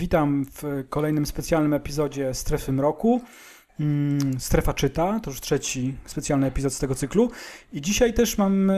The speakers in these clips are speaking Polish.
Witam w kolejnym specjalnym epizodzie Strefy Mroku. Mm, Strefa czyta, to już trzeci specjalny epizod z tego cyklu. I dzisiaj też mam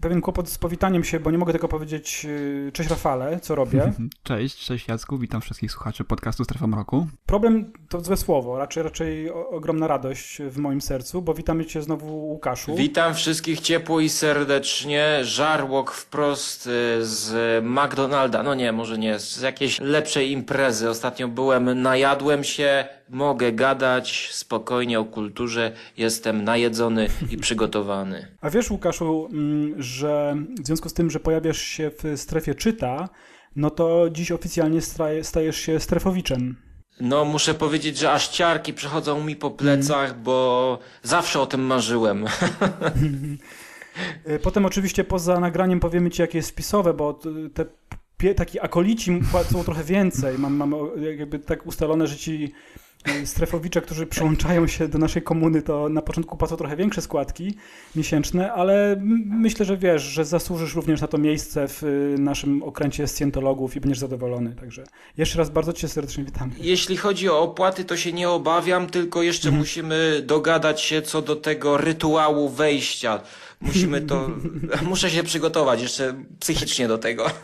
pewien kłopot z powitaniem się, bo nie mogę tego powiedzieć. e, Cześć Rafale, co robię? Cześć, cześć Jacku, witam wszystkich słuchaczy podcastu Strefa Mroku. Problem to złe słowo, raczej, raczej ogromna radość w moim sercu, bo witamy Cię znowu Łukaszu. Witam wszystkich ciepło i serdecznie. Żarłok wprost y, z McDonalda. No nie, może nie, z jakiejś lepszej imprezy. Ostatnio byłem, najadłem się, mogę gadać spokojnie o kulturze. Jestem najedzony i przygotowany. A wiesz, Łukaszu, mm, że w związku z tym, że pojawiasz się w strefie czyta, no to dziś oficjalnie staje- stajesz się strefowiczem. No, muszę powiedzieć, że aż ciarki przechodzą mi po plecach, bo zawsze o tym marzyłem. Y, Potem oczywiście poza nagraniem powiemy Ci, jakie jest wpisowe, bo te taki akolici płacą trochę więcej. Mam, mam jakby tak ustalone, że ci strefowicze, którzy przyłączają się do naszej komuny, to na początku płacą trochę większe składki miesięczne, ale myślę, że wiesz, że zasłużysz również na to miejsce w y, naszym okręcie scjentologów i będziesz zadowolony. Także jeszcze raz bardzo Cię serdecznie witamy. Jeśli chodzi o opłaty, to się nie obawiam, tylko jeszcze musimy dogadać się co do tego rytuału wejścia. Musimy to. Muszę się przygotować jeszcze psychicznie do tego.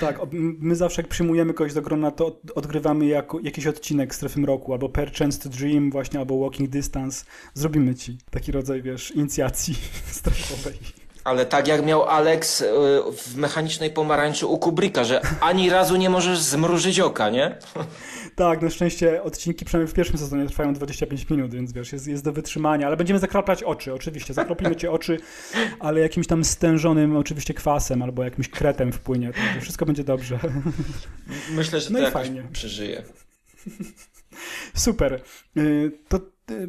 Tak, my zawsze jak przyjmujemy kogoś do grona, to od- odgrywamy jako, jakiś odcinek Strefy Mroku, albo Perchance to Dream właśnie, albo Walking Distance. Zrobimy ci taki rodzaj, wiesz, inicjacji strefowej. Ale tak jak miał Alex y, w mechanicznej pomarańczy u Kubricka, że ani razu nie możesz zmrużyć oka, nie? Tak, na szczęście odcinki przynajmniej w pierwszym sezonie trwają 25 minut, więc wiesz, jest, jest do wytrzymania, ale będziemy zakraplać oczy, oczywiście, zakropimy ci oczy, ale jakimś tam stężonym oczywiście kwasem, albo jakimś kretem wpłynie, także wszystko będzie dobrze. Myślę, że No to jakoś fajnie. przeżyje. Super. Y, To y,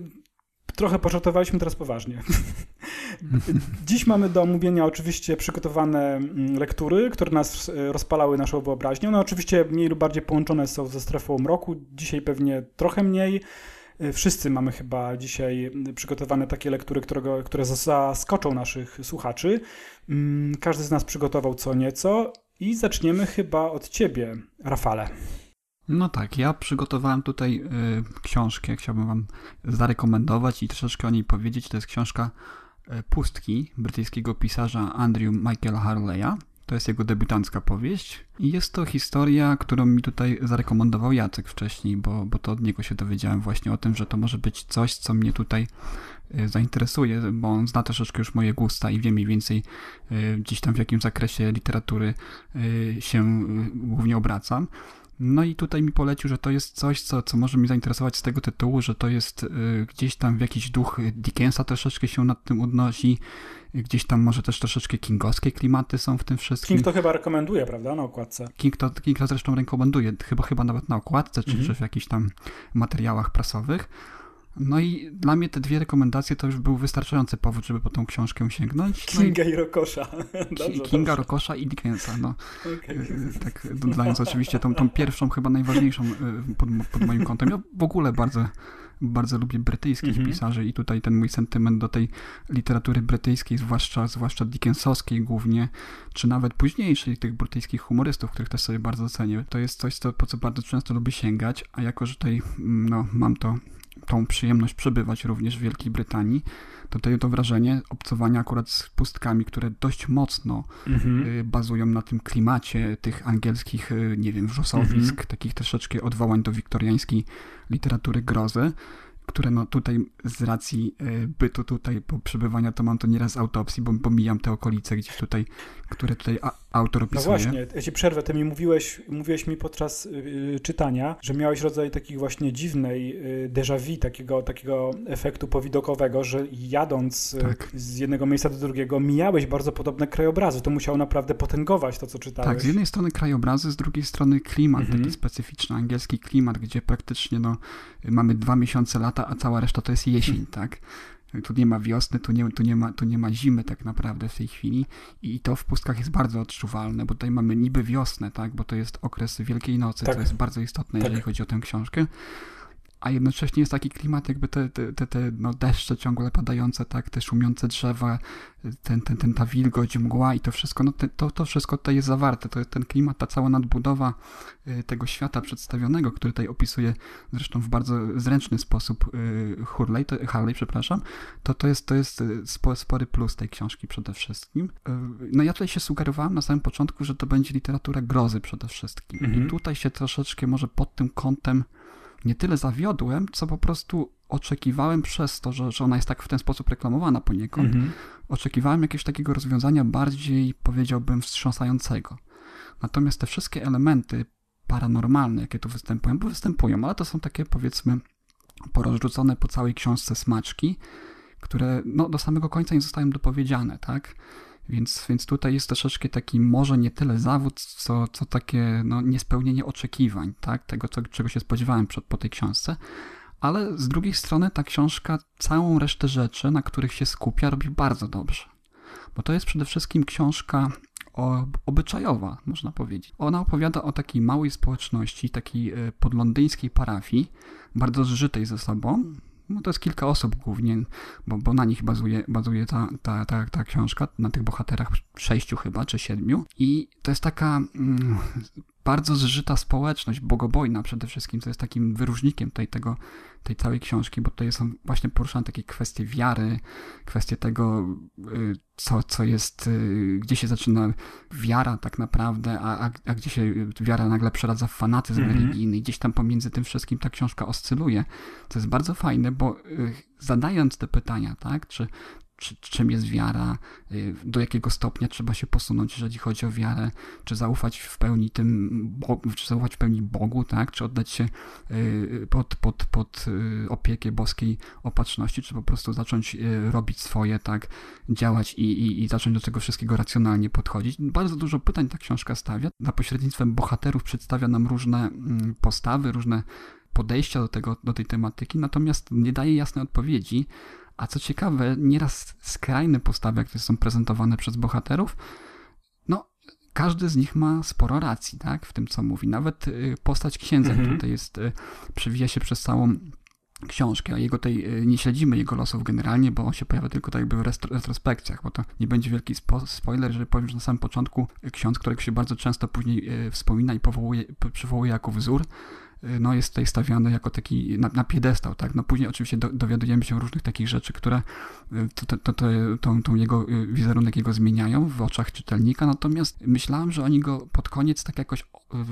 trochę pożartowaliśmy teraz poważnie. Dziś mamy do omówienia oczywiście przygotowane mm, lektury, które nas y, rozpalały naszą wyobraźnię. One oczywiście mniej lub bardziej połączone są ze strefą mroku. Dzisiaj pewnie trochę mniej. Y, Wszyscy mamy chyba dzisiaj y, przygotowane takie lektury, którego, które zas- zaskoczą naszych słuchaczy. Mm, Każdy z nas przygotował co nieco i zaczniemy chyba od ciebie, Rafale. No tak, ja przygotowałem tutaj y, książkę, chciałbym wam zarekomendować i troszeczkę o niej powiedzieć. To jest książka y, Pustki brytyjskiego pisarza Andrew Michaela Harleya. To jest jego debiutancka powieść i jest to historia, którą mi tutaj zarekomendował Jacek wcześniej, bo, bo to od niego się dowiedziałem właśnie o tym, że to może być coś, co mnie tutaj y, zainteresuje, bo on zna troszeczkę już moje gusta i wie mniej więcej y, gdzieś tam w jakim zakresie literatury się głównie obracam. No i tutaj mi polecił, że to jest coś, co, co może mnie zainteresować z tego tytułu, że to jest y, gdzieś tam w jakiś duch Dickensa troszeczkę się nad tym odnosi, gdzieś tam może też troszeczkę kingowskie klimaty są w tym wszystkim. King to chyba rekomenduje, prawda, na okładce. King to, King to zresztą rekomenduje, chyba, chyba nawet na okładce, czy, Mhm. czy w jakichś tam materiałach prasowych. No i dla mnie te dwie rekomendacje to już był wystarczający powód, żeby po tą książkę sięgnąć. No i Kinga i Rokosza. Ki- Kinga, Rokosza i Dickensa, no. Okej. Y, Tak, dodając oczywiście tą, tą pierwszą, chyba najważniejszą y, pod, pod moim kątem. Ja w ogóle bardzo, bardzo lubię brytyjskich Mhm. pisarzy i tutaj ten mój sentyment do tej literatury brytyjskiej, zwłaszcza, zwłaszcza Dickensowskiej głównie, czy nawet późniejszej, tych brytyjskich humorystów, których też sobie bardzo cenię, to jest coś, co, po co bardzo często lubię sięgać, a jako, że tutaj mm, no, mam to tą przyjemność przebywać również w Wielkiej Brytanii, to tutaj to wrażenie obcowania akurat z pustkami, które dość mocno Mhm. y, bazują na tym klimacie tych angielskich, y, nie wiem, wrzosowisk, Mhm. takich troszeczkę odwołań do wiktoriańskiej literatury grozy, które no tutaj z racji y, bytu tutaj, po przebywania, to mam to nieraz autopsji, bo pomijam te okolice gdzieś tutaj, które tutaj autor opisuje. No właśnie, ja ci przerwę, ty mi mówiłeś, mówiłeś mi podczas y, czytania, że miałeś rodzaj takiej właśnie dziwnej y, déjà vu, takiego, takiego efektu powidokowego, że jadąc y, tak. z jednego miejsca do drugiego mijałeś bardzo podobne krajobrazy, to musiało naprawdę potęgować to, co czytałeś. Tak, z jednej strony krajobrazy, z drugiej strony klimat, mhm. taki specyficzny angielski klimat, gdzie praktycznie no, mamy dwa miesiące lata, a cała reszta to jest jesień, hmm. tak? Tu nie ma wiosny, tu nie, tu, nie ma, tu nie ma zimy tak naprawdę w tej chwili i to w pustkach jest bardzo odczuwalne, bo tutaj mamy niby wiosnę, tak, bo to jest okres Wielkiej Nocy, tak. co jest bardzo istotne, tak. jeżeli chodzi o tę książkę, a jednocześnie jest taki klimat, jakby te, te, te, te no deszcze ciągle padające, tak, te szumiące drzewa, ten, ten, ten, ta wilgoć, mgła i to wszystko, no te, to, to wszystko tutaj jest zawarte, to jest ten klimat, ta cała nadbudowa y, tego świata przedstawionego, który tutaj opisuje zresztą w bardzo zręczny sposób y, Hurley, to, Harley, przepraszam, to, to jest, to jest y, spory plus tej książki przede wszystkim. No ja tutaj się sugerowałem na samym początku, że to będzie literatura grozy przede wszystkim mhm. i tutaj się troszeczkę może pod tym kątem nie tyle zawiodłem, co po prostu oczekiwałem przez to, że, że ona jest tak w ten sposób reklamowana poniekąd, mm -hmm. oczekiwałem jakiegoś takiego rozwiązania bardziej, powiedziałbym, wstrząsającego. Natomiast te wszystkie elementy paranormalne, jakie tu występują, bo występują, ale to są takie, powiedzmy, porozrzucone po całej książce smaczki, które no, do samego końca nie zostają dopowiedziane, tak? Więc, więc tutaj jest troszeczkę taki może nie tyle zawód, co, co takie no, niespełnienie oczekiwań, tak? tego, co, czego się spodziewałem przed, po tej książce. Ale z drugiej strony ta książka całą resztę rzeczy, na których się skupia, robi bardzo dobrze. Bo to jest przede wszystkim książka obyczajowa, można powiedzieć. Ona opowiada o takiej małej społeczności, takiej e, podlondyńskiej parafii, bardzo zżytej ze sobą, no to jest kilka osób głównie, bo, bo na nich bazuje, bazuje ta, ta, ta, ta książka, na tych bohaterach sześciu chyba, czy siedmiu. I to jest taka mm, bardzo zżyta społeczność, bogobojna przede wszystkim, co jest takim wyróżnikiem tej, tego, tej całej książki, bo tutaj są właśnie poruszane takie kwestie wiary, kwestie tego, y, co, co jest, y, gdzie się zaczyna wiara tak naprawdę, a, a, a gdzie się wiara nagle przeradza w fanatyzm -hmm. religijny. Gdzieś tam pomiędzy tym wszystkim ta książka oscyluje, co jest bardzo fajne, bo y, zadając te pytania, tak, czy czy, czym jest wiara, y, do jakiego stopnia trzeba się posunąć, jeżeli chodzi o wiarę, czy zaufać w pełni tym, czy zaufać w pełni Bogu, tak, czy oddać się y, pod, pod, pod y, opiekę boskiej opatrzności, czy po prostu zacząć robić swoje, tak, działać i, i, i zacząć do tego wszystkiego racjonalnie podchodzić. Bardzo dużo pytań ta książka stawia. Na pośrednictwem bohaterów przedstawia nam różne mm, postawy, różne podejścia do, tego, do tej tematyki, natomiast nie daje jasnej odpowiedzi, a co ciekawe, nieraz skrajne postawy, które są prezentowane przez bohaterów, no, każdy z nich ma sporo racji, tak, w tym, co mówi. Nawet y, postać księdza, mhm. tutaj jest, y, przewija się przez całą książkę, a jego tej, y, nie śledzimy jego losów generalnie, bo on się pojawia tylko tak jakby w retrospekcjach, bo to nie będzie wielki spo, spoiler, jeżeli powiem, że na samym początku ksiądz, którego się bardzo często później wspomina i powołuje, przywołuje jako wzór, no, jest tutaj stawiany jako taki na, na piedestał, tak? No później oczywiście do, dowiadujemy się różnych takich rzeczy, które y, to, to, to, tą, tą jego y, wizerunek jego zmieniają w oczach czytelnika, natomiast myślałem, że oni go pod koniec tak jakoś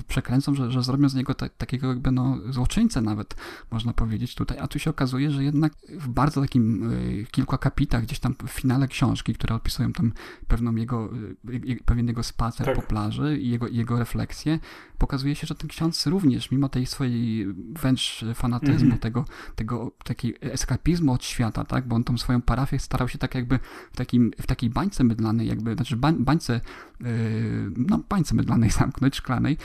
przekręcą, że, że zrobią z niego ta, takiego jakby no złoczyńcę nawet, można powiedzieć tutaj, a tu się okazuje, że jednak w bardzo takim kilku akapitach, gdzieś tam w finale książki, które opisują tam pewną jego, pewien jego spacer tak. po plaży i jego, jego refleksje, pokazuje się, że ten ksiądz również, mimo tej swojej wręcz fanatyzmu, mm -hmm. tego, tego takiej eskapizmu od świata, tak? Bo on tą swoją parafię starał się tak jakby w, takim, w takiej bańce mydlanej, jakby, znaczy bań, bańce, no bańce mydlanej zamknąć, szklanej,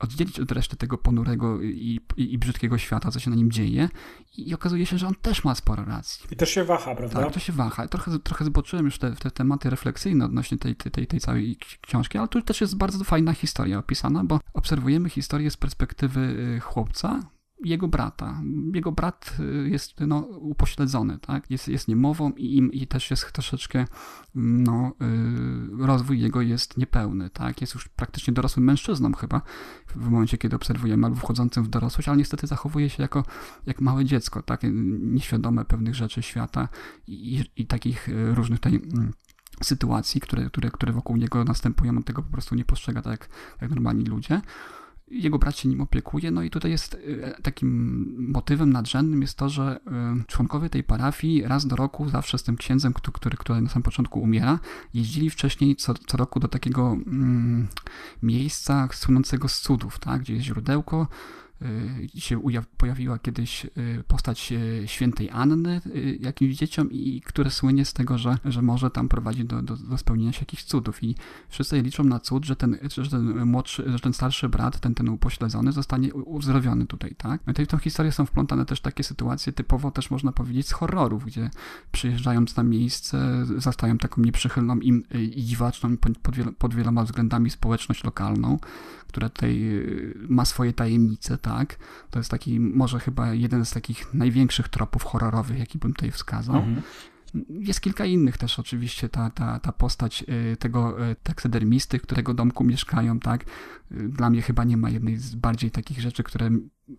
oddzielić od reszty tego ponurego i, i, i, brzydkiego świata, co się na nim dzieje i okazuje się, że on też ma sporo racji. I też się waha, prawda? Tak, to się waha. Trochę, trochę zboczyłem już te, te tematy refleksyjne odnośnie tej, tej, tej całej książki, ale tu też jest bardzo fajna historia opisana, bo obserwujemy historię z perspektywy y, chłopca, jego brata. Jego brat y, jest no, upośledzony, tak? jest, jest niemową i, i też jest troszeczkę, no, y, rozwój jego jest niepełny. Tak? Jest już praktycznie dorosłym mężczyzną chyba w momencie, kiedy obserwujemy, albo wchodzącym w dorosłość, ale niestety zachowuje się jako jak małe dziecko, tak? nieświadome pewnych rzeczy świata i, i, takich różnych tutaj mm, sytuacji, które, które, które wokół niego następują, on tego po prostu nie postrzega tak jak normalni ludzie. Jego brat się nim opiekuje, no i tutaj jest e, takim motywem nadrzędnym jest to, że e, członkowie tej parafii raz do roku, zawsze z tym księdzem, który, który na samym początku umiera, jeździli wcześniej co, co roku do takiego mm, miejsca słynącego z cudów, tak, gdzie jest źródełko, Y, się pojawiła kiedyś y, postać y, świętej Anny jakimś dzieciom i które słynie z tego, że, że może tam prowadzić do, do, do spełnienia się jakichś cudów i wszyscy liczą na cud, że ten, że ten młodszy, że ten starszy brat, ten, ten upośledzony zostanie uzdrowiony tutaj, tak? No i w tą historię są wplątane też takie sytuacje typowo też można powiedzieć z horrorów, gdzie przyjeżdżając na miejsce zastają taką nieprzychylną im, i dziwaczną pod, wielo, pod wieloma względami społeczność lokalną, która tutaj ma swoje tajemnice, tak? Tak? To jest taki, może chyba jeden z takich największych tropów horrorowych, jaki bym tutaj wskazał. Mhm. Jest kilka innych też oczywiście, ta, ta, ta postać y, tego y, taksydermisty, którego domku mieszkają, tak? Dla mnie chyba nie ma jednej z bardziej takich rzeczy, które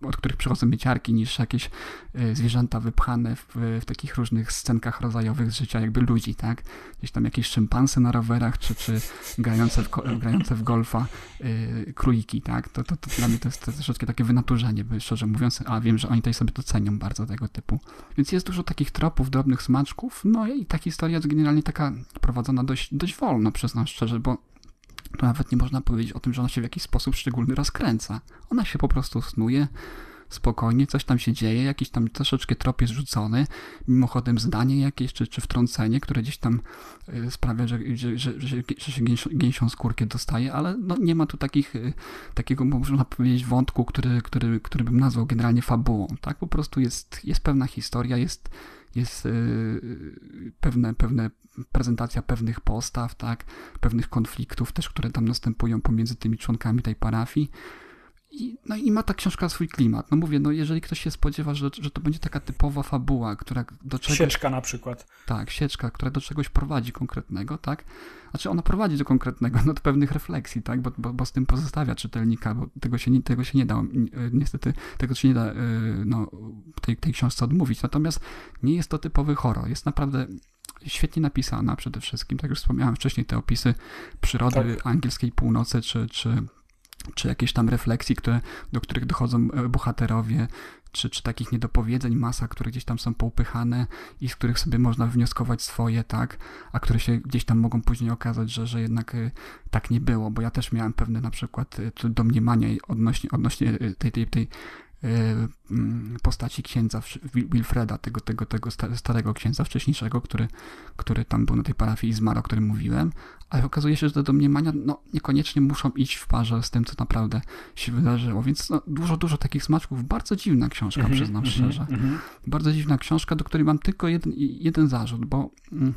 od których przychodzą mieciarki, niż jakieś e, zwierzęta wypchane w, w, takich różnych scenkach rodzajowych z życia jakby ludzi, tak? Gdzieś tam jakieś szympansy na rowerach, czy, czy grające, w, grające w golfa yy, króliki, tak? To, to, to, dla mnie to jest, troszeczkę takie wynaturzenie, szczerze mówiąc, a wiem, że oni tutaj sobie to cenią bardzo tego typu. Więc jest dużo takich tropów, drobnych smaczków, no i ta historia jest generalnie taka prowadzona dość, dość wolno, przyznam szczerze, bo to nawet nie można powiedzieć o tym, że ona się w jakiś sposób szczególny rozkręca. Ona się po prostu snuje spokojnie, coś tam się dzieje, jakiś tam troszeczkę trop jest rzucony, mimochodem zdanie jakieś, czy, czy wtrącenie, które gdzieś tam y, sprawia, że, że, że, że, się gęsią, skórkę dostaje, ale no nie ma tu takich, y, takiego, można powiedzieć, wątku, który, który, który bym nazwał generalnie fabułą, tak? Po prostu jest, jest pewna historia, jest jest yy, pewne, pewne prezentacja pewnych postaw, tak, pewnych konfliktów też, które tam następują pomiędzy tymi członkami tej parafii. I, no i ma ta książka swój klimat. No mówię, no jeżeli ktoś się spodziewa, że, że to będzie taka typowa fabuła, która do czegoś... Sieczka na przykład. Tak, sieczka, która do czegoś prowadzi konkretnego, tak? Znaczy ona prowadzi do konkretnego, no do pewnych refleksji, tak? Bo, bo, bo z tym pozostawia czytelnika, bo tego się, nie, tego się nie da, niestety tego się nie da no, tej, tej książce odmówić. Natomiast nie jest to typowy horror. Jest naprawdę świetnie napisana przede wszystkim. Tak już wspomniałem wcześniej, te opisy przyrody tak. angielskiej północy, czy, czy czy jakieś tam refleksji, które, do których dochodzą e, bohaterowie, czy, czy takich niedopowiedzeń, masa, które gdzieś tam są poupychane i z których sobie można wnioskować swoje, tak, a które się gdzieś tam mogą później okazać, że, że jednak e, tak nie było, bo ja też miałem pewne na przykład e, domniemania odnośnie, odnośnie tej, tej, tej postaci księdza Wilfreda, tego, tego, tego starego księdza wcześniejszego, który, który tam był na tej parafii i zmarł, o którym mówiłem, ale okazuje się, że te domniemania no, niekoniecznie muszą iść w parze z tym, co naprawdę się wydarzyło, więc no, dużo, dużo takich smaczków. Bardzo dziwna książka, mm -hmm, przyznam mm -hmm, szczerze. Mm -hmm. Bardzo dziwna książka, do której mam tylko jeden, jeden zarzut, bo mm,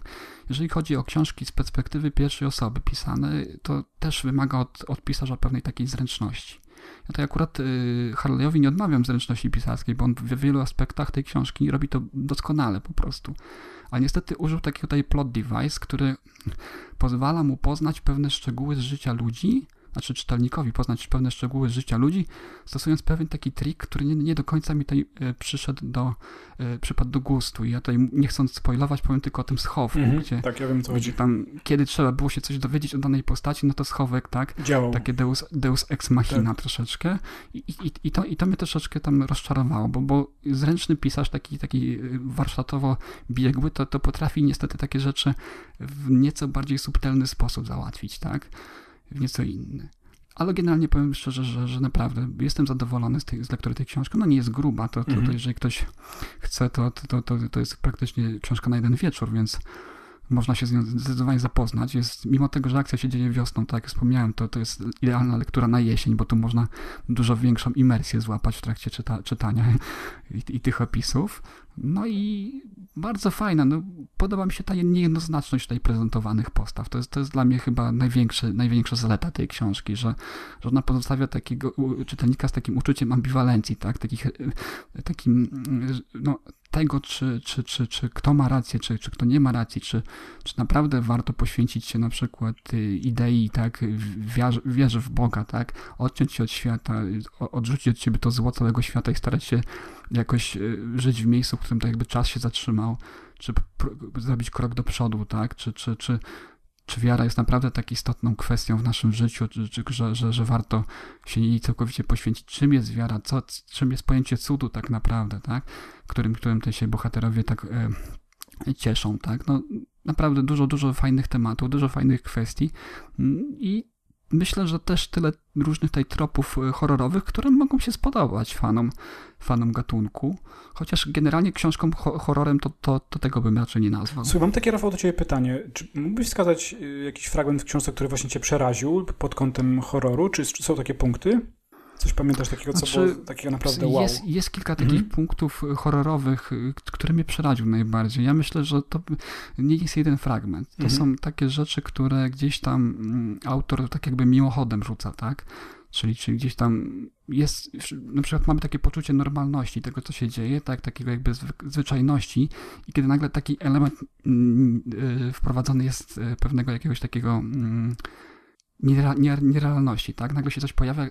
jeżeli chodzi o książki z perspektywy pierwszej osoby pisane, to też wymaga od, od pisarza pewnej takiej zręczności. Ja to akurat y, Harleyowi nie odmawiam zręczności pisarskiej, bo on w wielu aspektach tej książki robi to doskonale po prostu. A niestety użył takiego tutaj plot device, który pozwala mu poznać pewne szczegóły z życia ludzi, znaczy czytelnikowi poznać pewne szczegóły życia ludzi, stosując pewien taki trik, który nie, nie do końca mi tutaj e, przyszedł do, e, przypadł do gustu. I ja tutaj nie chcąc spoilować, powiem tylko o tym schowku, -hmm, gdzie, tak, ja wiem, co chodzi. tam, kiedy trzeba było się coś dowiedzieć o danej postaci, no to schowek, tak? Działał. Takie deus, deus ex machina tak. troszeczkę. I, i, i, to, I to mnie troszeczkę tam rozczarowało, bo, bo zręczny pisarz, taki, taki e, warsztatowo biegły, to, to potrafi niestety takie rzeczy w nieco bardziej subtelny sposób załatwić, tak? W nieco inny. Ale generalnie powiem szczerze, że, że naprawdę jestem zadowolony z, tej, z lektury tej książki. Ona nie jest gruba, to, to, to mhm. jeżeli ktoś chce, to, to, to, to jest praktycznie książka na jeden wieczór, więc można się z nią zdecydowanie zapoznać. Jest, mimo tego, że akcja się dzieje wiosną, tak jak wspomniałem, to, to jest idealna lektura na jesień, bo tu można dużo większą imersję złapać w trakcie czyta, czytania i, i, tych opisów. No i bardzo fajna. No, podoba mi się ta niejednoznaczność tutaj prezentowanych postaw. To jest, to jest dla mnie chyba największy, największa zaleta tej książki, że, że ona pozostawia takiego czytelnika z takim uczuciem ambiwalencji, tak? Takich, takim, no, tego, czy, czy, czy, czy kto ma rację, czy, czy kto nie ma racji, czy, czy naprawdę warto poświęcić się na przykład y, idei, tak, wierzy, wierzy w Boga, tak, odciąć się od świata, odrzucić od siebie to zło całego świata i starać się jakoś y, żyć w miejscu, w którym tak jakby czas się zatrzymał, czy zrobić krok do przodu, tak, czy, czy, czy czy wiara jest naprawdę tak istotną kwestią w naszym życiu, czy, czy, że, że, że warto się jej całkowicie poświęcić. Czym jest wiara? Co, czym jest pojęcie cudu tak naprawdę, tak? Którym, którym te się bohaterowie tak e, cieszą, tak? No, naprawdę dużo, dużo fajnych tematów, dużo fajnych kwestii mm, i myślę, że też tyle różnych tutaj tropów e, horrorowych, które mogą się spodobać fanom, fanom gatunku. Chociaż generalnie książką horrorem to, to, to tego bym raczej nie nazwał. Słuchaj, mam takie, Rafał, do ciebie pytanie. Czy mógłbyś wskazać e, jakiś fragment w książce, który właśnie cię przeraził pod kątem horroru? Czy są takie punkty? Coś pamiętasz takiego, co znaczy, było takiego naprawdę wow? Jest, jest kilka takich mhm. punktów y, horrorowych, y, które mnie przeraził najbardziej. Ja myślę, że to nie jest jeden fragment. To mhm. są takie rzeczy, które gdzieś tam mm, autor tak jakby mimochodem rzuca, tak? Czyli, czyli gdzieś tam jest, na przykład mamy takie poczucie normalności tego, co się dzieje, tak, takiego jakby zwyczajności i kiedy nagle taki element mm, y, wprowadzony jest pewnego jakiegoś takiego mm, nierealności, tak? Nagle się coś pojawia,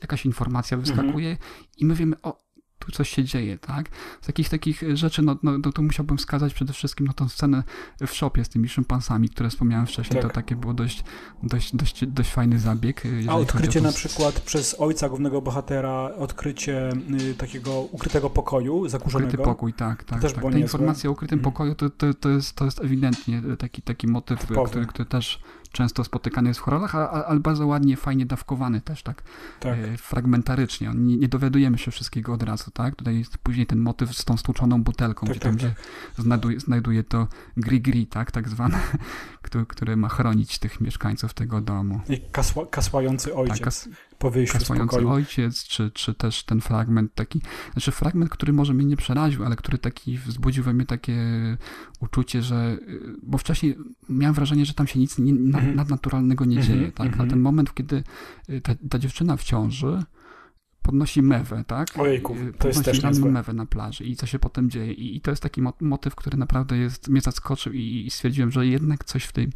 jakaś informacja wyskakuje mhm. i my wiemy, o, tu coś się dzieje, tak? Z takich takich rzeczy, no, no, no to musiałbym wskazać przede wszystkim no, tą scenę w shopie z tymi szympansami, które wspomniałem wcześniej, tak. to takie było dość, dość, dość, dość fajny zabieg. A odkrycie to... na przykład przez ojca głównego bohatera, odkrycie y, takiego ukrytego pokoju, zakurzonego. Ukryty pokój, tak, tak. To tak. Ta informacja o ukrytym mhm. pokoju to, to, to, jest, to jest ewidentnie taki, taki motyw, który, który też często spotykany jest w horrorach, ale bardzo ładnie, fajnie dawkowany też, tak, tak. E, fragmentarycznie. Nie, nie, dowiadujemy się wszystkiego od razu, tak? Tutaj jest później ten motyw z tą stłuczoną butelką, tak, gdzie, tak, tam, gdzie tak. znajduje, znajduje to gri-gri, tak, tak zwane, który, który ma chronić tych mieszkańców tego domu. I kasła, kasłający ojciec. Tak, kas, po wyjściu Kasłający ojciec, czy, czy też ten fragment taki, znaczy fragment, który może mnie nie przeraził, ale który taki wzbudził we mnie takie uczucie, że, bo wcześniej miałem wrażenie, że tam się nic nie, mhm. nadnaturalnego nie dzieje, mm -hmm, tak? Ale ten moment, kiedy ta, ta dziewczyna w ciąży, podnosi mewę, tak? Ojejku, y, to jest też mewę na plaży i co się potem dzieje. I, i to jest taki motyw, który naprawdę jest, mnie zaskoczył i, i, stwierdziłem, że jednak coś w tej,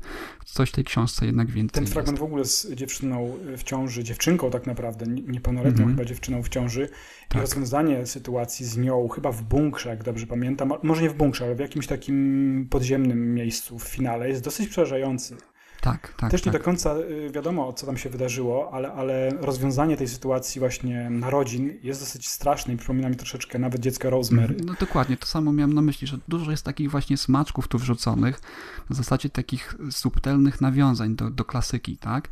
coś w tej książce jednak więcej Ten fragment jest. w ogóle z dziewczyną w ciąży, dziewczynką tak naprawdę, niepełnoletnią mm -hmm. chyba dziewczyną w ciąży tak. i rozwiązanie sytuacji z nią chyba w bunkrze, jak dobrze pamiętam, może nie w bunkrze, ale w jakimś takim podziemnym miejscu w finale jest dosyć przerażający. Tak, tak. Też nie tak. do końca y, wiadomo, co tam się wydarzyło, ale, ale rozwiązanie tej sytuacji właśnie narodzin jest dosyć straszne i przypomina mi troszeczkę nawet dziecko Rosemary. No dokładnie, to samo miałem na myśli, że dużo jest takich właśnie smaczków tu wrzuconych, na zasadzie takich subtelnych nawiązań do, do klasyki, tak?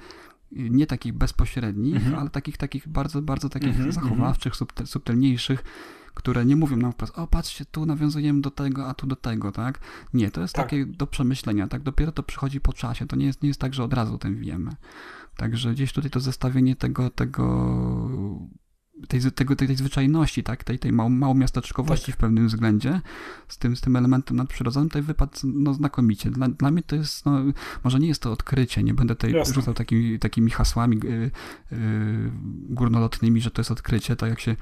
Nie takich bezpośrednich, mhm. ale takich, takich bardzo, bardzo takich mhm, mhm. zachowawczych, subtelniejszych, które nie mówią nam wprost, o patrzcie, tu nawiązujemy do tego, a tu do tego, tak? Nie, to jest tak. takie do przemyślenia, tak? Dopiero to przychodzi po czasie, to nie jest, nie jest tak, że od razu o tym wiemy. Także gdzieś tutaj to zestawienie tego, tego tej, tego, tej, tej zwyczajności, tak, tej, tej mał, małomiasteczkowości tak. w pewnym względzie, z tym, z tym elementem nadprzyrodzonym, tutaj wypadł no, znakomicie. Dla, dla mnie to jest, no, może nie jest to odkrycie, nie będę tutaj Jasne. rzucał takimi, takimi hasłami yy, yy, górnolotnymi, że to jest odkrycie, tak jak się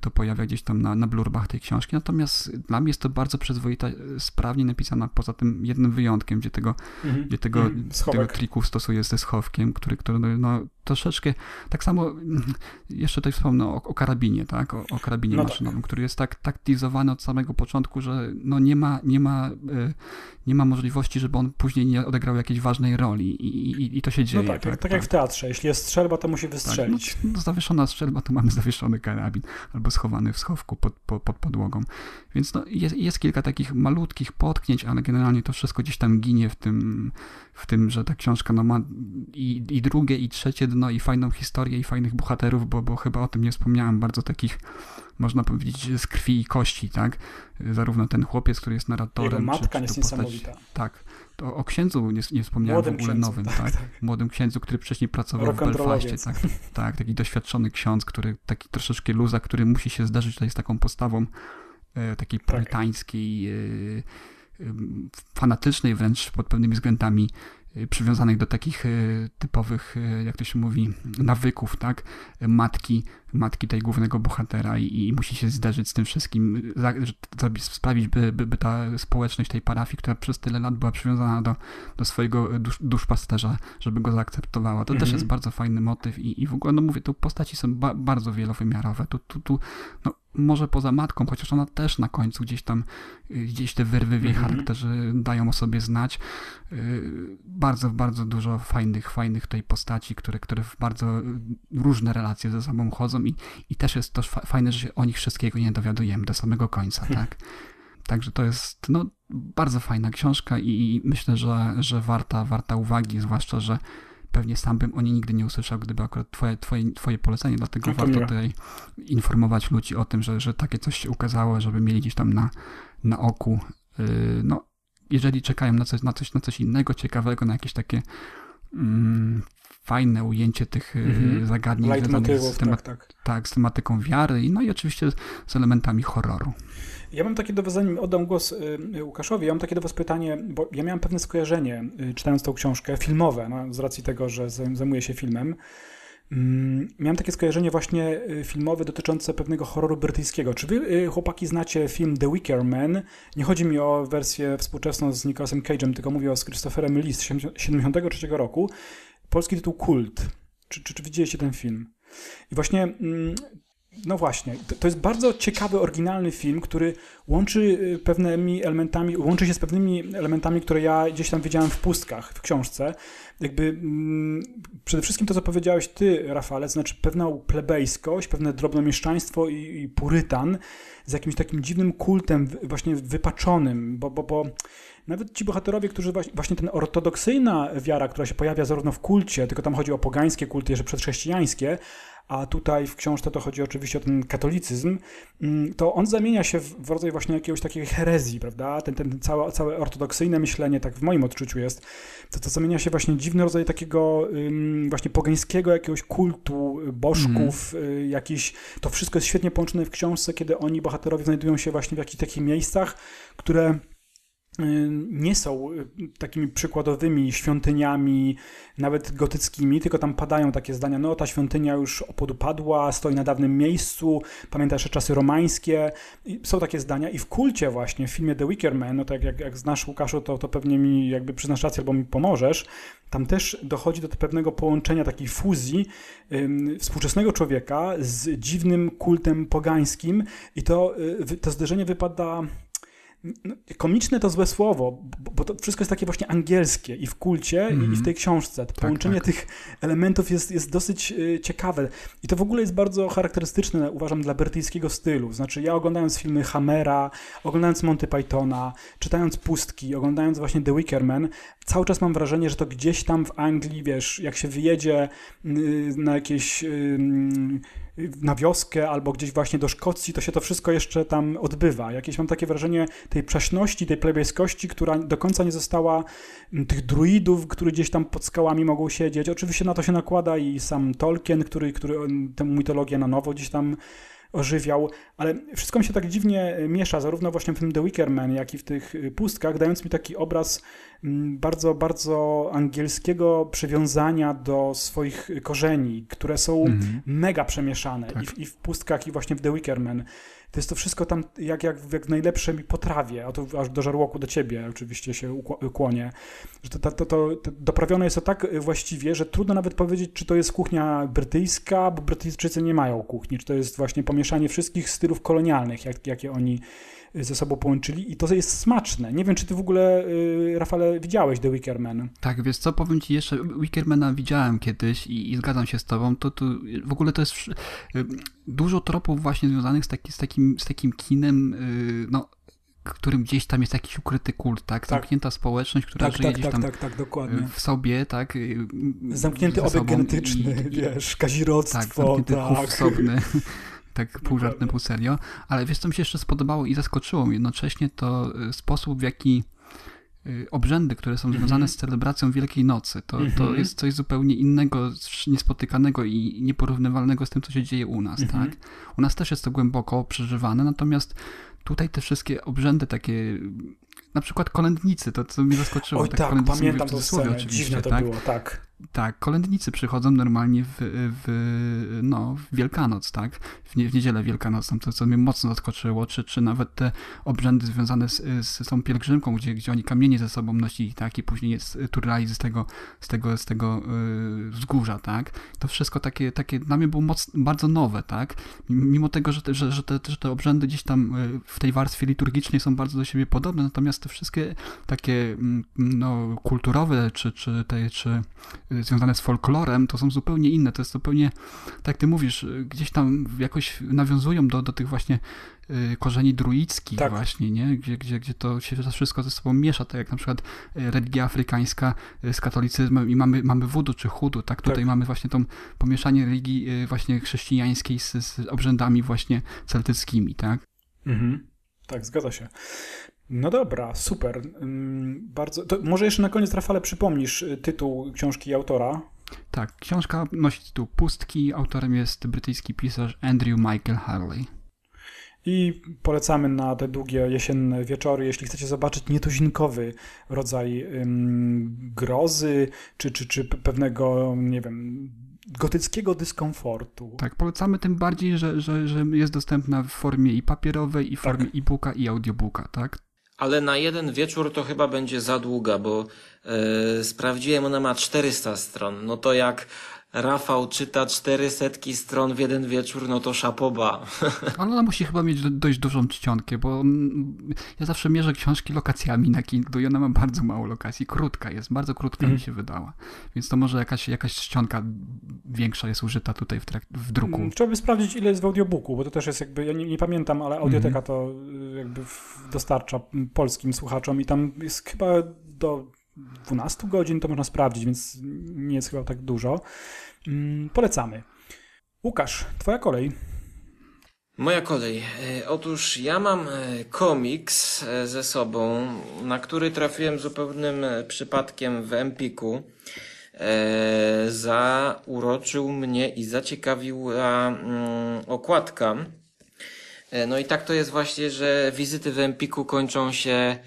to pojawia gdzieś tam na, na blurbach tej książki, natomiast dla mnie jest to bardzo przyzwoita, sprawnie napisana, poza tym jednym wyjątkiem, gdzie tego, mhm. gdzie tego, mhm. tego triku stosuje ze schowkiem, który, który no, troszeczkę, tak samo jeszcze tutaj wspomnę o, o karabinie, tak, o, o karabinie no tak. maszynowym, tak. który jest tak taktizowany od samego początku, że no nie ma, nie ma, y, nie ma możliwości, żeby on później nie odegrał jakiejś ważnej roli i, i, i to się dzieje. No tak, tak, tak, tak, jak w teatrze, jeśli jest strzelba, to musi wystrzelić. Tak, no, no, zawieszona strzelba, to mamy zawieszony karabin, albo schowany w schowku pod, pod, pod podłogą. Więc no, jest, jest kilka takich malutkich potknięć, ale generalnie to wszystko gdzieś tam ginie w tym, w tym, że ta książka no, ma i, i drugie, i trzecie dno, i fajną historię, i fajnych bohaterów, bo, bo chyba o tym nie wspomniałem, bardzo takich, można powiedzieć, z krwi i kości, tak? Zarówno ten chłopiec, który jest narratorem. Jego matka czy, czy jest postać, niesamowita. Tak. To o księdzu nie, nie wspomniałem Młodym w ogóle księdzu, nowym, tak, tak? tak? Młodym księdzu, który wcześniej pracował w Belfaście, tak, tak, taki doświadczony ksiądz, który taki troszeczkę luza, który musi się zdarzyć tutaj z taką postawą e, takiej tak. purytańskiej, e, fanatycznej wręcz pod pewnymi względami przywiązanych do takich y, typowych, y, jak to się mówi, nawyków, tak? Matki matki tej głównego bohatera i, i musi się zderzyć z tym wszystkim, za, sprawić, by, by, by, ta społeczność tej parafii, która przez tyle lat była przywiązana do, do swojego dusz, duszpasterza, żeby go zaakceptowała. To też jest bardzo fajny motyw i, i w ogóle, no mówię, tu postaci są ba, bardzo wielowymiarowe. Tu, tu, tu no, może poza matką, chociaż ona też na końcu gdzieś tam, y, gdzieś te wyrwy w jej mhm. charakterze dają o sobie znać. Y, bardzo, bardzo dużo fajnych, fajnych tej postaci, które, które w bardzo różne relacje ze sobą chodzą i, i też jest to fajne, że się o nich wszystkiego nie dowiadujemy do samego końca, hmm. tak? Także to jest no, bardzo fajna książka i myślę, że, że warta, warta uwagi, zwłaszcza, że pewnie sam bym o niej nigdy nie usłyszał, gdyby akurat twoje, twoje, twoje polecenie, dlatego no warto tutaj informować ludzi o tym, że, że takie coś się ukazało, żeby mieli gdzieś tam na, na oku. Yy, no, jeżeli czekają na coś, na, coś, na coś innego, ciekawego, na jakieś takie mm, fajne ujęcie tych mm -hmm. zagadnień związanych z, temat, tak, tak. tak, z tematyką wiary, no i oczywiście z elementami horroru. Ja mam takie do was, zanim oddam głos y, Łukaszowi, ja mam takie do was pytanie, bo ja miałem pewne skojarzenie, y, czytając tą książkę, filmowe, no, z racji tego, że zajmuję się filmem. Mm, miałem takie skojarzenie właśnie y, filmowe dotyczące pewnego horroru brytyjskiego. Czy wy, chłopaki, znacie film The Wicker Man? Nie chodzi mi o wersję współczesną z Nicolasem Cage'em, tylko mówię o z Christopherem Lee z 1973 roku. Polski tytuł Kult. Czy, czy, czy widzieliście ten film? I właśnie mm, no właśnie, to jest bardzo ciekawy, oryginalny film, który łączy y, pewnymi elementami, łączy się z pewnymi elementami, które ja gdzieś tam widziałem w pustkach, w książce. Jakby mm, przede wszystkim to, co powiedziałeś ty, Rafale, znaczy pewną plebejskość, pewne drobnomieszczaństwo i, i purytan z jakimś takim dziwnym kultem właśnie wypaczonym, bo, bo, bo nawet ci bohaterowie, którzy właśnie ten ortodoksyjna wiara, która się pojawia zarówno w kulcie, tylko tam chodzi o pogańskie kulty jeszcze przedchrześcijańskie, a tutaj w książce to chodzi oczywiście o ten katolicyzm, mm, to on zamienia się w rodzaj właśnie jakiegoś takiej herezji, prawda? Ten, ten całe, całe ortodoksyjne myślenie, tak w moim odczuciu jest, to, to zamienia się właśnie dziwny rodzaj takiego właśnie pogańskiego jakiegoś kultu, bożków, mm. jakiś, to wszystko jest świetnie połączone w książce, kiedy oni, bohaterowie, znajdują się właśnie w jakichś takich miejscach, które Y, nie są y, takimi przykładowymi świątyniami, nawet gotyckimi, tylko tam padają takie zdania, no ta świątynia już opodupadła, stoi na dawnym miejscu, pamięta jeszcze czasy romańskie. I są takie zdania i w kulcie właśnie, w filmie The Wicker Man, no tak jak, jak znasz Łukaszu, to, to pewnie mi jakby przyznasz rację albo mi pomożesz, tam też dochodzi do pewnego połączenia, takiej fuzji ym, współczesnego człowieka z dziwnym kultem pogańskim i to, y, to zderzenie wypada komiczne to złe słowo, bo to wszystko jest takie właśnie angielskie i w kulcie, mm i w mhm. tej książce. To tak, połączenie tak. tych elementów jest, jest dosyć y, ciekawe. I to w ogóle jest bardzo charakterystyczne, uważam, dla brytyjskiego stylu. Znaczy, ja oglądając filmy Hammera, oglądając Monty Pythona, czytając Pustki, oglądając właśnie The Wicker Man, cały czas mam wrażenie, że to gdzieś tam w Anglii, wiesz, jak się wyjedzie y, na jakieś na wioskę albo gdzieś właśnie do Szkocji, to się to wszystko jeszcze tam odbywa. Jakieś mam takie wrażenie tej przaśności, tej plebejskości, która do końca nie została, tych druidów, które gdzieś tam pod skałami mogą siedzieć. Oczywiście na to się nakłada i sam Tolkien, który, który tę mitologię na nowo gdzieś tam ożywiał, ale wszystko mi się tak dziwnie miesza, zarówno właśnie w tym The Wicker Man, jak i w tych pustkach, dając mi taki obraz Mm, bardzo, bardzo angielskiego przywiązania do swoich korzeni, które są mm-hmm. mega przemieszane tak. i, w, i, w, pustkach, i właśnie w The Wicker Man. To jest to wszystko tam jak, jak, jak w najlepszej potrawie, a to aż do żarłoku do ciebie oczywiście się kłonie. Że to, to, to, to, doprawione jest to tak właściwie, że trudno nawet powiedzieć, czy to jest kuchnia brytyjska, bo Brytyjczycy nie mają kuchni, czy to jest właśnie pomieszanie wszystkich stylów kolonialnych, jak, jakie oni ze sobą połączyli i to jest smaczne. Nie wiem, czy ty w ogóle, y, Rafale, widziałeś The Wickerman. Tak, wiesz co, powiem ci jeszcze, Wickermana widziałem kiedyś i, i zgadzam się z tobą, to, to w ogóle to jest y, dużo tropów właśnie związanych z, taki, z, takim, z takim kinem, y, no którym gdzieś tam jest jakiś ukryty kult, tak? tak. Zamknięta społeczność, która tak, żyje tak, gdzieś tak, tam tak, tak, dokładnie. w sobie, tak? Zamknięty obieg genetyczny, i, wiesz, kazirodztwo. Tak, zamknięty tak. osobny. tak pół żartem, pół serio, ale wiesz, co mi się jeszcze spodobało i zaskoczyło mnie jednocześnie, to y, sposób, w jaki y, obrzędy, które są związane mm -hmm. z celebracją Wielkiej Nocy. To, mm -hmm. to mhm. jest coś zupełnie innego, niespotykanego i nieporównywalnego z tym, co się dzieje u nas, mm -hmm. tak? U nas też jest to głęboko przeżywane, natomiast tutaj te wszystkie obrzędy takie, na przykład kolędnicy, to co mnie zaskoczyło. Oj tak, tak pamiętam to scenę, dziwne to tak? było, tak. Tak, kolędnicy przychodzą normalnie w, w, no, w Wielkanoc, tak? W, w niedzielę Wielkanocną, to co mnie mocno zaskoczyło, czy, czy nawet te obrzędy związane z, z tą pielgrzymką, gdzie, gdzie oni kamienie ze sobą nosili, tak? I później jest turlali z tego, z tego, z tego yy, wzgórza, tak? To wszystko takie, takie dla mnie było moc, bardzo nowe, tak? Mimo tego, że te, że, że, te, że te obrzędy gdzieś tam y, w tej warstwie liturgicznej są bardzo do siebie podobne, natomiast te wszystkie takie mm, no, kulturowe, czy, czy, te, czy związane z folklorem, to są zupełnie inne. To jest zupełnie, tak ty mówisz, gdzieś tam jakoś nawiązują do, do tych właśnie y, korzeni druickich tak. właśnie, nie? Gdzie, gdzie, gdzie to się wszystko ze sobą miesza, tak jak na przykład y, religia afrykańska y, z katolicyzmem i mamy, mamy wudu czy chudu, tak? Tutaj tak. mamy właśnie to pomieszanie religii właśnie chrześcijańskiej z, z obrzędami właśnie celtyckimi, tak? Mhm. Tak, zgadza się. No dobra, super. Bardzo. To może jeszcze na koniec, Rafale, przypomnisz y, tytuł książki i autora. Tak, książka nosi tytuł Pustki. Autorem jest brytyjski pisarz Andrew Michael Harley. I polecamy na te długie jesienne wieczory, jeśli chcecie zobaczyć nietuzinkowy rodzaj grozy, czy, czy, czy pewnego, nie wiem, gotyckiego dyskomfortu. Tak, polecamy tym bardziej, że, że, że jest dostępna w formie i papierowej, i w formie tak. e-booka, i audiobooka, tak? Ale na jeden wieczór to chyba będzie za długa, bo yy, sprawdziłem, ona ma 400 stron. No to jak Rafał czyta cztery setki stron w jeden wieczór, no to szapoba. Ale ona musi chyba mieć dość dużą czcionkę, bo ja zawsze mierzę książki lokacjami na Kindle i ona ma bardzo mało lokacji. Krótka jest, bardzo krótka mm. mi się wydała. Więc to może jakaś, jakaś czcionka większa jest użyta tutaj w, w druku. Mm, trzeba by sprawdzić, ile jest w audiobooku, bo to też jest jakby, ja nie, nie pamiętam, ale audioteka mm. to y, jakby dostarcza polskim słuchaczom i tam jest chyba do 12 godzin, to można sprawdzić, więc nie jest chyba tak dużo. Mm, polecamy. Łukasz, twoja kolej. Moja kolej. E, otóż ja mam e, komiks e, ze sobą, na który trafiłem zupełnym przypadkiem w Empiku. Zauroczył mnie i zaciekawiła mm, okładka. No i tak to jest właśnie, że wizyty w Empiku kończą się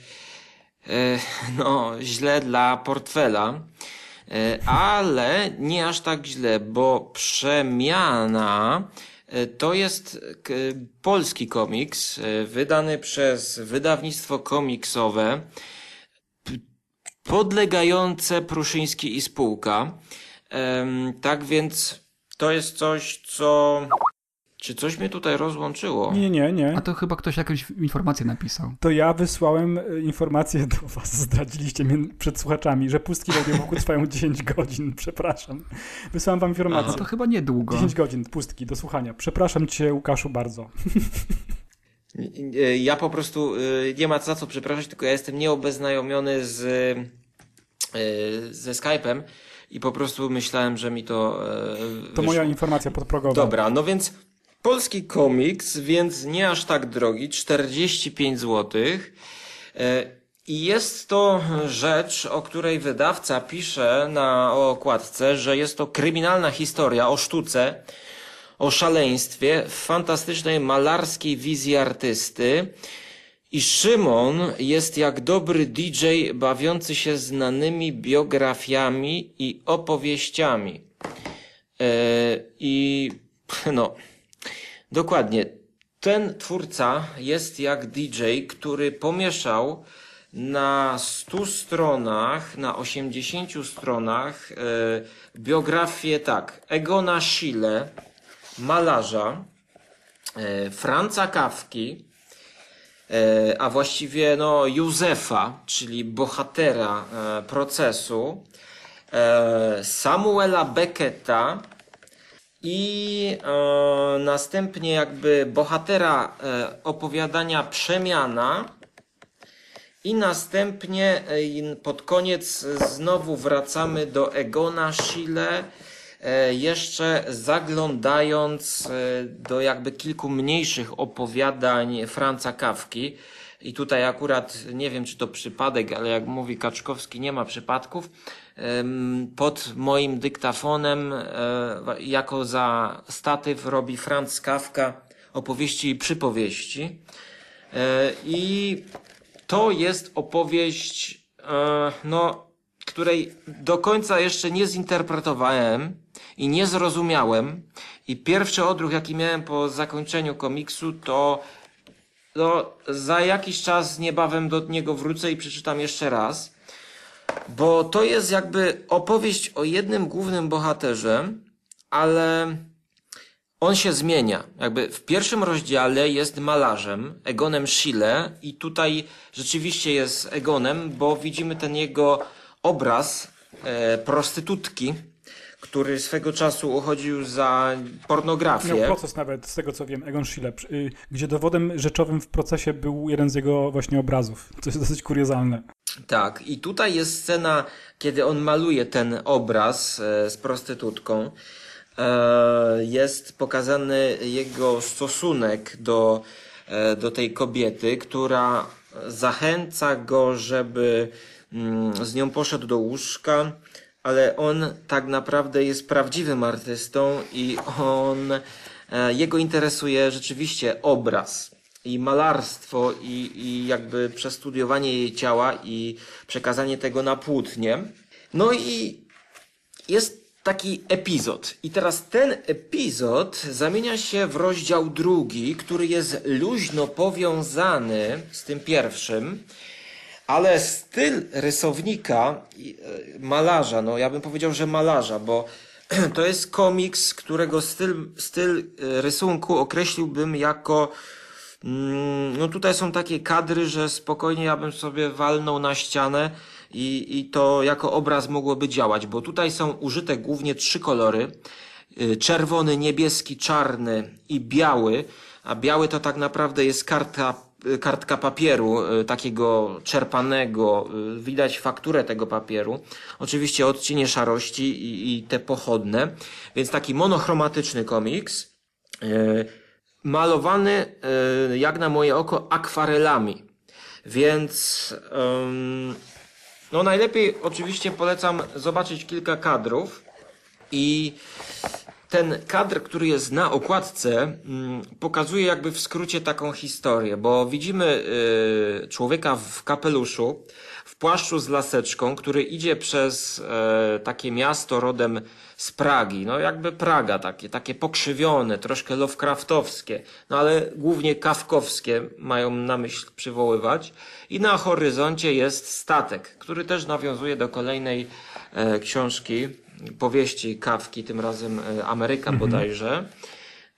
no, źle dla portfela. E, ale nie aż tak źle, bo przemiana e, to jest polski komiks e, wydany przez wydawnictwo komiksowe podlegające Pruszyński i spółka. Tak więc to jest coś, co czy coś mnie tutaj rozłączyło? Nie, nie, nie. A to chyba ktoś jakąś informację napisał. To ja wysłałem e, informację do was, zdradziliście mnie przed słuchaczami, że pustki w audiobooku trwają 10 godzin, przepraszam. Wysłałem wam informację. Aha. To chyba niedługo. 10 godzin pustki do słuchania. Przepraszam cię, Łukaszu, bardzo. Ja po prostu e, nie ma za co przepraszać, tylko ja jestem nieobeznajomiony z, e, ze Skype'em i po prostu myślałem, że mi to. To wyszło. moja informacja podprogowa. Dobra, no więc Polski komiks, więc nie aż tak drogi, 45 zł. E, I jest to rzecz, o której wydawca pisze na okładce, że jest to kryminalna historia o sztuce, o szaleństwie, w fantastycznej malarskiej wizji artysty. I Szymon jest jak dobry DJ bawiący się znanymi biografiami i opowieściami. E, I no, Dokładnie. Ten twórca jest jak DJ, który pomieszał na 100 stronach, na 80 stronach e, biografię tak, Egona Schiele, malarza, e, Franca Kawki, e, a właściwie no Józefa, czyli bohatera procesu, Samuela Becketa, i e, następnie jakby bohatera e, opowiadania Przemiana i następnie e, pod koniec znowu wracamy do Egona Schiele, e, jeszcze zaglądając e, do jakby kilku mniejszych opowiadań Franca Kawki. I tutaj akurat nie wiem, czy to przypadek, ale jak mówi Kaczkowski, nie ma przypadków pod moim dyktafonem e, jako za statyw robi Franz Kafka opowieści i przypowieści. E, I to jest opowieść, e, no, której do końca jeszcze nie zinterpretowałem i nie zrozumiałem. I pierwszy odruch, jaki miałem po zakończeniu komiksu, to no, za jakiś czas niebawem do niego wrócę i przeczytam jeszcze raz. Bo to jest jakby opowieść o jednym głównym bohaterze, ale on się zmienia. Jakby w pierwszym rozdziale jest malarzem, Egonem Schiele i tutaj rzeczywiście jest Egonem, bo widzimy ten jego obraz e, prostytutki, który swego czasu uchodził za pornografię. Miał proces nawet, z tego co wiem, Egon Schiele, y, gdzie dowodem rzeczowym w procesie był jeden z jego właśnie obrazów, co jest dosyć kuriozalne. Tak, i tutaj jest scena, kiedy on maluje ten obraz e, z prostytutką. E, jest pokazany jego stosunek do, e, do tej kobiety, która zachęca go, żeby mm, z nią poszedł do łóżka, ale on tak naprawdę jest prawdziwym artystą i on, jego interesuje rzeczywiście obraz i malarstwo i, i jakby przestudiowanie jej ciała i przekazanie tego na płótnie. No i jest taki epizod. I teraz ten epizod zamienia się w rozdział drugi, który jest luźno powiązany z tym pierwszym, ale styl rysownika, e, malarza, no ja bym powiedział, że malarza, bo to jest komiks, którego styl, styl e, rysunku określiłbym jako no tutaj są takie kadry, że spokojnie ja bym sobie walnął na ścianę i, i to jako obraz mogłoby działać, bo tutaj są użyte głównie trzy kolory. Y, czerwony, niebieski, czarny i biały, a biały to tak naprawdę jest karta, y, kartka papieru y, takiego czerpanego. Widać fakturę tego papieru. Oczywiście odcienie szarości i, i te pochodne. Więc taki monochromatyczny komiks. Malowany, jak na moje oko, akwarelami. Więc no najlepiej oczywiście polecam zobaczyć kilka kadrów i ten kadr, który jest na okładce, mm, pokazuje jakby w skrócie taką historię, bo widzimy y, człowieka w kapeluszu, płaszczu z laseczką, który idzie przez e, takie miasto rodem z Pragi. No jakby Praga takie, takie pokrzywione, troszkę Lovecraftowskie, no ale głównie kawkowskie mają na myśl przywoływać. I na horyzoncie jest statek, który też nawiązuje do kolejnej e, książki, powieści Kawki, tym razem e, Ameryka mhm. bodajże.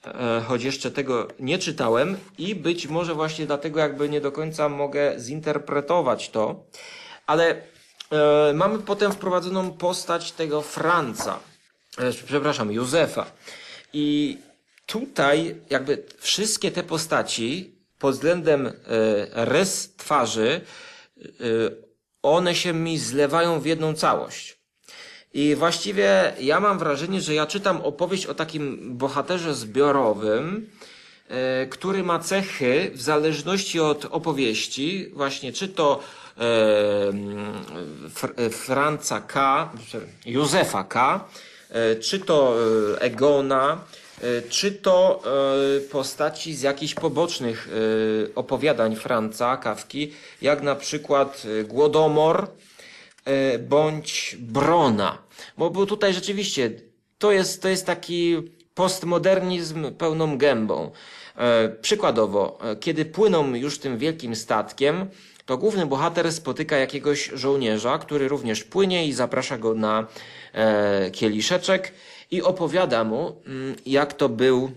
E, choć jeszcze tego nie czytałem i być może właśnie dlatego jakby nie do końca mogę zinterpretować to, ale e, mamy potem wprowadzoną postać tego Franca, e, przepraszam, Józefa. I tutaj jakby wszystkie te postaci pod względem e, rys twarzy, e, one się mi zlewają w jedną całość. I właściwie ja mam wrażenie, że ja czytam opowieść o takim bohaterze zbiorowym, e, który ma cechy w zależności od opowieści, właśnie czy to Franca K, Józefa K, e, czy to Egona, czy to postaci z jakichś pobocznych opowiadań Franca Kawki, jak na przykład Głodomor, E, bądź Brona. Bo, bo tutaj rzeczywiście to jest, to jest taki postmodernizm pełną gębą. E, przykładowo, e, kiedy płyną już tym wielkim statkiem, to główny bohater spotyka jakiegoś żołnierza, który również płynie i zaprasza go na e, kieliszeczek i opowiada mu, mm, jak to był,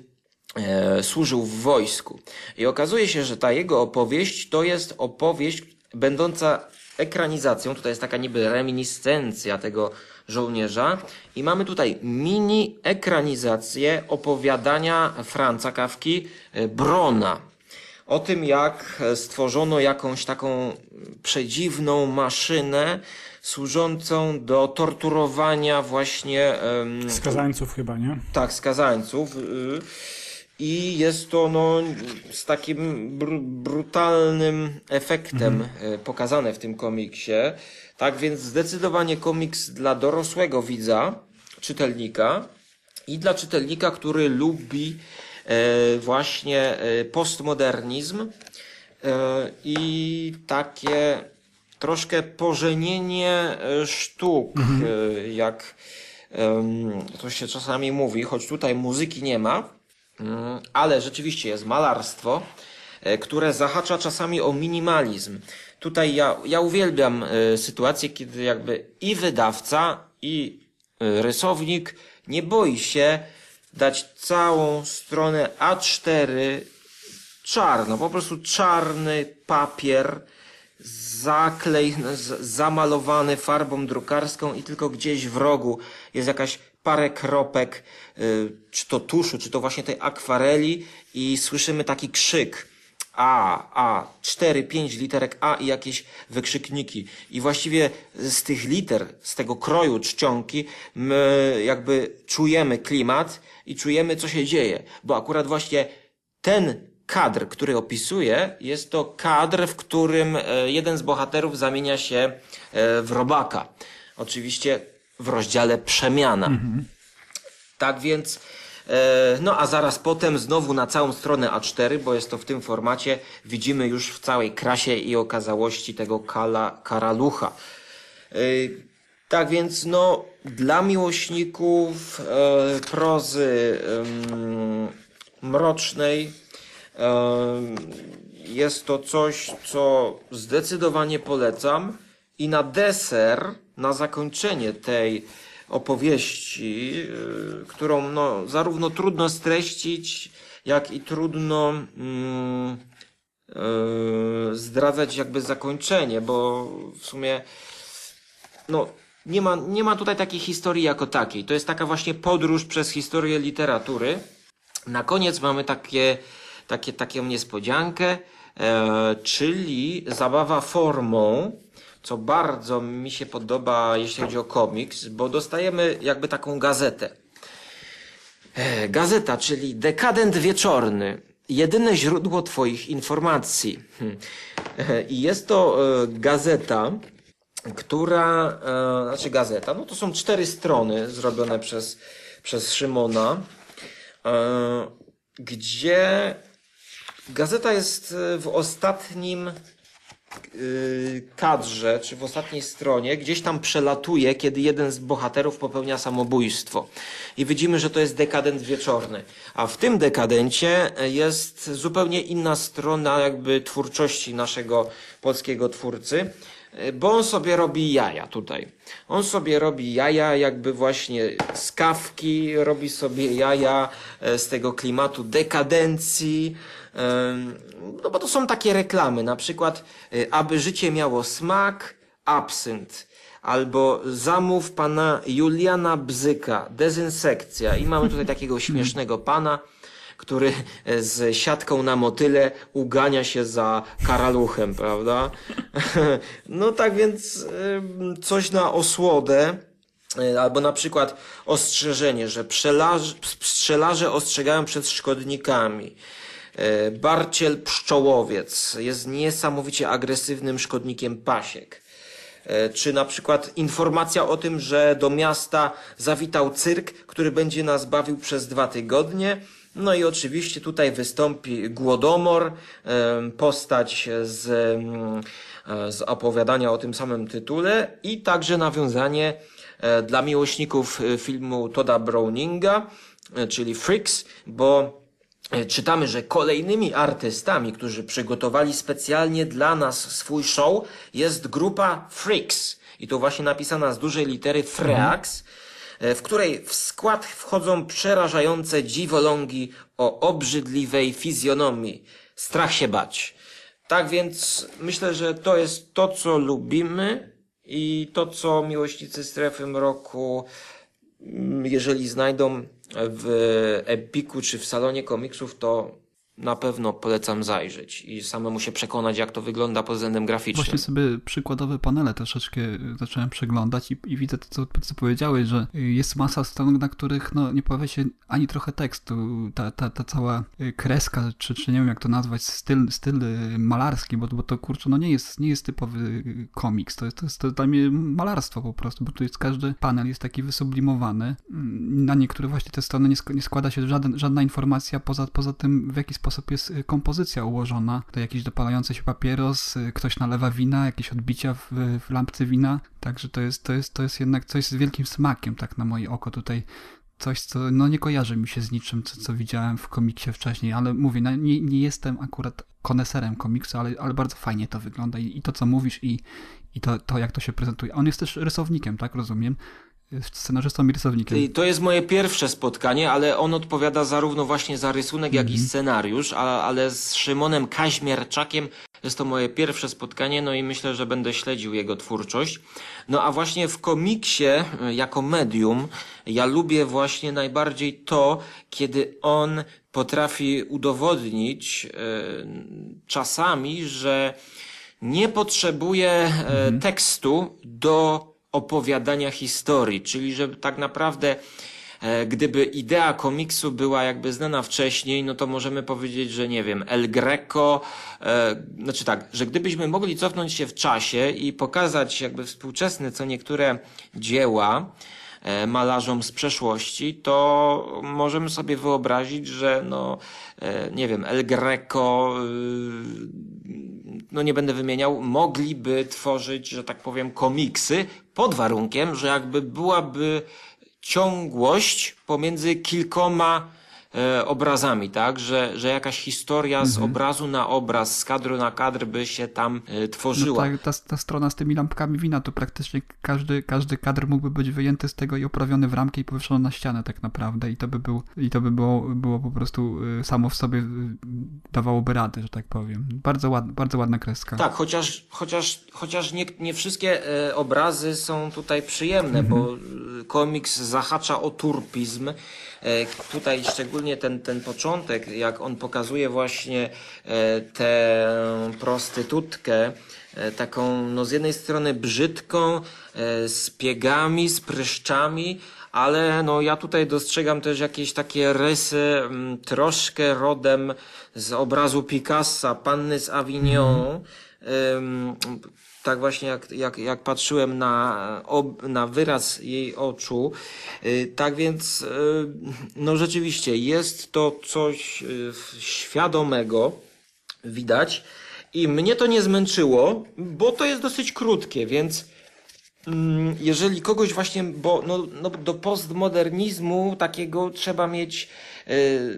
e, służył w wojsku. I okazuje się, że ta jego opowieść to jest opowieść będąca ekranizacją. Tutaj jest taka niby reminiscencja tego żołnierza. I mamy tutaj mini ekranizację opowiadania Franca Kawki e, Brona. O tym, jak stworzono jakąś taką przedziwną maszynę służącą do torturowania właśnie. Skazańców chyba, nie? Tak, skazańców. Y, i jest to no, z takim br brutalnym efektem mhm. E, pokazane w tym komiksie. Tak więc zdecydowanie komiks dla dorosłego widza, czytelnika i dla czytelnika, który lubi właśnie e, postmodernizm e, i takie troszkę pożenienie e, sztuk, mhm. jak to się czasami mówi, choć tutaj muzyki nie ma, mm, ale rzeczywiście jest malarstwo, które zahacza czasami o minimalizm. Tutaj ja, ja uwielbiam sytuację, kiedy jakby i wydawca, i rysownik nie boi się dać całą stronę A4 czarno, po prostu czarny papier, zaklej, zamalowany farbą drukarską i tylko gdzieś w rogu jest jakaś parę kropek, y, czy to tuszu, czy to właśnie tej akwareli i słyszymy taki krzyk. A, A, 4, 5 literek A i jakieś wykrzykniki. I właściwie z tych liter, z tego kroju czcionki, my jakby czujemy klimat i czujemy, co się dzieje. Bo akurat właśnie ten kadr, który opisuje, jest to kadr, w którym e, jeden z bohaterów zamienia się e, w robaka. Oczywiście w rozdziale przemiana. Mhm. Tak więc, no a zaraz potem znowu na całą stronę A4, bo jest to w tym formacie, widzimy już w całej krasie i okazałości tego kala, karalucha. Tak więc, no, dla miłośników prozy mrocznej, jest to coś, co zdecydowanie polecam. I na deser, na zakończenie tej opowieści, y, którą no, zarówno trudno streścić, jak i trudno mm, yy, zdradzać jakby zakończenie, bo w sumie no, nie, ma, nie ma tutaj takiej historii jako takiej. To jest taka właśnie podróż przez historię literatury. Na koniec mamy takie takie, taką niespodziankę, e, czyli zabawa formą, co bardzo mi się podoba, jeśli chodzi o komiks, bo dostajemy jakby taką gazetę. E, gazeta, czyli dekadent wieczorny. Jedyne źródło Twoich informacji. Hm. E, I jest to e, gazeta, która, znaczy gazeta, no to są cztery strony zrobione przez, przez Szymona, gdzie Gazeta jest w ostatnim kadrze, czy w ostatniej stronie, gdzieś tam przelatuje, kiedy jeden z bohaterów popełnia samobójstwo. I widzimy, że to jest dekadent wieczorny. A w tym dekadencie jest zupełnie inna strona jakby twórczości naszego polskiego twórcy, e, bo on sobie robi jaja tutaj. On sobie robi jaja jakby właśnie z kawki, robi sobie jaja z tego klimatu dekadencji, no bo to są takie reklamy, na przykład y, aby życie miało smak, absynt. Albo zamów pana Juliana Bzyka, dezynsekcja. I mamy tutaj takiego śmiesznego pana, który e, z siatką na motyle ugania się za karaluchem, prawda? No tak więc coś na osłodę. E, albo na przykład ostrzeżenie, że pszczelarze ostrzegają przed szkodnikami. E, Barciel pszczołowiec jest niesamowicie agresywnym szkodnikiem pasiek. E, czy na przykład informacja o tym, że do miasta zawitał cyrk, który będzie nas bawił przez dwa tygodnie. No i oczywiście tutaj wystąpi Głodomor, e, postać z, z opowiadania o tym samym tytule i także nawiązanie dla miłośników filmu Toda Browninga, czyli Freaks, bo E, czytamy, że kolejnymi artystami, którzy przygotowali specjalnie dla nas swój show, jest grupa Freaks. I to właśnie napisana z dużej litery Freaks, e, w której w skład wchodzą przerażające dziwolągi o obrzydliwej fizjonomii. Strach się bać. Tak więc myślę, że to jest to, co lubimy i to, co miłośnicy strefy mroku, mm, jeżeli znajdą w Epiku czy w salonie komiksów, to na pewno polecam zajrzeć i samemu się przekonać, jak to wygląda pod względem graficznym. Właśnie sobie przykładowe panele troszeczkę zacząłem przeglądać i, i widzę to, co, co powiedziałeś, że jest masa stron, na których no, nie pojawia się ani trochę tekstu. Ta, ta, ta cała kreska, czy, czy nie wiem jak to nazwać, styl, styl malarski, bo, bo to kurczę, no nie jest, nie jest typowy komiks, to jest, to jest to dla mnie malarstwo po prostu, bo tu jest każdy panel jest taki wysublimowany. Na niektóre właśnie te strony nie, nie składa się żaden, żadna informacja poza, poza tym, w jaki sposób sposób jest y, kompozycja ułożona. To jakiś dopalający się papieros, y, ktoś nalewa wina, jakieś odbicia w, w lampce wina. Także to jest, to, jest, to jest jednak coś z wielkim smakiem, tak na moje oko tutaj coś, co no nie kojarzy mi się z niczym, co, co widziałem w komiksie wcześniej, ale mówię, no, nie, nie jestem akurat koneserem komiksu, ale, ale bardzo fajnie to wygląda i, i to, co mówisz i, i to, to, jak to się prezentuje. On jest też rysownikiem, tak, rozumiem? Scenarzystą i rysownikiem. To jest moje pierwsze spotkanie, ale on odpowiada zarówno właśnie za rysunek, jak i scenariusz, a, ale z Szymonem Kaźmierczakiem jest to moje pierwsze spotkanie, no i myślę, że będę śledził jego twórczość. No a właśnie w komiksie, y, jako medium, ja lubię właśnie najbardziej to, kiedy on potrafi udowodnić y, czasami, że nie potrzebuje y, tekstu do opowiadania historii, czyli że tak naprawdę e, gdyby idea komiksu była jakby znana wcześniej, no to możemy powiedzieć, że nie wiem, El Greco, e, znaczy tak, że gdybyśmy mogli cofnąć się w czasie i pokazać jakby współczesne co niektóre dzieła, e, malarzom z przeszłości, to możemy sobie wyobrazić, że no, e, nie wiem, El Greco, no nie będę wymieniał, mogliby tworzyć, że tak powiem, komiksy pod warunkiem, że jakby byłaby ciągłość pomiędzy kilkoma obrazami, tak? Że, że jakaś historia z obrazu na obraz, z kadru na kadr by się tam e, No tworzyła. ta, ta, strona z tymi lampkami wina, to praktycznie każdy, każdy kadr mógłby być wyjęty z tego i oprawiony w ramkę i powieszony na ścianę tak naprawdę i to by, był, i to by było, było po prostu y, samo w sobie y, dawałoby radę, że tak powiem. Bardzo, ład, bardzo ładna kreska. Tak, chociaż, chociaż, chociaż nie, nie wszystkie e, obrazy są tutaj przyjemne, bo e, komiks zahacza o turpizm. E, tutaj szczególnie ten, ten początek, jak on pokazuje właśnie e, tę prostytutkę, e, taką no z jednej strony brzydką, z piegami, z pryszczami, ale no ja tutaj dostrzegam też jakieś takie rysy mm, troszkę rodem z obrazu Picassa, Panny z Avignon. Ym, tak właśnie jak, jak, jak patrzyłem na, na wyraz jej oczu. Y, tak więc, y, no rzeczywiście jest to coś y, świadomego, widać. I mnie to nie zmęczyło, bo to jest dosyć krótkie, więc Mm, jeżeli kogoś właśnie, bo no, no, do postmodernizmu takiego trzeba mieć,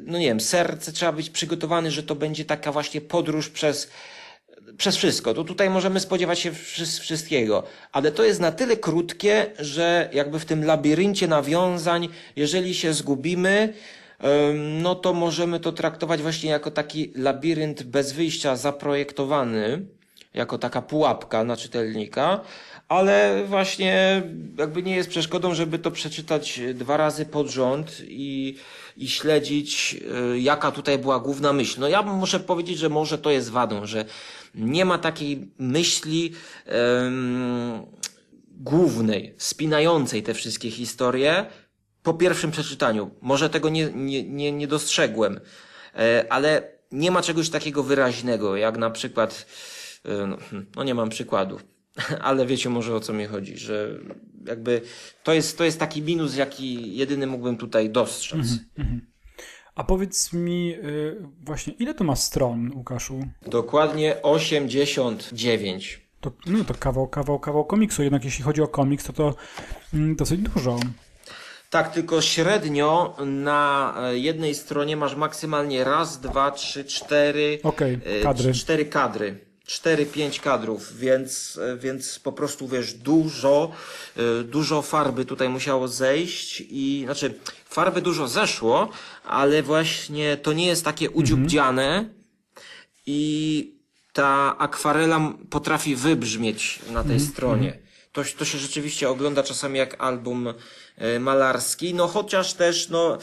no nie wiem, serce trzeba być przygotowany, że to będzie taka właśnie podróż przez, przez wszystko. To tutaj możemy spodziewać się wszy- wszystkiego, ale to jest na tyle krótkie, że jakby w tym labiryncie nawiązań, jeżeli się zgubimy, no to możemy to traktować właśnie jako taki labirynt bez wyjścia zaprojektowany, jako taka pułapka na czytelnika, ale właśnie jakby nie jest przeszkodą, żeby to przeczytać dwa razy pod rząd i, i śledzić, y, jaka tutaj była główna myśl. No ja muszę powiedzieć, że może to jest wadą, że nie ma takiej myśli em, głównej, spinającej te wszystkie historie po pierwszym przeczytaniu. Może tego nie, nie, nie, nie dostrzegłem, e, ale nie ma czegoś takiego wyraźnego, jak na przykład, e, no, no nie mam przykładów, ale wiecie może o co mi chodzi, że jakby to jest, to jest taki minus, jaki jedyny mógłbym tutaj dostrzec. A powiedz mi y, właśnie, ile to ma stron, Łukaszu? Dokładnie 89. To, no to kawał, kawał, kawał komiksu. Jednak jeśli chodzi o komiks, to to mm, dosyć dużo. Tak, tylko średnio na e, jednej stronie masz maksymalnie raz, dwa, trzy, cztery. Okej, e, kadry. Cztery kadry. Cztery, pięć kadrów, więc, więc po prostu wiesz, dużo, e, dużo farby tutaj musiało zejść i, znaczy, farby dużo zeszło, ale właśnie to nie jest takie udziubdziane i ta akwarela potrafi wybrzmieć na tej stronie. To, to się rzeczywiście ogląda czasami jak album e, malarski, no chociaż też, no,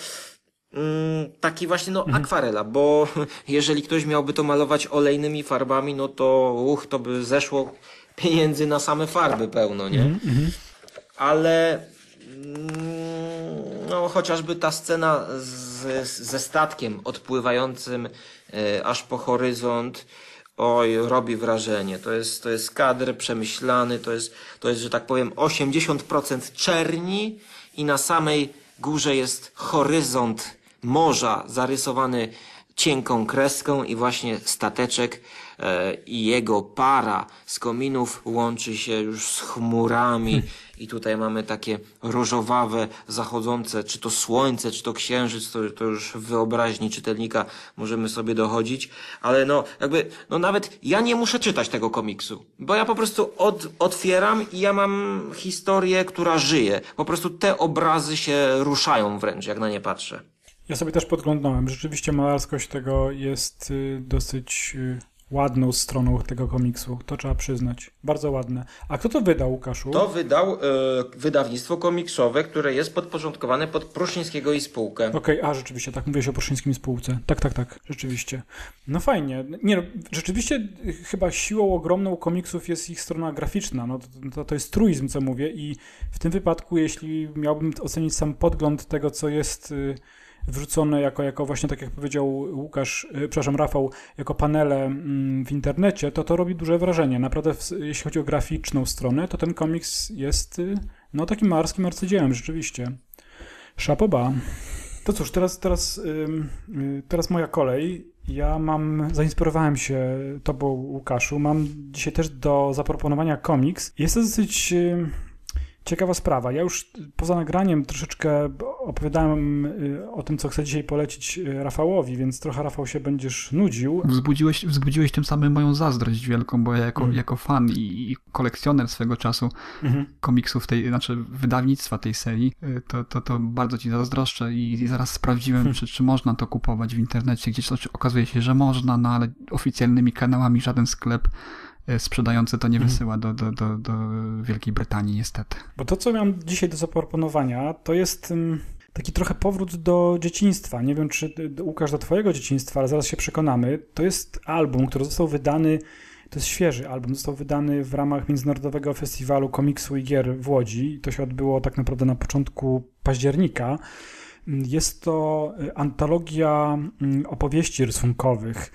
taki właśnie, no, akwarela, bo jeżeli ktoś miałby to malować olejnymi farbami, no to, uch, to by zeszło pieniędzy na same farby pełno, nie? Ale, mm, no, chociażby ta scena z, ze statkiem odpływającym e, aż po horyzont, oj, robi wrażenie. To jest, to jest kadr przemyślany, to jest, to jest, że tak powiem, 80% czerni i na samej górze jest horyzont morza zarysowany cienką kreską i właśnie stateczek e, i jego para z kominów łączy się już z chmurami i tutaj mamy takie różowawe, zachodzące, czy to słońce, czy to księżyc, to, to już w wyobraźni czytelnika możemy sobie dochodzić, ale no jakby, no nawet ja nie muszę czytać tego komiksu, bo ja po prostu od, otwieram i ja mam historię, która żyje. Po prostu te obrazy się ruszają wręcz, jak na nie patrzę. Ja sobie też podglądnąłem. Rzeczywiście malarskość tego jest y, dosyć y, ładną stroną tego komiksu. To trzeba przyznać. Bardzo ładne. A kto to wydał, Łukaszu? To wydał e, wydawnictwo komiksowe, które jest podporządkowane pod Pruszyńskiego i spółkę. Okej, a rzeczywiście, tak mówiłeś o Pruszyńskim i spółce. Tak, tak, tak, rzeczywiście. No fajnie. Nie no, rzeczywiście y, chyba siłą ogromną komiksów jest ich strona graficzna. No, to, to, to jest truizm, co mówię i w tym wypadku, jeśli miałbym ocenić sam podgląd tego, co jest... Y, wrzucone jako, jako właśnie tak jak powiedział Łukasz, yy, przepraszam, Rafał, jako panele mm, w internecie, to to robi duże wrażenie. Naprawdę, jeśli chodzi o graficzną stronę, to ten komiks jest yy, no takim malarskim arcydziełem, rzeczywiście. Szapoba. To cóż, teraz, teraz, yy, teraz moja kolej. Ja mam, zainspirowałem się tobą, Łukaszu. Mam dzisiaj też do zaproponowania komiks. Jest to dosyć Ciekawa sprawa. Ja już poza nagraniem troszeczkę opowiadałem y, o tym, co chcę dzisiaj polecić y, Rafałowi, więc trochę Rafał się będziesz nudził. Wzbudziłeś, wzbudziłeś tym samym moją zazdrość wielką, bo ja jako, mm. jako fan i, i, kolekcjoner swego czasu mm -hmm. komiksów tej, znaczy wydawnictwa tej serii, y, to, to, to bardzo ci zazdroszczę i, i zaraz sprawdziłem, mm. czy, czy można to kupować w internecie. Gdzieś okazuje się, że można, no ale oficjalnymi kanałami żaden sklep sprzedający to nie mhm. wysyła do, do, do, do Wielkiej Brytanii, niestety. Bo to, co mam dzisiaj do zaproponowania, to jest taki trochę powrót do dzieciństwa. Nie wiem, czy Łukasz do twojego dzieciństwa, ale zaraz się przekonamy. To jest album, który został wydany, to jest świeży album, został wydany w ramach Międzynarodowego Festiwalu Komiksu i Gier w Łodzi. To się odbyło tak naprawdę na początku października. Jest to y, antologia opowieści rysunkowych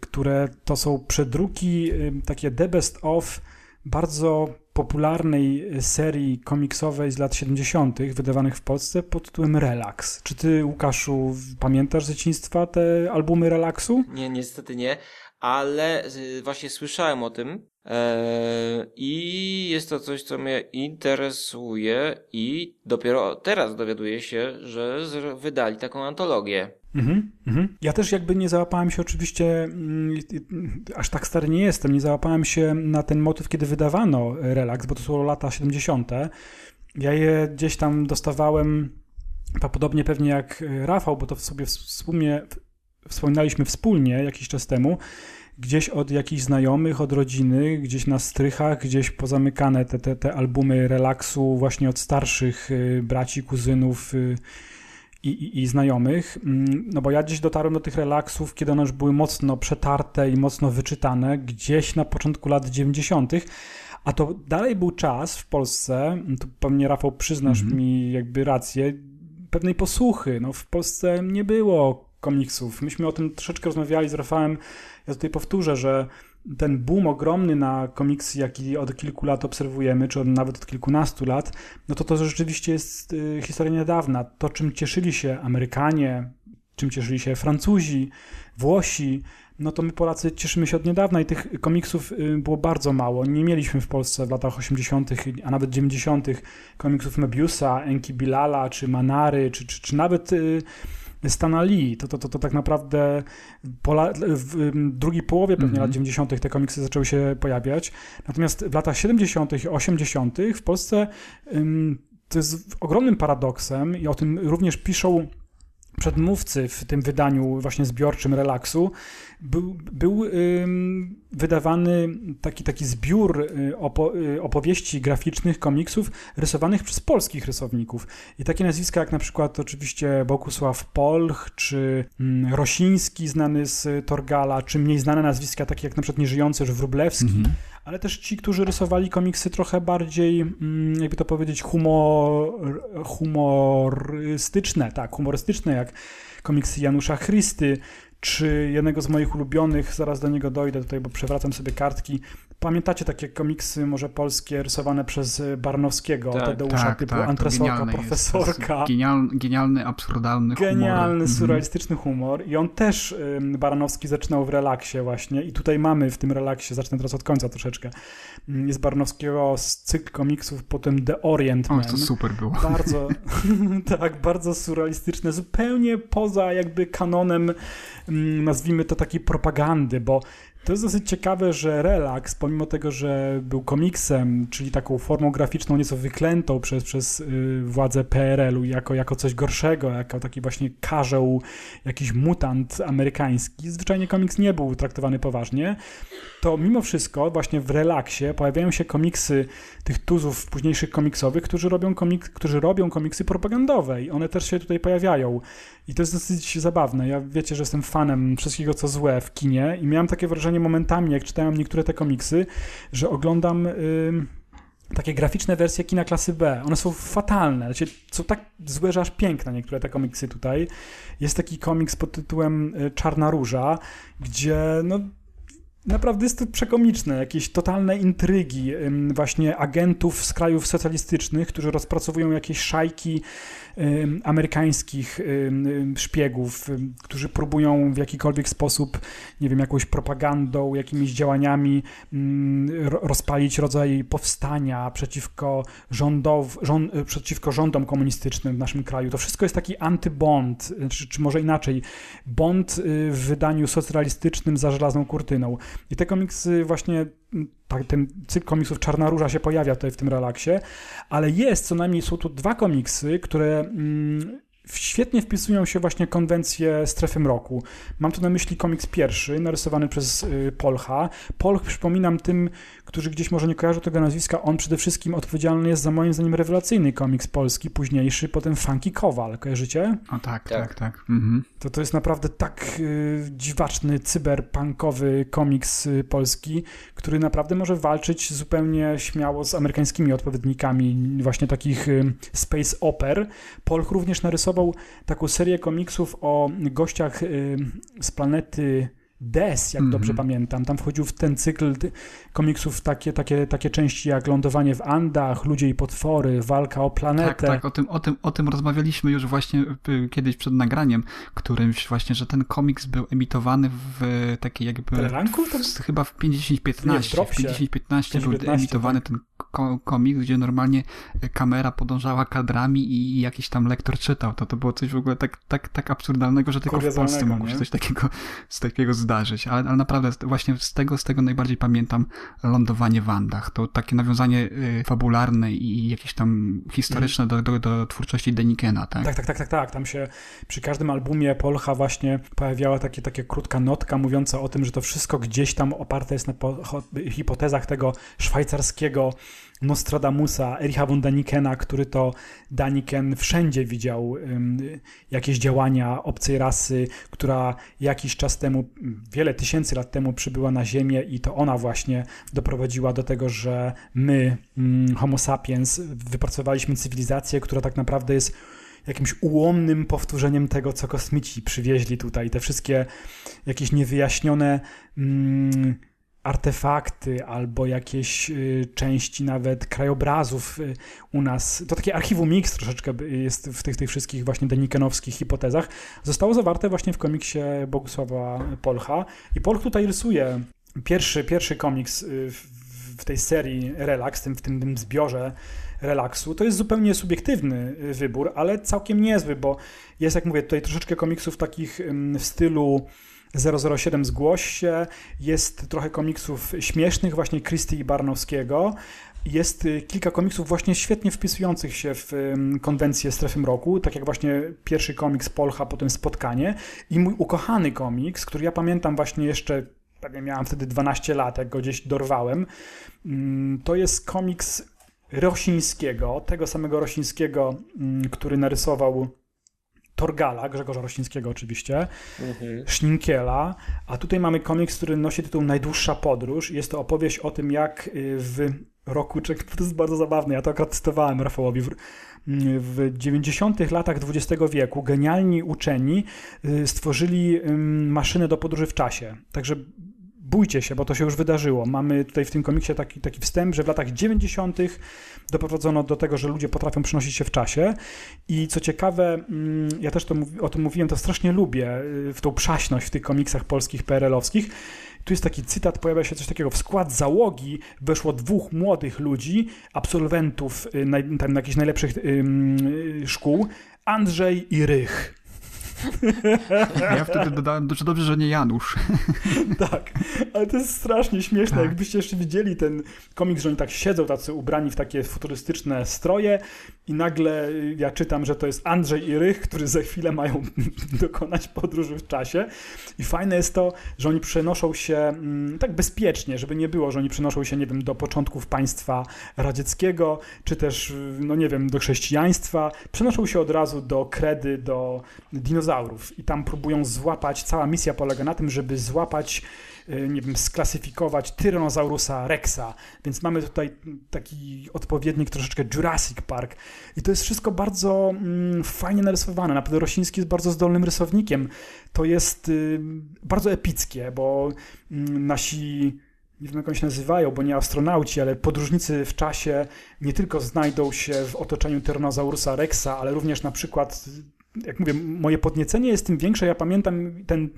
które to są przedruki, y, takie The Best of bardzo popularnej serii komiksowej z lat 70., wydawanych w Polsce pod tytułem Relax. Czy ty, Łukaszu, pamiętasz z dzieciństwa te albumy Relaxu? Nie, niestety nie, ale y, właśnie słyszałem o tym eee, i jest to coś, co mnie interesuje i dopiero teraz dowiaduję się, że wydali taką antologię. Mhm, mhm. Ja też jakby nie załapałem się oczywiście, mm, aż tak stary nie jestem, nie załapałem się na ten motyw, kiedy wydawano relaks, bo to są lata 70. Ja je gdzieś tam dostawałem, podobnie pewnie jak Rafał, bo to sobie w sumie wspominaliśmy wspólnie jakiś czas temu, gdzieś od jakichś znajomych, od rodziny, gdzieś na strychach, gdzieś pozamykane te, te, te albumy relaksu właśnie od starszych y, braci, kuzynów, y, i, i, i, znajomych, mm, no bo ja gdzieś dotarłem do tych relaksów, kiedy one już były mocno przetarte i mocno wyczytane, gdzieś na początku lat 90., a to dalej był czas w Polsce, tu pewnie Rafał przyznasz mm -hmm. mi jakby rację, pewnej posłuchy. No w Polsce nie było komiksów. Myśmy o tym troszeczkę rozmawiali z Rafałem. Ja tutaj powtórzę, że ten boom ogromny na komiksy, jaki od kilku lat obserwujemy, czy od, nawet od kilkunastu lat, no to to rzeczywiście jest y, historia niedawna. To, czym cieszyli się Amerykanie, czym cieszyli się Francuzi, Włosi, no to my Polacy cieszymy się od niedawna i tych komiksów y, było bardzo mało. Nie mieliśmy w Polsce w latach 80., a nawet 90. komiksów Mebiusa, Enki Bilala, czy Manary, czy, czy, czy nawet y, Stana Lee. To, to, to, to tak naprawdę pola, w drugiej połowie pewnie mm -hmm. lat 90. te komiksy zaczęły się pojawiać. Natomiast w latach 70. i 80. w Polsce to jest ogromnym paradoksem i o tym również piszą przedmówcy w tym wydaniu właśnie zbiorczym relaksu był, był ym, wydawany taki, taki zbiór y, opo, y, opowieści graficznych, komiksów rysowanych przez polskich rysowników. I takie nazwiska jak na przykład oczywiście Bogusław Polch, czy mm, Rosiński znany z Torgala, czy mniej znane nazwiska takie jak na przykład nieżyjący Wróblewski, -hmm ale też ci, którzy rysowali komiksy trochę bardziej, mm, jakby to powiedzieć, humor, humorystyczne, tak, humorystyczne, jak komiksy Janusza Chrysty, czy jednego z moich ulubionych, zaraz do niego dojdę tutaj, bo przewracam sobie kartki, pamiętacie takie komiksy może polskie rysowane przez Barnowskiego, tak, Tadeusza tak, typu tak, Antresolka, Profesorka. Genialny, genialny, absurdalny Genialny, humor. surrealistyczny humor i on też Baranowski zaczynał w relaksie właśnie i tutaj mamy w tym relaksie, zacznę teraz od końca troszeczkę, mm, jest Barnowskiego z cykl komiksów, potem The Orient Man. O, to super było. Bardzo, tak, bardzo surrealistyczne, zupełnie poza jakby kanonem, mm, nazwijmy to takiej propagandy, bo to jest dosyć ciekawe, że Relax, pomimo tego, że był komiksem, czyli taką formą graficzną nieco wyklętą przez, przez władze PRL-u jako, jako coś gorszego, jako taki właśnie karzeł, jakiś mutant amerykański, zwyczajnie komiks nie był traktowany poważnie, to mimo wszystko właśnie w Relaxie pojawiają się komiksy tych tuzów późniejszych komiksowych, którzy robią, komik którzy robią komiksy propagandowe i one też się tutaj pojawiają. I to jest dosyć zabawne. Ja wiecie, że jestem fanem wszystkiego, co złe w kinie i miałem takie wrażenie momentami, jak czytałem niektóre te komiksy, że oglądam... Takie graficzne wersje kina klasy B. One są fatalne, znaczy, są tak złe, że aż piękne niektóre te komiksy tutaj. Jest taki komiks pod tytułem y, Czarna Róża, gdzie no, Naprawdę jest to przekomiczne, jakieś totalne intrygi właśnie agentów z krajów socjalistycznych, którzy rozpracowują jakieś szajki amerykańskich szpiegów, którzy próbują w jakikolwiek sposób, nie wiem, jakąś propagandą, jakimiś działaniami rozpalić rodzaj powstania przeciwko, rządow, rząd, przeciwko rządom komunistycznym w naszym kraju. To wszystko jest taki antybond, czy, czy może inaczej, bond y, w wydaniu socjalistycznym za żelazną kurtyną. I te komiksy właśnie ten cykl komiksów Czarna Róża się pojawia tutaj w tym relaksie, ale jest co najmniej, są tu dwa komiksy, które mm, świetnie wpisują się właśnie konwencje strefy mroku. Mam tu na myśli komiks pierwszy, narysowany przez y, Polcha. Polch, przypominam tym, którzy gdzieś może nie kojarzą tego nazwiska, on przede wszystkim odpowiedzialny jest za moim zdaniem rewelacyjny komiks polski, późniejszy, potem Funky Kowal. Kojarzycie? O tak, tak, tak. tak. Mhm. To, to jest naprawdę tak y, dziwaczny, cyberpunkowy komiks y, polski, który naprawdę może walczyć zupełnie śmiało z amerykańskimi odpowiednikami właśnie takich y, space oper. Polch również narysował taką serię komiksów o gościach y, z planety Des, jak mm -hmm. dobrze pamiętam. Tam wchodził w ten cykl komiksów takie, takie, takie części jak Lądowanie w Andach, Ludzie i potwory, Walka o planetę. Tak, tak, o tym, o tym, o tym rozmawialiśmy już właśnie kiedyś przed nagraniem którymś właśnie, że ten komiks był emitowany w takiej jakby... Teleranku? To... Chyba w 50-15. W 50-15 był emitowany tak. ten komiks, gdzie normalnie kamera podążała kadrami i jakiś tam lektor czytał. To to było coś w ogóle tak, tak, tak absurdalnego, że tylko w Polsce mogło się coś takiego, z takiego zdarzyć. Ale, ale naprawdę właśnie z tego, z tego najbardziej pamiętam lądowanie w Andach. To takie nawiązanie y, fabularne i jakieś tam historyczne do, do, do twórczości Denikena, tak? Tak, tak, tak, tak, tak. Tam się przy każdym albumie Polcha właśnie pojawiała takie, takie krótka notka mówiąca o tym, że to wszystko gdzieś tam oparte jest na hipotezach tego szwajcarskiego Nostradamusa, Ericha von Danikena, który to Daniken wszędzie widział jakieś działania obcej rasy, która jakiś czas temu, wiele tysięcy lat temu przybyła na Ziemię i to ona właśnie doprowadziła do tego, że my, Homo sapiens, wypracowaliśmy cywilizację, która tak naprawdę jest jakimś ułomnym powtórzeniem tego, co kosmici przywieźli tutaj. Te wszystkie jakieś niewyjaśnione mm, artefakty albo jakieś y, części nawet krajobrazów y, u nas. To takie archiwum mix troszeczkę jest w tych, tych wszystkich właśnie denikenowskich hipotezach. Zostało zawarte właśnie w komiksie Bogusława Polcha i Polch tutaj rysuje pierwszy, pierwszy komiks y, w tej serii Relax, w tym, w tym zbiorze relaksu. To jest zupełnie subiektywny wybór, ale całkiem niezły, bo jest, jak mówię, tutaj troszeczkę komiksów takich w stylu 007 Zgłoś się, jest trochę komiksów śmiesznych właśnie Christie i Barnowskiego, jest y, kilka komiksów właśnie świetnie wpisujących się w konwencję Strefy Mroku, tak jak właśnie pierwszy komiks Polcha, potem Spotkanie i mój ukochany komiks, który ja pamiętam właśnie jeszcze, pewnie miałem wtedy 12 lat, jak go gdzieś dorwałem, mm, to jest komiks Rosińskiego, tego samego Rosińskiego, mm, który narysował Torgala, Grzegorza Rościńskiego oczywiście, mhm. Szninkiela, a tutaj mamy komiks, który nosi tytuł Najdłuższa podróż. Jest to opowieść o tym, jak y, w roku, to jest bardzo zabawne, ja to akurat cytowałem Rafałowi, w, w 90 latach XX wieku genialni uczeni y, stworzyli maszynę do podróży w czasie. Także bójcie się, bo to się już wydarzyło. Mamy tutaj w tym komiksie taki, taki wstęp, że w latach 90. doprowadzono do tego, że ludzie potrafią przenosić się w czasie i co ciekawe, mm, ja też to, o tym mówiłem, to strasznie lubię, y, w tą przaśność w tych komiksach polskich, PRL-owskich, tu jest taki cytat, pojawia się coś takiego, w skład załogi weszło dwóch młodych ludzi, absolwentów y, tam, jakichś najlepszych y, szkół, Andrzej i Rych. Ja wtedy dodałem dużo dobrze, że nie Janusz. Tak, ale to jest strasznie śmieszne. Tak. Jakbyście jeszcze widzieli ten komiks, że oni tak siedzą, tacy ubrani w takie futurystyczne stroje i nagle ja czytam, że to jest Andrzej i Rych, którzy za chwilę mają dokonać podróży w czasie. I fajne jest to, że oni przenoszą się mm, tak bezpiecznie, żeby nie było, że oni przenoszą się, nie wiem, do początków państwa radzieckiego, czy też, no nie wiem, do chrześcijaństwa. Przenoszą się od razu do kredy, do dinozaurów i tam próbują złapać, cała misja polega na tym, żeby złapać Y, nie wiem, sklasyfikować Tyrannosaurusa Rexa, więc mamy tutaj taki odpowiednik troszeczkę Jurassic Park. I to jest wszystko bardzo mm, fajnie narysowane, naprawdę Rosiński jest bardzo zdolnym rysownikiem, to jest y, bardzo epickie, bo y, nasi nie wiem jak oni się nazywają, bo nie astronauci, ale podróżnicy w czasie nie tylko znajdą się w otoczeniu Tyrannosaurusa Rexa, ale również na przykład jak mówię, moje podniecenie jest tym większe. Ja pamiętam ten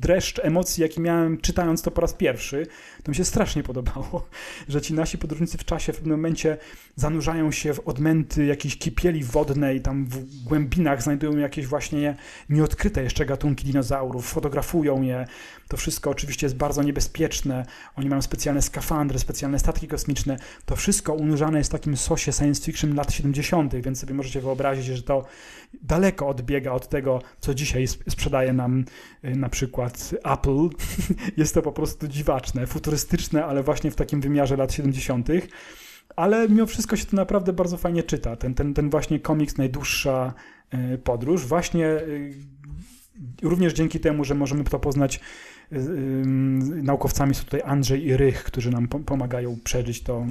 dreszcz emocji, jaki miałem czytając to po raz pierwszy. To mi się strasznie podobało, że ci nasi podróżnicy w czasie w pewnym momencie zanurzają się w odmęty jakiejś kipieli wodnej, tam w głębinach znajdują jakieś właśnie nieodkryte jeszcze gatunki dinozaurów, fotografują je. To wszystko oczywiście jest bardzo niebezpieczne. Oni mają specjalne skafandry, specjalne statki kosmiczne. To wszystko unurzane jest w takim sosie science fiction lat 70., więc sobie możecie wyobrazić, że to daleko odbiega od tego, co dzisiaj sprzedaje nam y, na przykład Apple. Jest to po prostu dziwaczne, futurystyczne, ale właśnie w takim wymiarze lat 70. Ale mimo wszystko się to naprawdę bardzo fajnie czyta. Ten, ten, ten właśnie komiks Najdłuższa y, Podróż, właśnie y, również dzięki temu, że możemy to poznać naukowcami są tutaj Andrzej i Rych, którzy nam pomagają przeżyć to,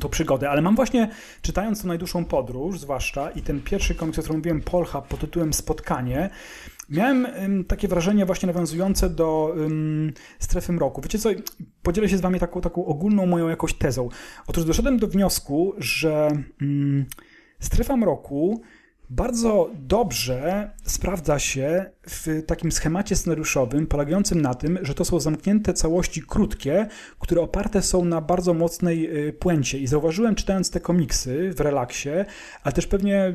tą przygodę, ale mam właśnie, czytając tą najdłuższą podróż, zwłaszcza i ten pierwszy komiks, o którym mówiłem, Polcha pod tytułem Spotkanie, miałem um, takie wrażenie właśnie nawiązujące do um, strefy mroku. Wiecie co, podzielę się z wami taką, taką ogólną moją jakąś tezą. Otóż doszedłem do wniosku, że um, strefa mroku bardzo dobrze sprawdza się w takim schemacie scenariuszowym polegającym na tym, że to są zamknięte całości krótkie, które oparte są na bardzo mocnej y, puencie. I zauważyłem czytając te komiksy w relaksie, ale też pewnie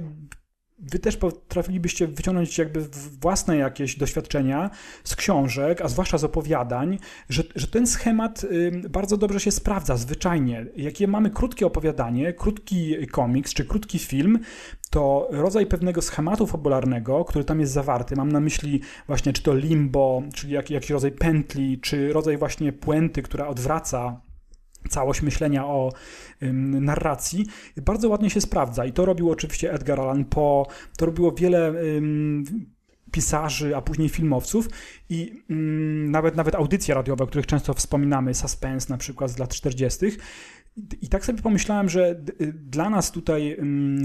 wy też potrafilibyście wyciągnąć jakby własne jakieś doświadczenia z książek, a zwłaszcza z opowiadań, że, że ten schemat bardzo dobrze się sprawdza zwyczajnie. Jakie mamy krótkie opowiadanie, krótki komiks czy krótki film, to rodzaj pewnego schematu fabularnego, który tam jest zawarty, mam na myśli właśnie czy to limbo, czyli jak, jakiś rodzaj pętli, czy rodzaj właśnie puenty, która odwraca całość myślenia o narracji, bardzo ładnie się sprawdza. I to robił oczywiście Edgar Allan Poe, to robiło wiele pisarzy, a później filmowców i nawet, nawet audycje radiowe, o których często wspominamy, Suspense na przykład z lat 40., i tak sobie pomyślałem, że dla nas tutaj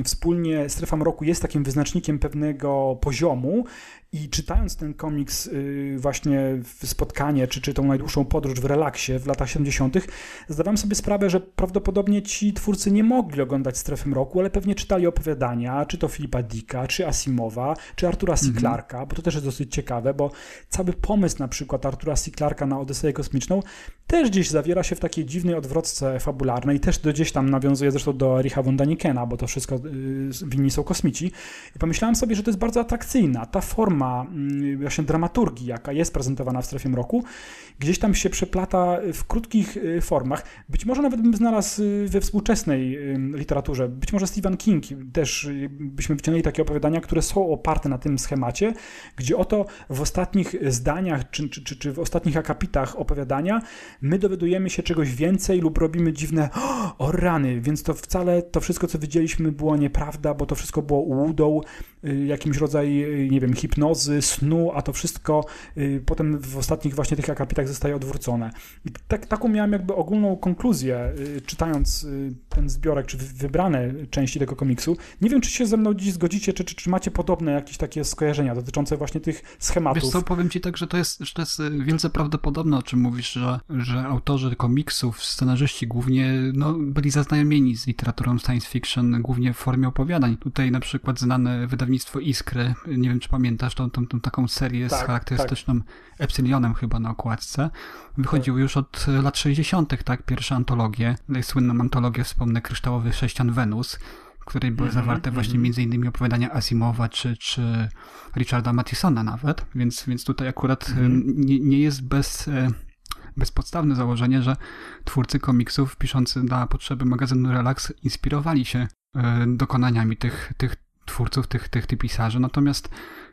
wspólnie Strefa Mroku jest takim wyznacznikiem pewnego poziomu i czytając ten komiks y, właśnie w spotkanie, czy, czy tą najdłuższą podróż w relaksie w latach 70., zdawałem sobie sprawę, że prawdopodobnie ci twórcy nie mogli oglądać Strefy Mroku, ale pewnie czytali opowiadania, czy to Filipa Dicka, czy Asimowa, czy Artura C. Mhm. Clarka, bo to też jest dosyć ciekawe, bo cały pomysł na przykład Artura C. Clarka na Odyseję Kosmiczną też gdzieś zawiera się w takiej dziwnej odwrotce fabularnej, też do gdzieś tam nawiązuje zresztą do Richa von Danikena, bo to wszystko y, winni są kosmici. I pomyślałem sobie, że to jest bardzo atrakcyjna ta forma mm, właśnie dramaturgii, jaka jest prezentowana w strefie mroku, gdzieś tam się przeplata w krótkich y, formach. Być może nawet bym znalazł y, we współczesnej literaturze, być może Stephen King też byśmy wyciągnęli takie opowiadania, które są oparte na tym schemacie, gdzie oto w ostatnich zdaniach czy, czy, czy, czy w ostatnich akapitach opowiadania my dowiadujemy się czegoś więcej lub robimy dziwne o rany, więc to wcale to wszystko, co widzieliśmy, było nieprawda, bo to wszystko było ułudą, y, jakimś rodzaj, y, nie wiem, hipnozy, snu, a to wszystko y, potem w ostatnich właśnie tych akapitach zostaje odwrócone. I tak, taką miałem jakby ogólną konkluzję, czytając ten zbiorek, czy wybrane części tego komiksu. Nie wiem, czy się ze mną dziś zgodzicie, czy, czy, czy macie podobne jakieś takie skojarzenia dotyczące właśnie tych schematów. Wiesz co, powiem ci tak, że to jest, że to jest wielce prawdopodobne, o czym mówisz, że, że autorzy komiksów, scenarzyści głównie no, byli zaznajomieni z literaturą science fiction, głównie w formie opowiadań. Tutaj na przykład znane wydawnictwo Iskry, nie wiem czy pamiętasz tą, tą, tą taką serię tak, z charakterystyczną tak. Epsilionem chyba na okładce. Wychodziły tak. już od lat 60., tak? Pierwsze antologie, słynną antologię wspomnę Kryształowy Sześcian Wenus, w której były mm -hmm, zawarte właśnie mm -hmm. między innymi opowiadania Asimowa czy, czy Richarda Mattisona nawet, więc, więc tutaj akurat mm -hmm. nie, nie jest bez e, bezpodstawne założenie, że twórcy komiksów piszący na potrzeby magazynu Relax inspirowali się e, dokonaniami tych, tych twórców, tych, tych, tych pisarzy. Natomiast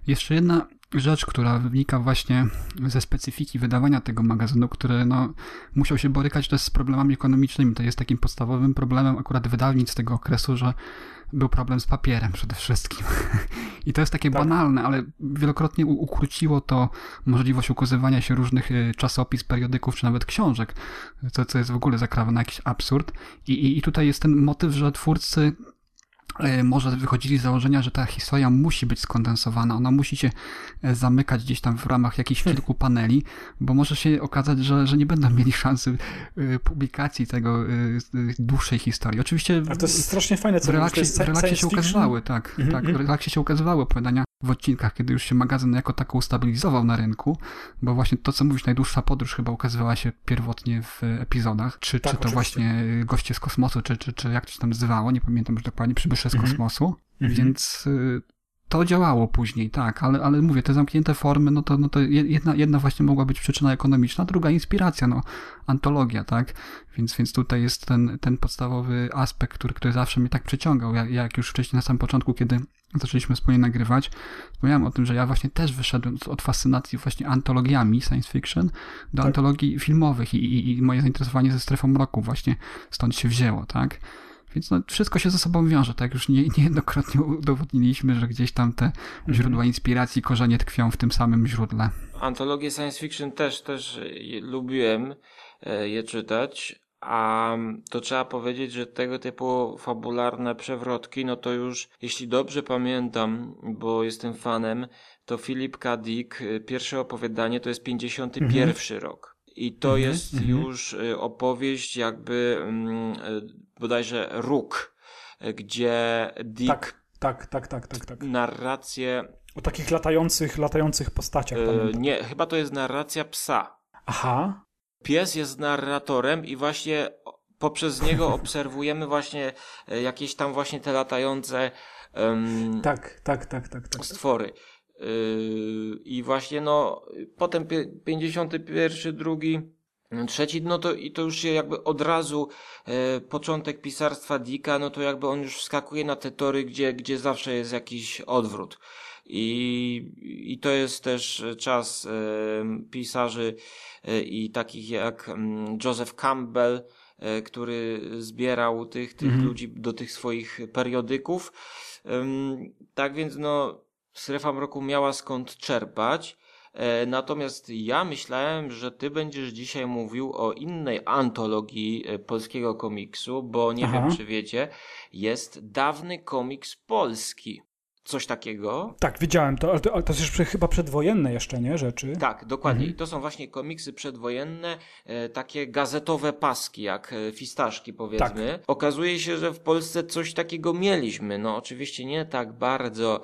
jeszcze jedna rzecz, która wynika właśnie ze specyfiki wydawania tego magazynu, który no, musiał się borykać też z problemami ekonomicznymi. To jest takim podstawowym problemem akurat wydawnictw tego okresu, że był problem z papierem przede wszystkim. I to jest takie tak. banalne, ale wielokrotnie ukróciło to możliwość ukazywania się różnych y, czasopis, periodyków, czy nawet książek, co, co jest w ogóle zakrawa na jakiś absurd. I, i, I tutaj jest ten motyw, że twórcy może wychodzili z założenia, że ta historia musi być skondensowana, ona musi się e, zamykać gdzieś tam w ramach jakichś hmm. kilku paneli, bo może się okazać, że, że nie będą mieli szansy e, publikacji tego dłuższej historii. Oczywiście A to jest strasznie fajne, co w relaksie, w relaksie się ukazywały, tak, mm -hmm. tak, w relaksie się ukazywały opowiadania w odcinkach, kiedy już się magazyn jako tako ustabilizował na rynku, bo właśnie to, co mówisz, najdłuższa podróż chyba ukazywała się pierwotnie w epizodach, czy, tak, czy to właśnie goście z kosmosu, czy, czy, czy jak to się tam nazywało, nie pamiętam już dokładnie, przybysze z mhm. kosmosu, -hmm. więc y, to działało później, tak, ale, ale mówię, te zamknięte formy, no to, no to jedna, jedna właśnie mogła być przyczyna ekonomiczna, druga inspiracja, no, antologia, tak, więc, więc tutaj jest ten, ten podstawowy aspekt, który, który zawsze mnie tak przyciągał, jak, jak już wcześniej na samym początku, kiedy zaczęliśmy wspólnie nagrywać, wspomniałem o tym, że ja właśnie też wyszedłem od fascynacji właśnie antologiami science fiction do tak. antologii filmowych i, i, i moje zainteresowanie ze strefą mroku właśnie stąd się wzięło, tak, więc no, wszystko się ze sobą wiąże, tak już nie, niejednokrotnie udowodniliśmy, że gdzieś tam te mhm. źródła inspiracji, korzenie tkwią w tym samym źródle. Antologie science fiction też, też lubiłem e, je czytać, a to trzeba powiedzieć, że tego typu fabularne przewrotki, no to już, jeśli dobrze pamiętam, bo jestem fanem, to Philip K. Dick, e, pierwsze opowiadanie to jest 51 mhm. rok. I to mm -hmm, jest mm -hmm. już y, opowieść jakby mm, bodajże Róg, y, gdzie Dick... Tak, tak, tak, tak, tak, tak. Narrację... O takich latających, latających postaciach. Yy, nie, chyba to jest narracja psa. Aha. Pies jest narratorem i właśnie poprzez niego obserwujemy właśnie jakieś tam właśnie te latające um, tak, tak, tak, tak, tak, stwory. Yy, I właśnie no, potem 51, drugi, trzeci, no to i to już się jakby od razu e, początek pisarstwa Dicka, no to jakby on już wskakuje na te tory, gdzie, gdzie zawsze jest jakiś odwrót. I, i to jest też czas e, pisarzy e, i takich jak mm, Joseph Campbell, e, który zbierał tych, tych mhm. ludzi do tych swoich periodyków. Tak więc no, strefa mroku miała skąd czerpać. E, natomiast ja myślałem, że ty będziesz dzisiaj mówił o innej antologii e, polskiego komiksu, bo nie Aha. wiem, czy wiecie, jest dawny komiks polski. Coś takiego? Tak, widziałem to, ale to, ale to jest chyba przedwojenne jeszcze, nie? Rzeczy. Tak, dokładnie. Mhm. I to są właśnie komiksy przedwojenne, e, takie gazetowe paski, jak e, fistaszki powiedzmy. Tak. Okazuje się, że w Polsce coś takiego mieliśmy. No oczywiście nie tak bardzo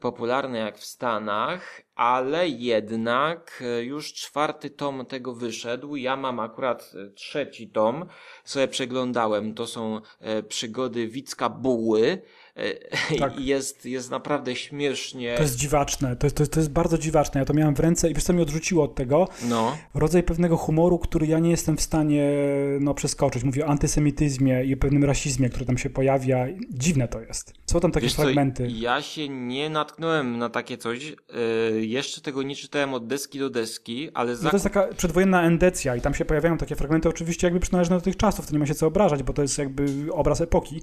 popularne jak w Stanach, ale jednak e, już czwarty tom tego wyszedł. Ja mam akurat e, trzeci tom, sobie przeglądałem. To są przygody Wicka Buły. Tak. Jest, jest naprawdę śmiesznie. To jest dziwaczne, to, to, to jest bardzo dziwaczne. Ja to miałem w ręce i wiesz co mnie odrzuciło od tego? No. Rodzaj pewnego humoru, który ja nie jestem w stanie no, przeskoczyć. Mówię o antysemityzmie i o pewnym rasizmie, który tam się pojawia. Dziwne to jest. Są tam takie wiesz fragmenty. Co, ja się nie natknąłem na takie coś. Yy, jeszcze tego nie czytałem od deski do deski, ale za... no to jest taka przedwojenna endecja i tam się pojawiają takie fragmenty, oczywiście jakby przynależne do tych czasów, to nie ma się co obrażać, bo to jest jakby obraz epoki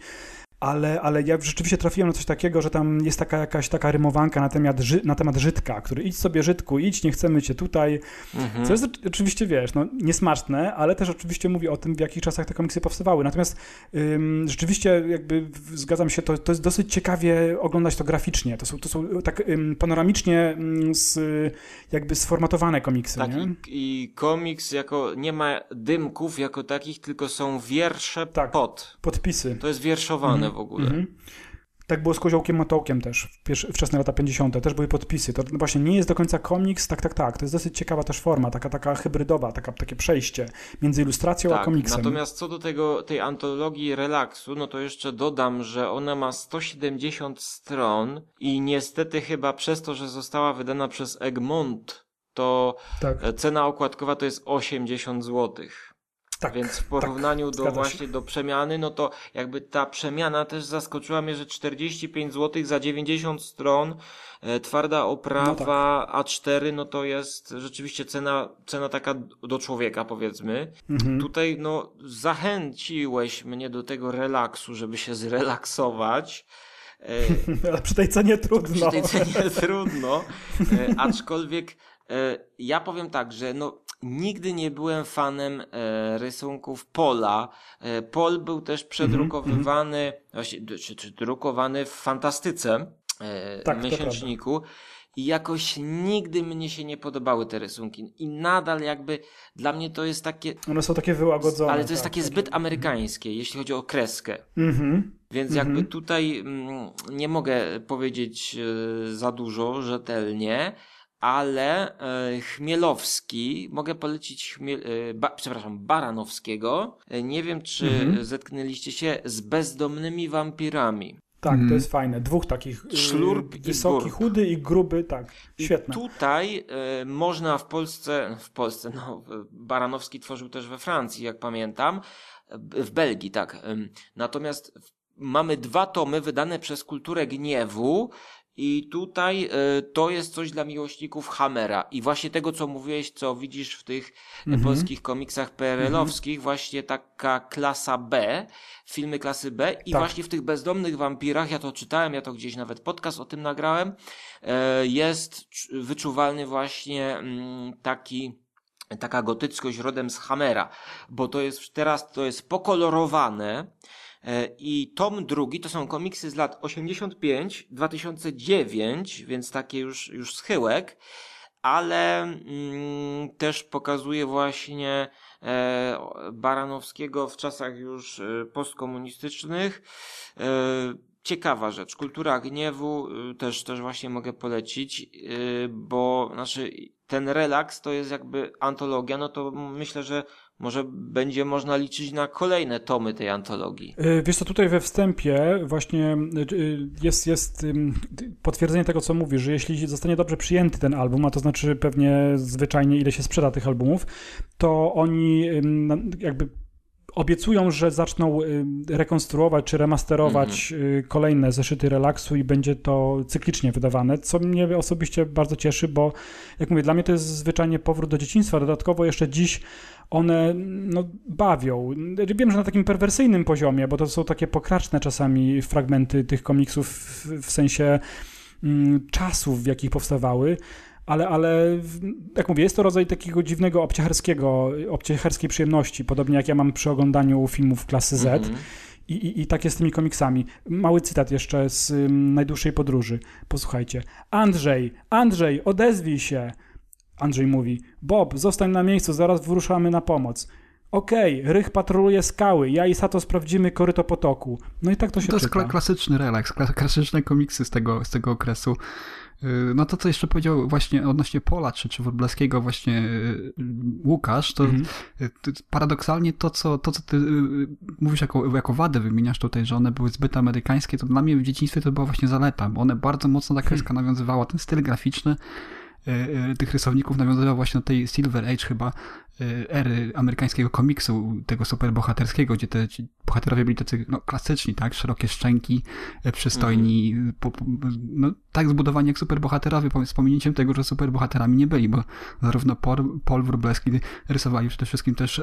ale, ale ja rzeczywiście trafiłem na coś takiego, że tam jest taka jakaś taka rymowanka na temat, ży, na temat Żydka, który idź sobie Żydku, idź, nie chcemy cię tutaj. Mhm. Co jest oczywiście, wiesz, no, niesmaczne, ale też oczywiście mówi o tym, w jakich czasach te komiksy powstawały. Natomiast ym, rzeczywiście jakby zgadzam się, to, to jest dosyć ciekawie oglądać to graficznie. To są, to są tak ym, panoramicznie z, jakby sformatowane komiksy. Tak, nie? I, I, komiks jako, nie ma dymków jako takich, tylko są wiersze tak, pod. Podpisy. To jest wierszowane w ogóle. Mhm. Tak było z Koziołkiem Matołkiem też, wczesne lata 50. też były podpisy. To właśnie nie jest do końca komiks, tak, tak, tak. To jest dosyć ciekawa też forma, taka, taka hybrydowa, taka, takie przejście między ilustracją tak, a komiksem. Natomiast co do tego, tej antologii relaksu, no to jeszcze dodam, że ona ma 170 stron i niestety chyba przez to, że została wydana przez Egmont, to tak. cena okładkowa to jest 80 złotych. Tak, Więc w tak, porównaniu tak, do właśnie się. do przemiany, no to jakby ta przemiana też zaskoczyła mnie, że 45 zł za 90 stron, e, twarda oprawa no tak. A4, no to jest rzeczywiście cena, cena taka do człowieka powiedzmy. Mhm. Tutaj no zachęciłeś mnie do tego relaksu, żeby się zrelaksować. E, Ale przy tej cenie trudno. Przy tej cenie trudno, e, aczkolwiek ja powiem tak, że no nigdy nie byłem fanem e, rysunków Pola. E, Pol był też mhm, przedrukowywany, mm -hmm. właśnie, czy, czy drukowany w fantastyce e, tak, miesięczniku. I jakoś nigdy mnie się nie podobały te rysunki. I nadal jakby dla mnie to jest takie. One są takie wyłagodzone. Ale to jest tak, takie zbyt amerykańskie, jeśli chodzi o kreskę. Mm -hmm. Więc mm -hmm. jakby tutaj mm, nie mogę powiedzieć y, za dużo rzetelnie ale e, Chmielowski, mogę polecić Chmiel, e, ba, przepraszam, Baranowskiego. E, nie wiem, czy mhm. zetknęliście się z bezdomnymi wampirami. Tak, to mhm. jest fajne. Dwóch takich Szlurp wysoki, i chudy i gruby, tak. Świetne. I tutaj y, można w Polsce, w Polsce, no, Baranowski tworzył też we Francji, jak pamiętam, w Belgii, tak. Natomiast mamy dwa tomy wydane przez Kulturę Gniewu i tutaj y, to jest coś dla miłośników Hammera. I właśnie tego, co mówiłeś, co widzisz w tych mm -hmm. polskich komiksach PRL-owskich, mm -hmm. właśnie taka klasa B, filmy klasy B i tak. właśnie w tych bezdomnych wampirach, ja to czytałem, ja to gdzieś nawet podcast o tym nagrałem, y, jest wyczuwalny właśnie y, taki taka gotyckość rodem z Hammera, bo to jest teraz to jest pokolorowane, E, I tom drugi to są komiksy z lat 85, 2009, więc takie już, już schyłek, ale mm, też pokazuje właśnie e, Baranowskiego w czasach już e, postkomunistycznych. E, ciekawa rzecz. Kultura gniewu e, też, też właśnie mogę polecić, e, bo znaczy ten relaks to jest jakby antologia, no to myślę, że może będzie można liczyć na kolejne tomy tej antologii. Y, wiesz co, tutaj we wstępie właśnie y, jest, jest potwierdzenie tego, co mówisz, że jeśli zostanie dobrze przyjęty ten album, a to znaczy pewnie zwyczajnie ile się sprzeda tych albumów, to oni jakby obiecują, że zaczną rekonstruować czy remasterować mm -hmm. kolejne zeszyty relaksu i będzie to cyklicznie wydawane, co mnie osobiście bardzo cieszy, bo jak mówię, dla mnie to jest zwyczajnie powrót do dzieciństwa. Dodatkowo jeszcze dziś one no, bawią. Wiem, że na takim perwersyjnym poziomie, bo to są takie pokraczne czasami fragmenty tych komiksów w, w sensie mm, czasów, w jakich powstawały, ale, ale jak mówię, jest to rodzaj takiego dziwnego obciacharskiego, obciacharskiej przyjemności, podobnie jak ja mam przy oglądaniu filmów klasy Z. Mm -hmm. I, i, I tak jest z tymi komiksami. Mały cytat jeszcze z um, najdłuższej podróży. Posłuchajcie. Andrzej, Andrzej, odezwij się. Andrzej mówi: Bob, zostań na miejscu, zaraz wyruszamy na pomoc. Okej, okay, Rych patroluje skały, ja i Sato sprawdzimy koryto potoku. No i tak to się To czyta. jest klasyczny relaks, klasyczne komiksy z tego, z tego okresu. Y, no to, co jeszcze powiedział właśnie odnośnie Pola, czy, czy Wróblewskiego właśnie y, Łukasz, to mm -hmm. paradoksalnie to, co, to, co ty mówisz jako, jako wadę wymieniasz tutaj, że one były zbyt amerykańskie, to dla mnie w dzieciństwie to była właśnie zaleta, bo one bardzo mocno ta kreska hmm. nawiązywała, ten styl graficzny, tych rysowników nawiązywał właśnie do tej Silver Age chyba y, ery amerykańskiego komiksu, tego superbohaterskiego, gdzie te bohaterowie byli tacy no, klasyczni, tak? Szerokie szczęki, y, przystojni, mm. po, po, no, tak zbudowani jak superbohaterowie, z pominięciem tego, że superbohaterami nie byli, bo zarówno Paul, Paul Wróblewski rysowali przede wszystkim też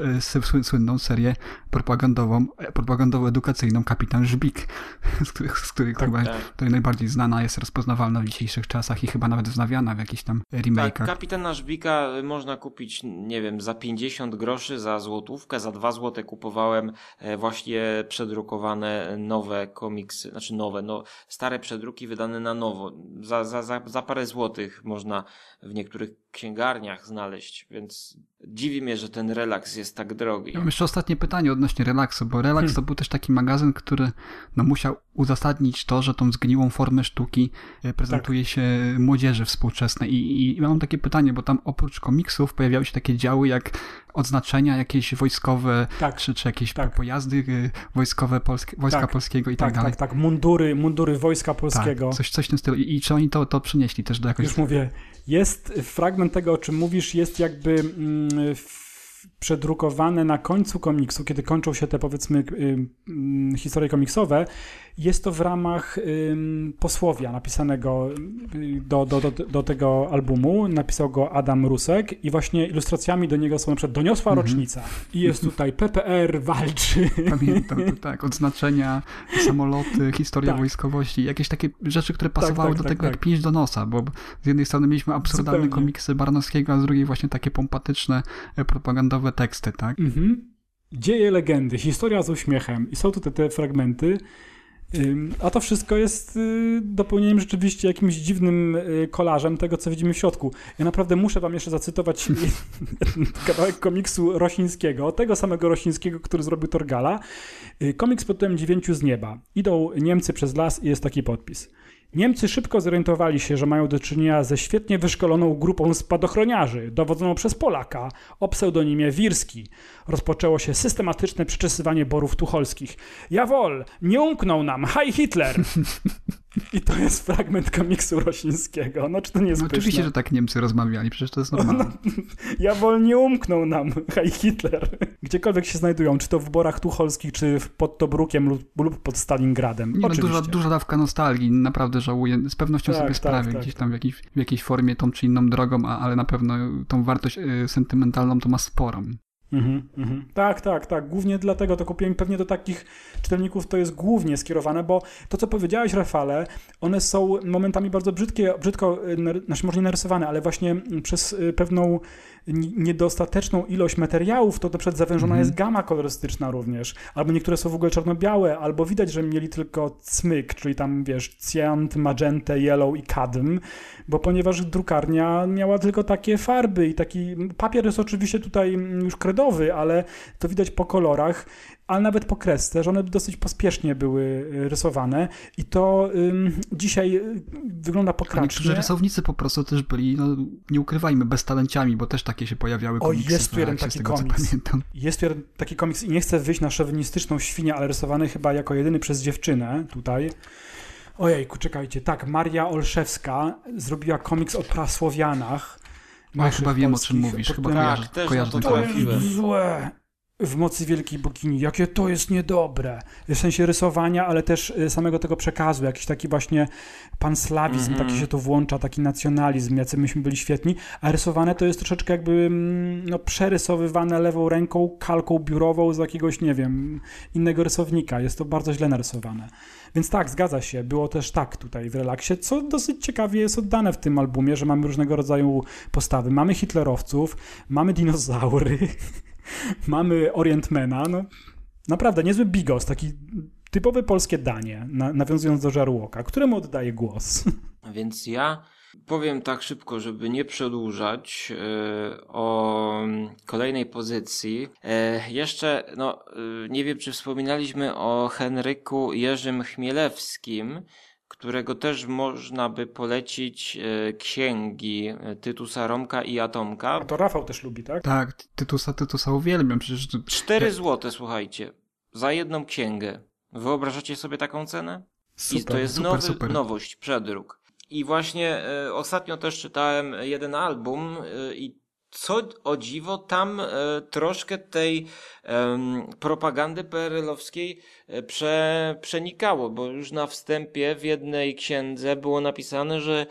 słynną serię propagandową, propagandowo-edukacyjną Kapitan Żbik, z których, z których tak, chyba tak. najbardziej znana jest, rozpoznawalna w dzisiejszych czasach i chyba nawet wznawiana w jakichś tam remake'ach. Tak, Kapitana Żbika można kupić, nie wiem, za 50 groszy, za złotówkę, za 2 złote kupowałem e, właśnie przedrukowane nowe komiksy, znaczy nowe, no stare przedruki wydane na nowo. Za, za, za, za parę złotych można w niektórych księgarniach znaleźć, więc dziwi mnie, że ten relaks jest tak drogi. Mam jeszcze ostatnie pytanie odnośnie relaksu, bo relaks hmm. to był też taki magazyn, który no, musiał uzasadnić to, że tą zgniłą formę sztuki e, prezentuje tak. się młodzieży współczesnej. I, I mam takie pytanie, bo tam oprócz komiksów pojawiały się takie działy jak odznaczenia jakieś wojskowe, tak. czy, czy jakieś tak. pojazdy y, wojskowe Polskie, Wojska tak. Polskiego i tak, tak dalej. Tak, tak, mundury, mundury Wojska Polskiego. Tak, coś, coś w tym stylu. I, czy oni to, to przynieśli też do jakoś... Już mówię, jest fragment tego, o czym mówisz, jest jakby mm, przedrukowane na końcu komiksu, kiedy kończą się te powiedzmy y, y, historie komiksowe, jest to w ramach posłowia napisanego y, do, do, do, do, tego albumu. Napisał go Adam Rusek i właśnie ilustracjami do niego są na przykład Doniosła mhm. rocznica i jest tutaj PPR walczy. Pamiętam, to tak, odznaczenia, samoloty, historia tak. wojskowości, jakieś takie rzeczy, które tak, pasowały tak, tak, do tego jak pięć do nosa, bo z jednej strony mieliśmy absurdalne Zupełnie. komiksy Barnowskiego, a z drugiej właśnie takie pompatyczne, e, propagandowe teksty, tak? Mhm. Dzieje legendy, historia z uśmiechem i są tutaj te fragmenty, a to wszystko jest y, dopełnieniem rzeczywiście jakimś dziwnym y, kolażem tego, co widzimy w środku. Ja naprawdę muszę wam jeszcze zacytować kawałek komiksu Rosińskiego, tego samego Rosińskiego, który zrobił Torgala. Y, komiks pod tytułem Dziewięciu z nieba. Idą Niemcy przez las i jest taki podpis. Niemcy szybko zorientowali się, że mają do czynienia ze świetnie wyszkoloną grupą spadochroniarzy, dowodzoną przez Polaka o pseudonimie Wirski. Rozpoczęło się systematyczne przeczesywanie borów tucholskich. Jawol, nie umknął nam, haj Hitler! I to jest fragment komiksu roślińskiego. No czy to nie jest no, Oczywiście, że tak Niemcy rozmawiali, przecież to jest normalne. No, Jawol nie umknął nam, haj Hitler. Gdziekolwiek się znajdują, czy to w borach tucholskich, czy pod Tobrukiem lub, lub pod Stalingradem. Nie, no, duża, duża dawka nostalgii, naprawdę żałuję. Z pewnością tak, sobie tak, sprawię tak. gdzieś tam w jakiejś, w jakiejś formie tą czy inną drogą, a, ale na pewno tą wartość y, sentymentalną to ma sporą. Mhm, mhm. Tak, tak, tak. Głównie dlatego to kupiłem. Pewnie do takich czytelników to jest głównie skierowane, bo to, co powiedziałeś, Rafale, one są momentami bardzo brzydkie, brzydko, znaczy może nie narysowane, ale właśnie przez y, pewną niedostateczną ilość materiałów, to na przykład zawężona jest mhm. gama kolorystyczna również. Albo niektóre są w ogóle czarno-białe, albo widać, że mieli tylko cmyk, czyli tam, wiesz, cyant, magentę, yellow i kadm, bo ponieważ drukarnia miała tylko takie farby i taki papier jest oczywiście tutaj już kredowy, ale to widać po kolorach ale nawet po kresce, że one dosyć pospiesznie były y, rysowane i to ym, dzisiaj y, wygląda pokracznie. Niektórzy rysownicy po prostu też byli, no, nie ukrywajmy, beztalenciami, bo też takie się pojawiały komiksy. O, jest tu jeden taki tego, komiks. Jest tu jeden taki komiks i nie chcę wyjść na szowinistyczną świnię, ale rysowany chyba jako jedyny przez dziewczynę tutaj. Ojejku, czekajcie. Tak, Maria Olszewska zrobiła komiks o prasłowianach. No, chyba wiem, o czym mówisz. Chyba tak, kojarzę, też kojarzę to, to złe w mocy wielkiej bogini, jakie to jest niedobre. W sensie rysowania, ale też y, samego tego przekazu. Jakiś taki właśnie panslawizm, mm -hmm. taki się tu włącza, taki nacjonalizm, jacy myśmy byli świetni. A rysowane to jest troszeczkę jakby mm, no, przerysowywane lewą ręką, kalką biurową z jakiegoś, nie wiem, innego rysownika. Jest to bardzo źle narysowane. Więc tak, zgadza się. Było też tak tutaj w relaksie, co dosyć ciekawie jest oddane w tym albumie, że mamy różnego rodzaju postawy. Mamy hitlerowców, mamy dinozaury, Mamy Orientmana, no naprawdę niezły bigos, taki typowe polskie danie, na, nawiązując do Żarłoka, któremu oddaję głos. Więc ja powiem tak szybko, żeby nie przedłużać yy, o kolejnej pozycji. Yy, jeszcze, no, yy, nie wiem, czy wspominaliśmy o Henryku Jerzym Chmielewskim, którego też można by polecić e, księgi e, Tytusa Romka i Atomka. A to Rafał też lubi, tak? Tak, Tytusa, Tytusa uwielbiam. Przecież... Cztery złote, słuchajcie, za jedną księgę. Wyobrażacie sobie taką cenę? Super, I to jest super, nowy, super. nowość, przedruk. I właśnie e, ostatnio też czytałem jeden album e, i co o dziwo, tam e, troszkę tej propagandy PRL-owskiej e, prze, przenikało, bo już na wstępie w jednej księdze było napisane, że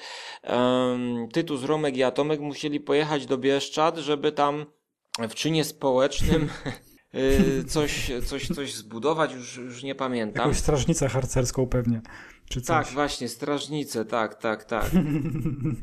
Tytus, Romek i Atomek musieli pojechać do Bieszczad, żeby tam w czynie społecznym coś, coś, coś zbudować, już, już nie pamiętam. Jakąś strażnicę harcerską pewnie. Czy coś. Tak, właśnie, strażnice, tak, tak, tak.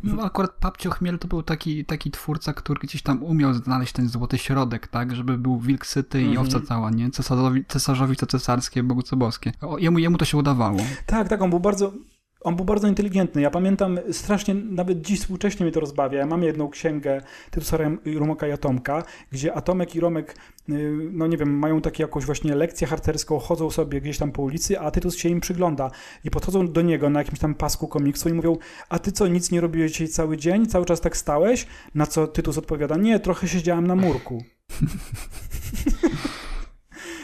No akurat Papcio Chmiel to był taki, taki twórca, który gdzieś tam umiał znaleźć ten złoty środek, tak, żeby był wilk syty i -hmm. owca cała, nie? Cesarzowi, cesarzowi to cesarskie, Bogu co boskie. O, jemu, jemu to się udawało. Tak, tak, on był bardzo on był bardzo inteligentny. Ja pamiętam strasznie, nawet dziś współcześnie mnie to rozbawia. Ja mam jedną księgę Tytusa Romoka i Atomka, gdzie Atomek i Romek, y, no nie wiem, mają takie jakąś właśnie lekcję harcerską, chodzą sobie gdzieś tam po ulicy, a Tytus się im przygląda. I podchodzą do niego na jakimś tam pasku komiksu i mówią, a ty co, nic nie robiłeś dzisiaj cały dzień? Cały czas tak stałeś? Na co Tytus odpowiada, nie, trochę siedziałem na murku.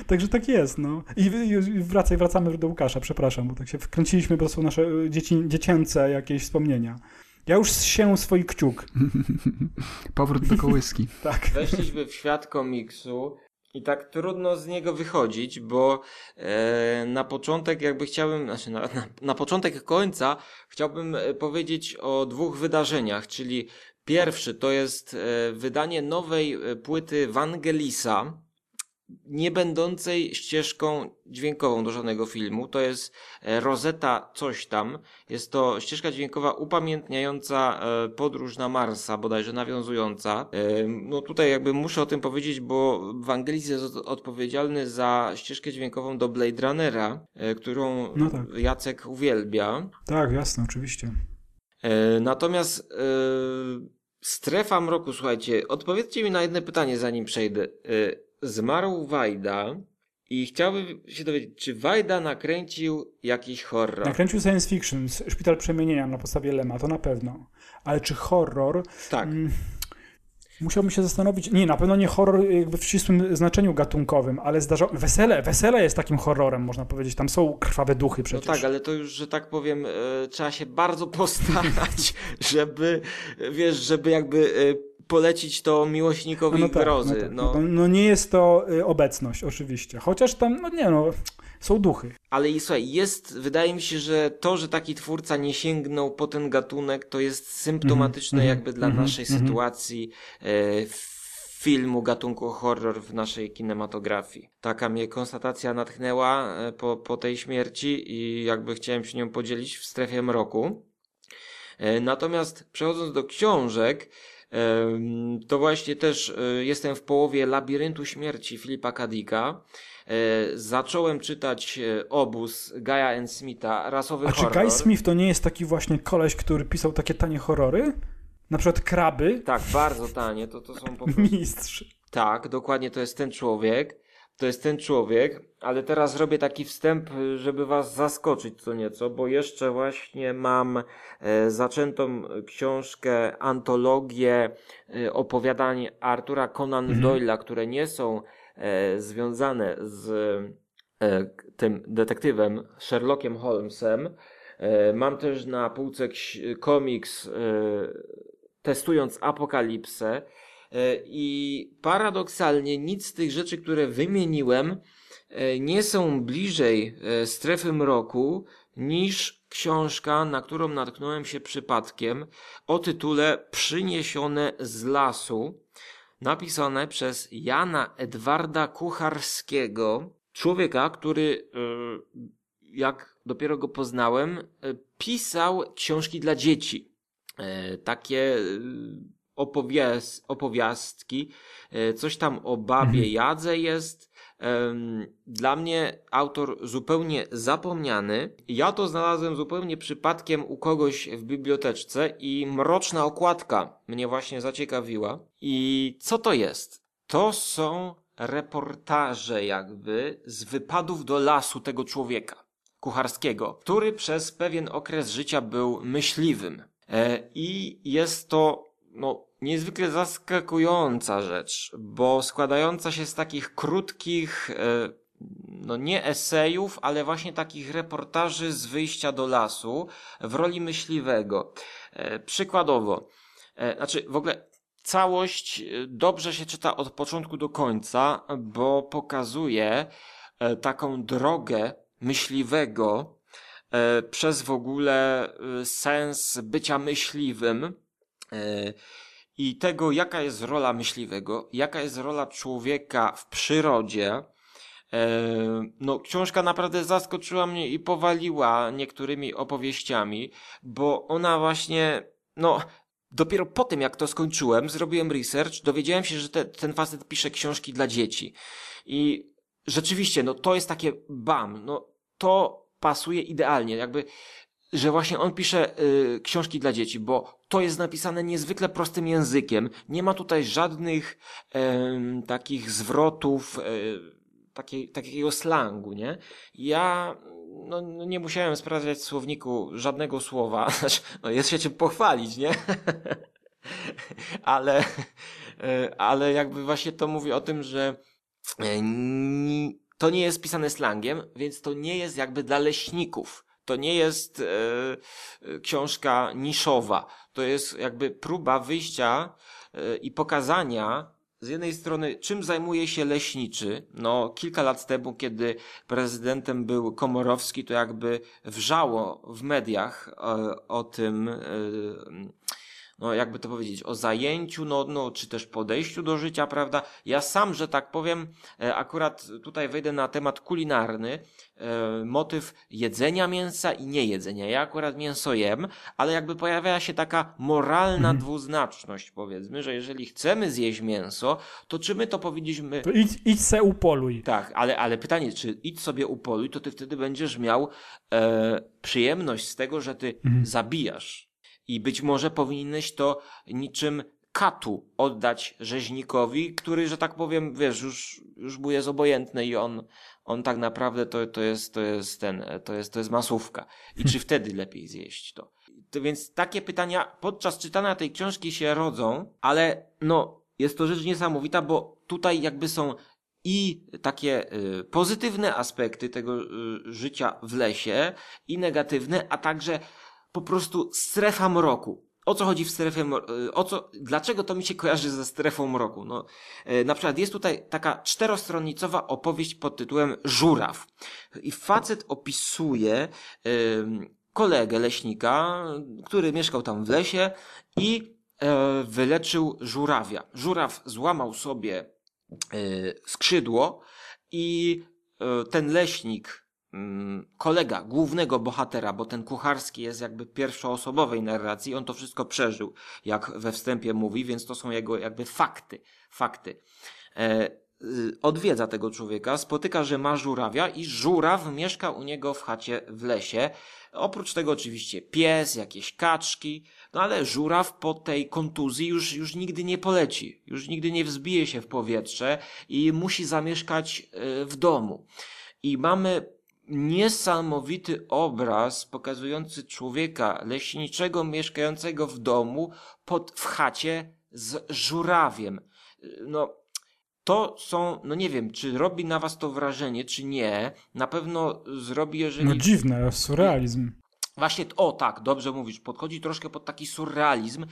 Także tak jest, no. I, i wracaj, wracamy do Łukasza, przepraszam, bo tak się wkręciliśmy, bo są nasze e, dzieci, dziecięce jakieś wspomnienia. Ja już się swój kciuk. Powrót do kołyski. tak. Weszliśmy w świat komiksu i tak trudno z niego wychodzić, bo e, na początek jakby chciałbym, znaczy na, na, na początek końca chciałbym e, powiedzieć o dwóch wydarzeniach, czyli pierwszy to jest e, wydanie nowej e, płyty Wangelisa, nie będącej ścieżką dźwiękową do żadnego filmu. To jest e, Rosetta coś tam. Jest to ścieżka dźwiękowa upamiętniająca e, podróż na Marsa, bodajże nawiązująca. E, no tutaj jakby muszę o tym powiedzieć, bo Wangelis jest odpowiedzialny za ścieżkę dźwiękową do Blade Runnera, którą no tak. Jacek uwielbia. Tak, jasne, oczywiście. Natomiast strefa mroku, słuchajcie, odpowiedzcie mi na jedno pytanie, zanim przejdę zmarł Wajda i chciałbym się dowiedzieć, czy Wajda nakręcił jakiś horror? Nakręcił science fiction, Szpital Przemienienia na podstawie Lema, to na pewno. Ale czy horror? Tak. Mm, musiałbym się zastanowić. Nie, na pewno nie horror jakby w ścisłym znaczeniu gatunkowym, ale zdarza... Wesele, wesele jest takim horrorem, można powiedzieć. Tam są krwawe duchy przecież. No tak, ale to już, że tak powiem, e, trzeba się bardzo postarać, żeby, wiesz, żeby jakby... Polecić to miłośnikowi no, no tak, grozy. No, tak. no. No, no, nie jest to y, obecność, oczywiście. Chociaż tam, no nie no, są duchy. Ale i słuchaj, jest, wydaje mi się, że to, że taki twórca nie sięgnął po ten gatunek, to jest symptomatyczne mm -hmm, jakby dla mm -hmm, naszej mm -hmm. sytuacji e, filmu gatunku horror w naszej kinematografii. Taka mnie konstatacja natchnęła e, po, po tej śmierci i jakby chciałem się nią podzielić w strefie mroku. E, natomiast przechodząc do książek, to właśnie też e, jestem w połowie Labiryntu Śmierci Filipa Kadika. E, zacząłem czytać e, obóz Gaia N. Smitha, rasowy A horror. czy Guy Smith to nie jest taki właśnie koleś, który pisał takie tanie horrory? Na przykład kraby? Tak, bardzo tanie. To, to są po prostu... Mistrz. Tak, dokładnie to jest ten człowiek to jest ten człowiek, ale teraz robię taki wstęp, żeby was zaskoczyć co nieco, bo jeszcze właśnie mam e, zaczętą książkę, antologię e, opowiadań Artura Conan mhm. Doyle'a, które nie są e, związane z tym detektywem Sherlockiem Holmesem. Mam też na półce komiks testując apokalipsę. E, I paradoksalnie nic z tych rzeczy, które wymieniłem, e, nie są bliżej e, strefy mroku niż książka, na którą natknąłem się przypadkiem o tytule Przyniesione z lasu, napisane przez Jana Edwarda Kucharskiego, człowieka, który, jak dopiero go poznałem, pisał książki dla dzieci. Takie opowias, opowiastki, e, coś tam o babie mhm. Jadze jest. Dla mnie autor zupełnie zapomniany. Ja to znalazłem zupełnie przypadkiem u kogoś w biblioteczce i mroczna okładka mnie właśnie zaciekawiła. I co to jest? To są reportaże jakby z wypadów do lasu tego człowieka kucharskiego, który przez pewien okres życia był myśliwym. E, I jest to no, niezwykle zaskakująca rzecz, bo składająca się z takich krótkich, e, no nie esejów, ale właśnie takich reportaży z wyjścia do lasu w roli myśliwego. E, przykładowo, e, znaczy w ogóle całość dobrze się czyta od początku do końca, bo pokazuje taką drogę myśliwego przez w ogóle sens bycia myśliwym i tego, jaka jest rola myśliwego, jaka jest rola człowieka w przyrodzie. No, książka naprawdę zaskoczyła mnie i powaliła niektórymi opowieściami, bo ona właśnie, no, dopiero po tym, jak to skończyłem, zrobiłem research, dowiedziałem się, że te, ten facet pisze książki dla dzieci. I rzeczywiście, no to jest takie bam, no to pasuje idealnie, jakby, że właśnie on pisze y, książki dla dzieci, bo to jest napisane niezwykle prostym językiem. Nie ma tutaj żadnych y, takich zwrotów, y, takiej, takiego slangu, nie? Ja no, nie musiałem sprawdzać w słowniku żadnego słowa. Znaczy, no jest się czym pochwalić, nie? ale, e, ale jakby właśnie to mówi o tym, że e, to nie jest pisane slangiem, więc to nie jest jakby dla leśników. To nie jest e, książka niszowa. To jest jakby próba wyjścia e, i pokazania z jednej strony, czym zajmuje się leśniczy? No, kilka lat temu, kiedy prezydentem był Komorowski, to jakby wrzało w mediach o, e, o tym, e, no jakby to powiedzieć, o zajęciu, no, no, czy też podejściu do życia, prawda? Ja sam, że tak powiem, e, akurat tutaj wejdę na temat kulinarny, e, motyw jedzenia mięsa i niejedzenia. Ja akurat mięso jem, ale jakby pojawia się taka moralna mhm. dwuznaczność, powiedzmy, że jeżeli chcemy zjeść mięso, to czy my to powinniśmy... To idź, idź se upoluj. Tak, ale, ale pytanie, czy idź sobie upoluj, to ty wtedy będziesz miał e, przyjemność z tego, że ty mhm. zabijasz i być może powinieneś to niczym katu oddać rzeźnikowi, który, że tak powiem, wiesz, już, już mu jest obojętny i on, on tak naprawdę to, to jest, to jest ten, to jest, to jest masówka. I czy wtedy lepiej zjeść to? to? Więc takie pytania podczas czytania tej książki się rodzą, ale no, jest to rzecz niesamowita, bo tutaj jakby są i takie y, pozytywne aspekty tego y, życia w lesie i negatywne, a także po prostu strefa mroku. O co chodzi w strefie, e, o co, dlaczego to mi się kojarzy ze strefą mroku? No, e, na przykład jest tutaj taka czterostronnicowa opowieść pod tytułem Żuraw. I facet opisuje kolegę leśnika, który mieszkał tam w lesie i e, wyleczył żurawia. Żuraw złamał sobie skrzydło i ten leśnik kolega głównego bohatera, bo ten kucharski jest jakby pierwszoosobowej narracji, on to wszystko przeżył, jak we wstępie mówi, więc to są jego jakby fakty, fakty. E, y, odwiedza tego człowieka, spotyka, że ma żurawia i żuraw mieszka u niego w chacie w lesie. Oprócz tego oczywiście pies, jakieś kaczki, no ale żuraw po tej kontuzji już, już nigdy nie poleci, już nigdy nie wzbije się w powietrze i musi zamieszkać e, w domu. I mamy niesamowity obraz pokazujący człowieka leśniczego mieszkającego w domu pod, w chacie z żurawiem. No, to są, no nie wiem, czy robi na was to wrażenie, czy nie. Na pewno zrobi, jeżeli... No dziwne, surrealizm. Właśnie, o tak, dobrze mówisz, podchodzi troszkę pod taki surrealizm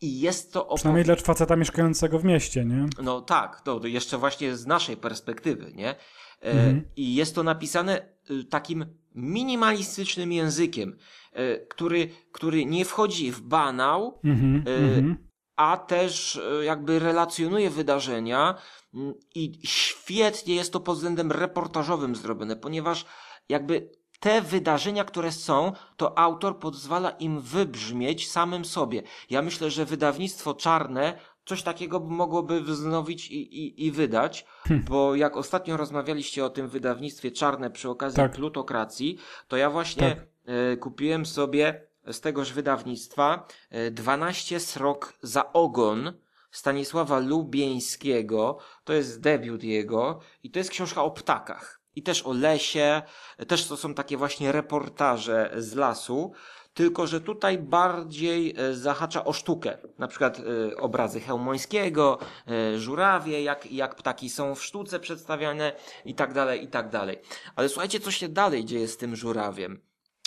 i jest to... Opowi- Przynajmniej dla faceta mieszkającego w mieście, nie? No tak, to jeszcze właśnie z naszej perspektywy, nie? E, mhm. I jest to napisane takim minimalistycznym językiem, e, który, który nie wchodzi w banał, mhm, e, mhm. a też jakby relacjonuje wydarzenia mm, i świetnie jest to pod względem reportażowym zrobione, ponieważ jakby te wydarzenia, które są, to autor pozwala im wybrzmieć samym sobie. Ja myślę, że wydawnictwo czarne coś takiego mogłoby wznowić i, i, i wydać, hm. bo jak ostatnio rozmawialiście o tym wydawnictwie czarne przy okazji tak. plutokracji, to ja właśnie tak. y, kupiłem sobie z tegoż wydawnictwa y, 12 srok za ogon Stanisława Lubieńskiego. To jest debiut jego i to jest książka o ptakach. I też o lesie, też to są takie właśnie reportaże z lasu tylko że tutaj bardziej e, zahacza o sztukę. Na przykład e, obrazy Chełmońskiego, e, żurawie, jak, jak ptaki są w sztuce przedstawiane i tak dalej, i tak dalej. Ale słuchajcie, co się dalej dzieje z tym żurawiem.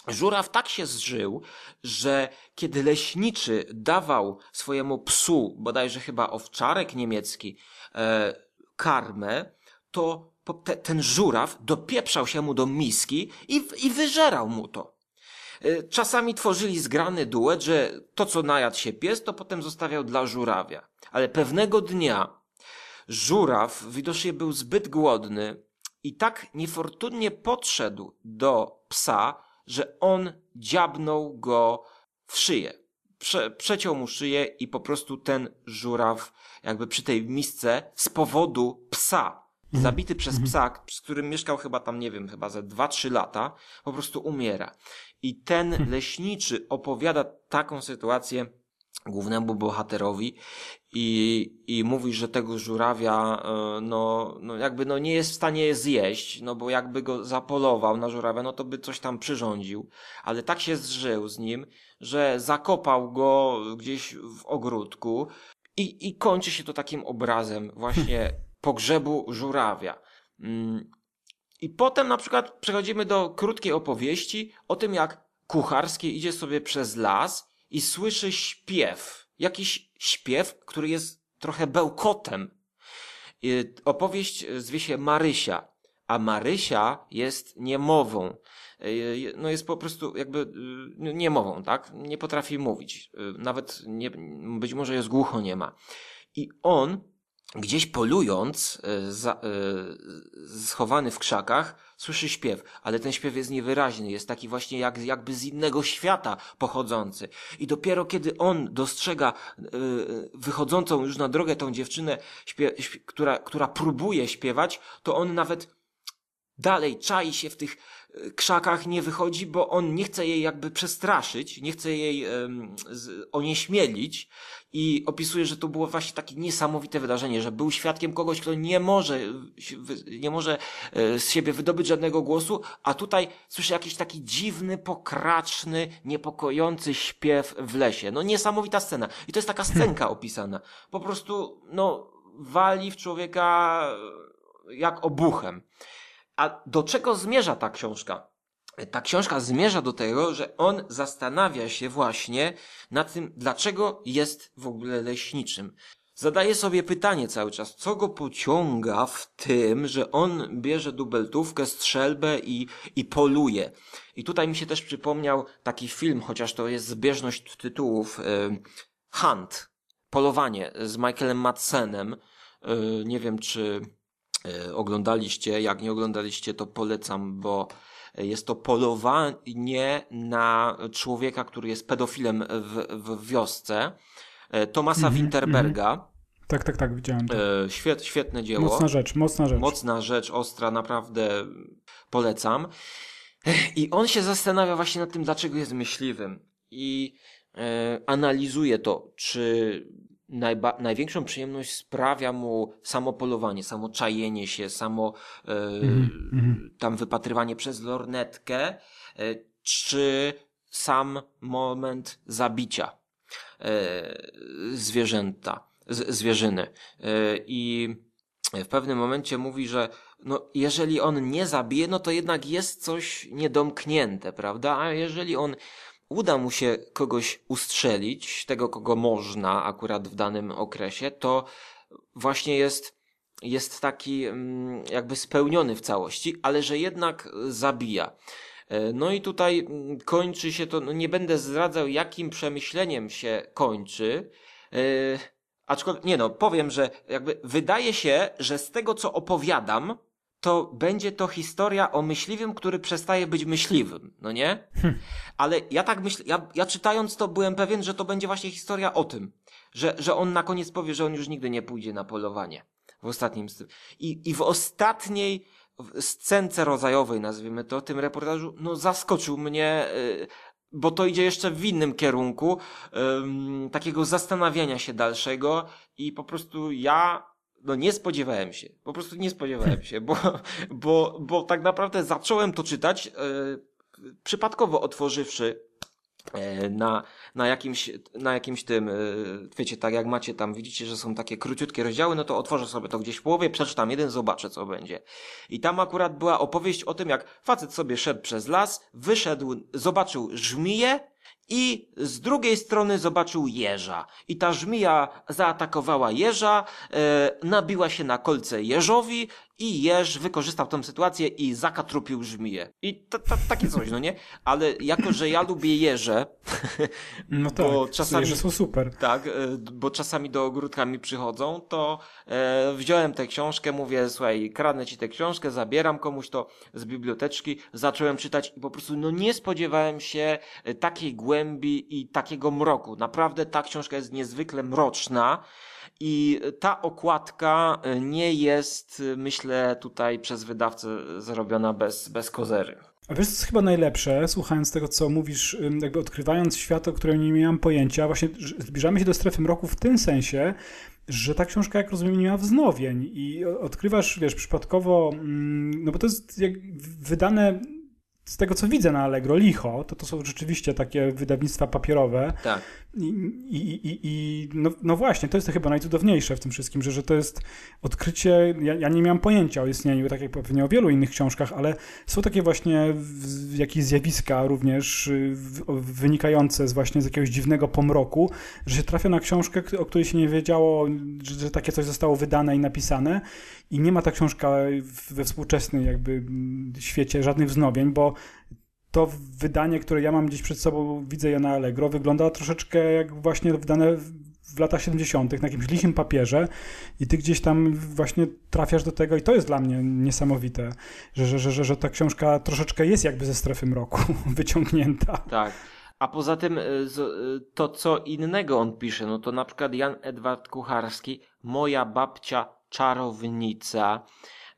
Żuraw tak się zżył, że kiedy leśniczy dawał swojemu psu, bodajże chyba owczarek niemiecki, e, karmę, to te, ten żuraw dopieprzał się mu do miski i, i wyżerał mu to. E, czasami tworzyli zgrany duet, że to, co najadł się pies, to potem zostawiał dla żurawia. Ale pewnego dnia żuraw widocznie był zbyt głodny i tak niefortunnie podszedł do psa, że on dziabnął go w szyję. Prze, przeciął mu szyję i po prostu ten żuraw jakby przy tej misce z powodu psa, mhm. zabity przez mhm. psa, z którym mieszkał chyba tam, nie wiem, chyba ze 2-3 lata, po prostu umiera. I ten hmm. leśniczy opowiada taką sytuację głównemu bohaterowi i, i mówi, że tego żurawia e, no, no jakby no nie jest w stanie je zjeść, no bo jakby go zapolował na żurawia, no to by coś tam przyrządził, ale tak się zżył z nim, że zakopał go gdzieś w ogródku i, i kończy się to takim obrazem właśnie pogrzebu żurawia. Mm. I potem na przykład przechodzimy do krótkiej opowieści o tym, jak kucharski idzie sobie przez las i słyszy śpiew. Jakiś śpiew, który jest trochę bełkotem. Opowieść zwie się Marysia, a Marysia jest niemową. No jest po prostu jakby y, niemową, tak? Nie potrafi mówić. Y, nawet nie, być może jest głucho nie ma. I on gdzieś polując, e, za, e, schowany w krzakach, słyszy śpiew, ale ten śpiew jest niewyraźny, jest taki właśnie jak, jakby z innego świata pochodzący. I dopiero kiedy on dostrzega e, wychodzącą już na drogę tą dziewczynę, która, która próbuje śpiewać, to on nawet dalej czai się w tych krzakach, nie wychodzi, bo on nie chce jej jakby przestraszyć, nie chce jej um, onieśmielić, i opisuje, że to było właśnie takie niesamowite wydarzenie, że był świadkiem kogoś, kto nie może, nie może e, z siebie wydobyć żadnego głosu, a tutaj słyszy jakiś taki dziwny, pokraczny, niepokojący śpiew w lesie. No niesamowita scena. I to jest taka scenka opisana. Po prostu, no, wali w człowieka jak obuchem. A do czego zmierza ta książka? ta książka zmierza do tego, że on zastanawia się właśnie nad tym, dlaczego jest w ogóle leśniczym. Zadaje sobie pytanie cały czas, co go pociąga w tym, że on bierze dubeltówkę, strzelbę i, i poluje. I tutaj mi się też przypomniał taki film, chociaż to jest zbieżność tytułów, y, Hunt, Polowanie z Michaelem Madsenem. Y, nie wiem, czy oglądaliście. Jak nie oglądaliście, to polecam, bo jest to polowanie na człowieka, który jest pedofilem w, w wiosce. E, Tomasa mm -hmm, Winterberga. Mm -hmm. Tak, tak, tak, widziałem. To. E, świet, świetne dzieło. Mocna rzecz, mocna rzecz. Mocna rzecz, ostra, naprawdę polecam. I on się zastanawia właśnie nad tym, dlaczego jest myśliwym. I e, analizuje to, czy najba, największą przyjemność sprawia mu samo polowanie, samo czajenie się, samo e, mm, tam wypatrywanie przez lornetkę, e, czy sam moment zabicia e, zwierzęta, z, zwierzyny. I w pewnym momencie mówi, że no, jeżeli on nie zabije, no to jednak jest coś niedomknięte, prawda? A jeżeli on uda mu się kogoś ustrzelić, tego kogo można akurat w danym okresie, to właśnie jest, jest taki mm, jakby spełniony w całości, ale że jednak zabija. E, no i tutaj mm, kończy się to, no nie będę zdradzał jakim przemyśleniem się kończy, yy, aczkolwiek, nie no, powiem, że jakby wydaje się, że z tego co opowiadam, to będzie to historia o myśliwym, który przestaje być myśliwym, no nie? Hm. Ale ja tak myślę, ja, ja czytając to byłem pewien, że to będzie właśnie historia o tym, że, że on na koniec powie, że on już nigdy nie pójdzie na polowanie. W ostatnim I, i w ostatniej scence rodzajowej, nazwijmy to, tym reportażu, no zaskoczył mnie, yy, bo to idzie jeszcze w innym kierunku, takiego zastanawiania się dalszego i po prostu ja no nie spodziewałem się. Po prostu nie spodziewałem się, bo, bo, bo tak naprawdę zacząłem to czytać, yy, przypadkowo otworzywszy e, na, na, jakimś, na jakimś tym, e, wiecie, tak jak macie tam, widzicie, że są takie króciutkie rozdziały, no to otworzę sobie to gdzieś w połowie, przeczytam jeden, zobaczę co będzie. I tam akurat była opowieść o tym, jak facet sobie szedł przez las, wyszedł, zobaczył żmiję, i z drugiej strony zobaczył jeża. I ta żmija zaatakowała jeża, e, nabiła się na kolce jeżowi i jeż wykorzystał tę sytuację i zakatrupił żmiję. I ta, ta, takie coś, no nie? Ale jako, że ja lubię jeże, no tak, bo czasami są super. Tak, e, bo czasami do ogródka mi przychodzą, to e, wziąłem tę książkę, mówię, słuchaj, kradnę ci tę książkę, zabieram komuś to z biblioteczki, zacząłem czytać i po prostu no nie spodziewałem się e, takiej głębi i takiego mroku. Naprawdę ta książka jest niezwykle mroczna. I ta okładka nie jest, myślę, tutaj przez wydawcę zrobiona bez, bez kozery. A wiesz, co jest chyba najlepsze, słuchając tego, co mówisz, jakby odkrywając świat, o którym nie miałam pojęcia, właśnie zbliżamy się do strefy mroku w tym sensie, że ta książka, jak rozumiem, nie ma wznowień i odkrywasz, wiesz, przypadkowo, no bo to jest wydane z tego, co widzę na Allegro, licho, to to są rzeczywiście takie wydawnictwa papierowe. Tak. I, i, i, i no, no, właśnie, to jest to chyba najcudowniejsze w tym wszystkim, że, że to jest odkrycie, ja, ja nie miałem pojęcia o istnieniu, tak jak pewnie o wielu innych książkach, ale są takie właśnie w, jakieś zjawiska również w, wynikające z właśnie z jakiegoś dziwnego pomroku, że się trafia na książkę, o której się nie wiedziało, że, że takie coś zostało wydane i napisane i nie ma ta książka we współczesnym jakby świecie żadnych wznowień, bo to wydanie, które ja mam gdzieś przed sobą, widzę je na Allegro, wygląda troszeczkę jak właśnie wydane w latach 70. na jakimś lichym papierze i ty gdzieś tam właśnie trafiasz do tego i to jest dla mnie niesamowite, że, że, że, że ta książka troszeczkę jest jakby ze strefy mroku wyciągnięta. Tak. A poza tym y, y, to, co innego on pisze, no to na przykład Jan Edward Kucharski, Moja babcia czarownica,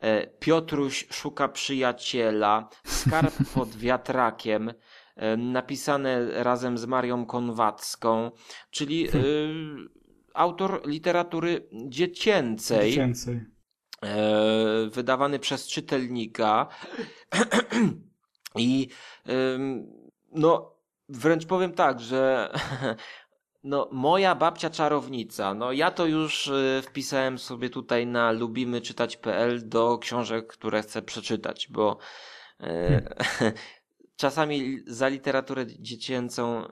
E, Piotruś szuka przyjaciela, Skarb pod wiatrakiem, e, napisane razem z Marią Konwacką, czyli hmm. autor literatury dziecięcej. Dziecięcej. Wydawany przez czytelnika. I no, wręcz powiem tak, że No, moja babcia czarownica. No, ja to już y, wpisałem sobie tutaj na lubimy czytać.pl do książek, które chcę przeczytać, bo hmm. czasami za literaturę dziecięcą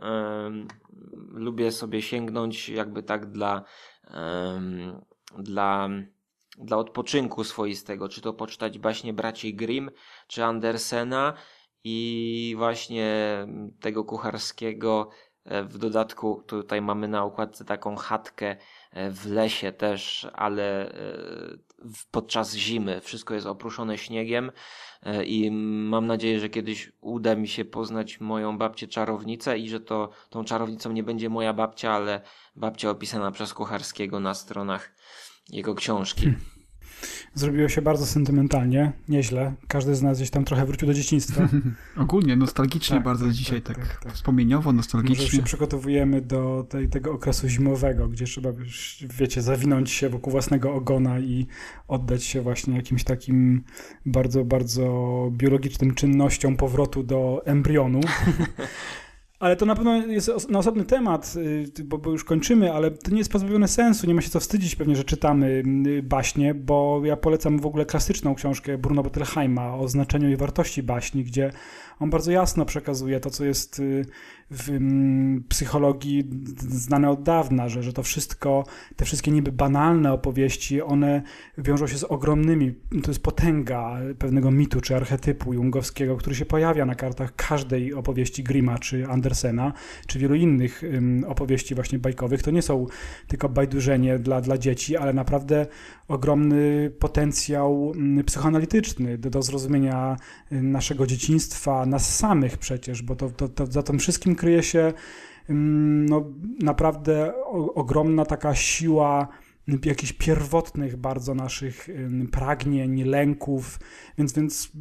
lubię sobie sięgnąć jakby tak dla, dla, dla odpoczynku swoistego, czy to poczytać baśnie braci Grimm, czy Andersena i właśnie tego kucharskiego w dodatku tutaj mamy na układce taką chatkę e, w lesie też, ale e, podczas zimy wszystko jest opruszone śniegiem i mam nadzieję, że kiedyś uda mi się poznać moją babcię czarownicę i że to tą czarownicą nie będzie moja babcia, ale babcia opisana przez Kucharskiego na stronach jego książki. Hmm. Zrobiło się bardzo sentymentalnie, nieźle. Każdy z nas gdzieś tam trochę wrócił do dzieciństwa. Ogólnie nostalgicznie tak, bardzo tak, dzisiaj, tak, tak, tak, wspomnieniowo, nostalgicznie. Może się przygotowujemy do tej, tego okresu zimowego, gdzie trzeba, wiecie, zawinąć się wokół własnego ogona i oddać się właśnie jakimś takim bardzo, bardzo biologicznym czynnościom powrotu do embrionu. Ale to na pewno jest na osobny temat, y, bo, bo, już kończymy, ale to nie jest pozbawione sensu, nie ma się co wstydzić pewnie, że czytamy y, baśnie, bo ja polecam w ogóle klasyczną książkę Bruno Bettelheima o znaczeniu i wartości baśni, gdzie on bardzo jasno przekazuje to, co jest y, w mm, psychologii znane od dawna, że, że to wszystko, te wszystkie niby banalne opowieści, one wiążą się z ogromnymi, to jest potęga pewnego mitu czy archetypu jungowskiego, który się pojawia na kartach każdej opowieści Grima czy Andersena, czy wielu innych opowieści właśnie bajkowych. To nie są tylko bajdurzenie dla, dla dzieci, ale naprawdę ogromny potencjał mm, psychoanalityczny do, do zrozumienia naszego dzieciństwa, nas samych przecież, bo to, to, to za tym wszystkim kryje się mm, no, naprawdę ogromna taka siła jakichś pierwotnych bardzo naszych pragnień, lęków, więc, więc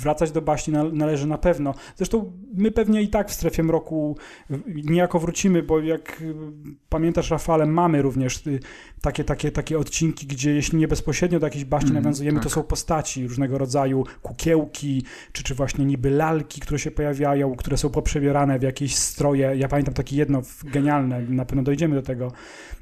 wracać do baśni należy na pewno. Zresztą my pewnie i tak w strefie mroku niejako wrócimy, bo jak y, pamiętasz, Rafale, mamy również y, takie, takie, takie odcinki, gdzie jeśli nie bezpośrednio do jakiejś baśni mm, nawiązujemy, tak. to są postaci różnego rodzaju, kukiełki, czy, czy właśnie niby lalki, które się pojawiają, które są poprzebierane w jakieś stroje. Ja pamiętam takie jedno genialne, na pewno dojdziemy do tego,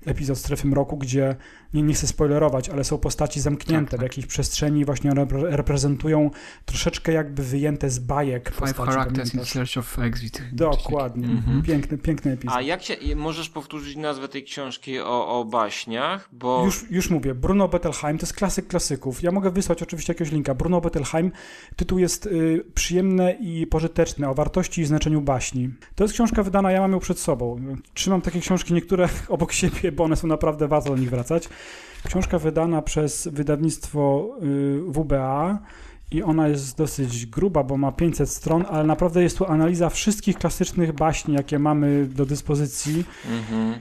epizod Strefy Mroku, gdzie, nie, nie chcę spoilerować, ale są postaci zamknięte tak, tak. w jakiejś przestrzeni, właśnie one reprezentują troszeczkę jakby wyjęte z bajek Five postaci. Characters in Search of Exit. Dokładnie. Mhm. Piękny, piękny epizod. A jak się, możesz powtórzyć nazwę tej książki o, o baśniach? Bo... Już, już mówię. Bruno Bettelheim to jest klasyk klasyków. Ja mogę wysłać oczywiście jakiegoś linka. Bruno Bettelheim. Tytuł jest y, przyjemny i pożyteczny o wartości i znaczeniu baśni. To jest książka wydana, ja mam ją przed sobą. Trzymam takie książki niektóre obok siebie, bo one są naprawdę warto do nich wracać. Książka wydana przez wydawnictwo y, WBA i ona jest dosyć gruba, bo ma 500 stron, ale naprawdę jest tu analiza wszystkich klasycznych baśni, jakie mamy do dyspozycji. Mhm.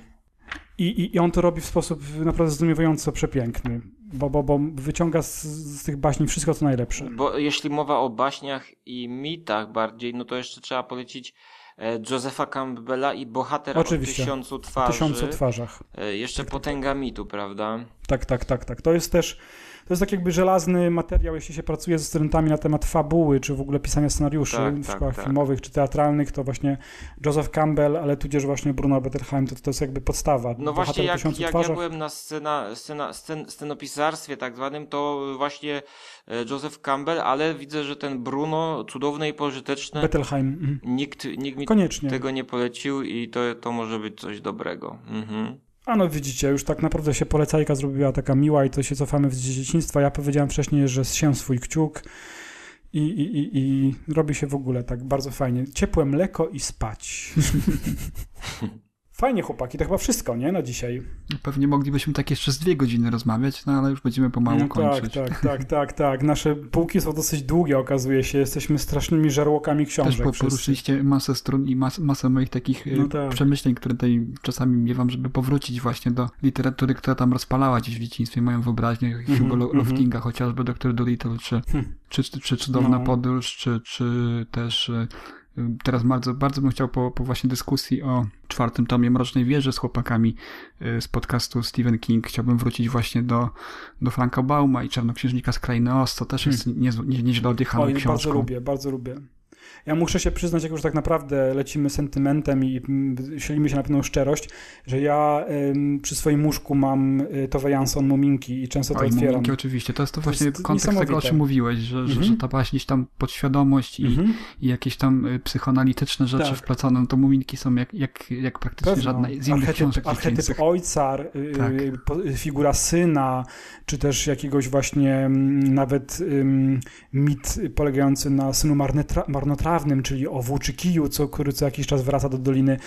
I, I on to robi w sposób naprawdę zdumiewająco przepiękny, bo, bo, bo wyciąga z, z, tych baśni wszystko, co najlepsze. Bo jeśli mowa o baśniach i mitach bardziej, no to jeszcze trzeba polecić Josepha Campbella i Bohater Oczywiście. o tysiącu twarzy. O tysiącu twarzach. E, jeszcze potęga mitu, prawda? Tak, tak, tak, tak. To jest też to jest tak jakby żelazny materiał, jeśli się pracuje ze studentami na temat fabuły, czy w ogóle pisania scenariuszy tak, w tak, szkołach tak. filmowych, czy teatralnych, to właśnie Joseph Campbell, ale tudzież właśnie Bruno Bettelheim, to, to jest jakby podstawa. No właśnie, jak, jak ja byłem na scena, scena, scen, scenopisarstwie tak zwanym, to właśnie e, Joseph Campbell, ale widzę, że ten Bruno, cudowny i pożyteczny. Bettelheim. Mhm. Nikt, nikt mi Koniecznie. tego nie polecił i to, to może być coś dobrego. Mhm. A no widzicie, już tak naprawdę się polecajka zrobiła taka miła i to się cofamy z dzieciństwa. Ja powiedziałem wcześniej, że zsię swój kciuk i, i, i, i robi się w ogóle tak bardzo fajnie. Ciepłe mleko i spać. Fajnie, chłopaki, to chyba wszystko, nie? Na dzisiaj. Pewnie moglibyśmy tak jeszcze z dwie godziny rozmawiać, no ale już będziemy pomału no, kończyć. Tak, tak, tak, tak, tak. Nasze półki są dosyć długie, okazuje się. Jesteśmy strasznymi żarłokami książek. Też poruszyliście masę stron i mas, masę moich takich no tak. przemyśleń, które tutaj czasami miewam, żeby powrócić właśnie do literatury, która tam rozpalała gdzieś w dzieciństwie moją wyobraźnię. Mm -hmm, Hugo mm -hmm. Loftinga, chociażby Dr. Dolittle, czy, hmm. czy, czy, czy Cudowna no. Podróż, czy, czy też e, Teraz bardzo, bardzo bym chciał po, po właśnie dyskusji o czwartym tomie Mrocznej Wieży z chłopakami y, z podcastu Stephen King chciałbym wrócić właśnie do, do Franka Bauma i Czarnoksiężnika z Krainy Oz, to też jest hmm. nieźle nie, nie, odjechaną książką. Bardzo lubię, bardzo lubię. Ja muszę się przyznać, jak już tak naprawdę lecimy sentymentem i silimy się na pewną szczerość, że ja przy swoim łóżku mam y, Tove Jansson Muminki i często to Oj, otwieram. Muminki oczywiście, to jest to, to właśnie jest kontekst tego, o czym mówiłeś, że, że, że mhm. ta właśnie tam podświadomość i, mhm. i jakieś tam y, psychoanalityczne rzeczy tak. to Muminki są jak, jak, jak praktycznie Pewno. żadna z innych archetyp, książek Archetyp ojca, y, tak. figura syna, czy też jakiegoś właśnie mm, nawet mit polegający na synu marnotrawnym, czyli o włóczykiju, co, który co jakiś czas wraca do Doliny.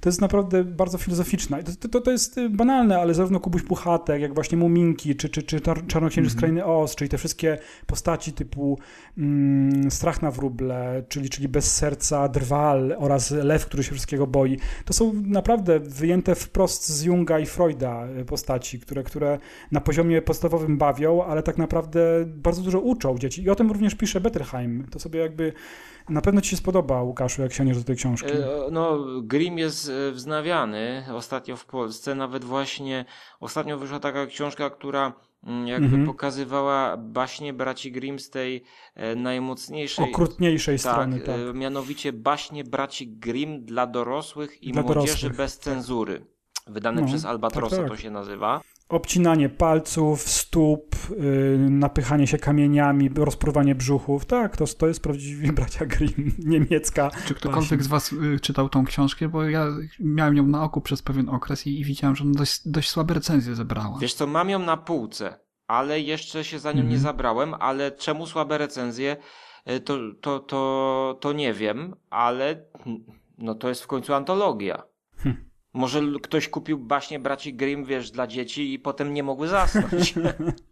To jest naprawdę bardzo filozoficzne. To, to, to jest y, banalne, ale zarówno Kubuś Puchatek, jak właśnie Muminki, czy, czy, czy Czarnoksiężyc mm -hmm. Krainy Oz, czyli te wszystkie postaci typu mm, Strach na wróble, czyli, czyli Bez serca Drwal oraz Lew, który się wszystkiego boi. To są naprawdę wyjęte wprost z Junga i Freuda y, postaci, które, które na poziomie podstawowym bawią, ale tak naprawdę bardzo dużo uczą dzieci. I o tym również pisze Bettelheim. To sobie jakby na pewno ci się spodoba, Łukaszu, jak sięgniesz do tej książki. E, no, Grimm jest e, wznawiany ostatnio w Polsce. Nawet właśnie ostatnio wyszła taka książka, która mm, jakby mhm. pokazywała baśnie braci Grimm z tej e, najmocniejszej... Okrutniejszej tak, strony, tak. Mianowicie baśnie braci Grimm dla dorosłych i dla młodzieży dorosłych. bez cenzury. Wydane no, przez Albatrosa tak, tak. to się nazywa obcinanie palców, stóp, yy, napychanie się kamieniami, rozpruwanie brzuchów. Tak, to, to jest prawdziwie bracia Grimm, niemiecka. Czy ktokolwiek z was y, czytał tą książkę? Bo ja miałem ją na oku przez pewien okres i, i widziałem, że ona dość, dość słabe recenzje zebrała. Wiesz co, mam ją na półce, ale jeszcze się za nią nie mhm. zabrałem, ale czemu słabe recenzje, y, to, to, to, to nie wiem, ale no to jest w końcu antologia. Może ktoś kupił baśnie braci Grimm, wiesz, dla dzieci i potem nie mogły zasnąć.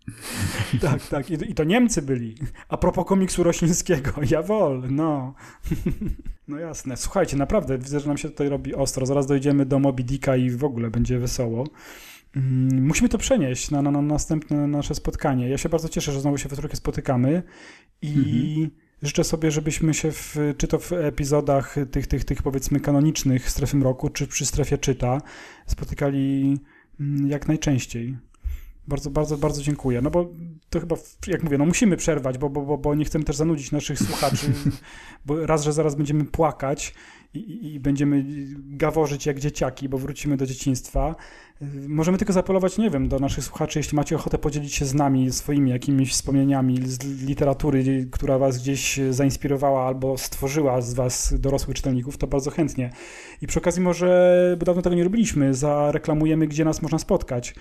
tak, tak. I, to Niemcy byli. A propos komiksu roślińskiego. Jawol, no. no jasne. Słuchajcie, naprawdę widzę, że nam się tutaj robi ostro. Zaraz dojdziemy do Moby Dicka i w ogóle będzie wesoło. mm, musimy to przenieść na, na, na następne nasze spotkanie. Ja się bardzo cieszę, że znowu się we trójkę spotykamy i mhm. Życzę sobie, żebyśmy się w, czy to w epizodach tych, tych, tych powiedzmy kanonicznych strefy mroku, czy przy strefie czyta, spotykali mm, jak najczęściej. Bardzo, bardzo, bardzo dziękuję. No bo to chyba, jak mówię, no musimy przerwać, bo, bo, bo, bo nie chcemy też zanudzić naszych słuchaczy, bo raz, że zaraz będziemy płakać i, i będziemy gaworzyć jak dzieciaki, bo wrócimy do dzieciństwa. Możemy tylko zaapelować, nie wiem, do naszych słuchaczy, jeśli macie ochotę podzielić się z nami swoimi jakimiś wspomnieniami z literatury, która was gdzieś zainspirowała albo stworzyła z was dorosłych czytelników, to bardzo chętnie. I przy okazji może, bo dawno tego nie robiliśmy, zareklamujemy, gdzie nas można spotkać.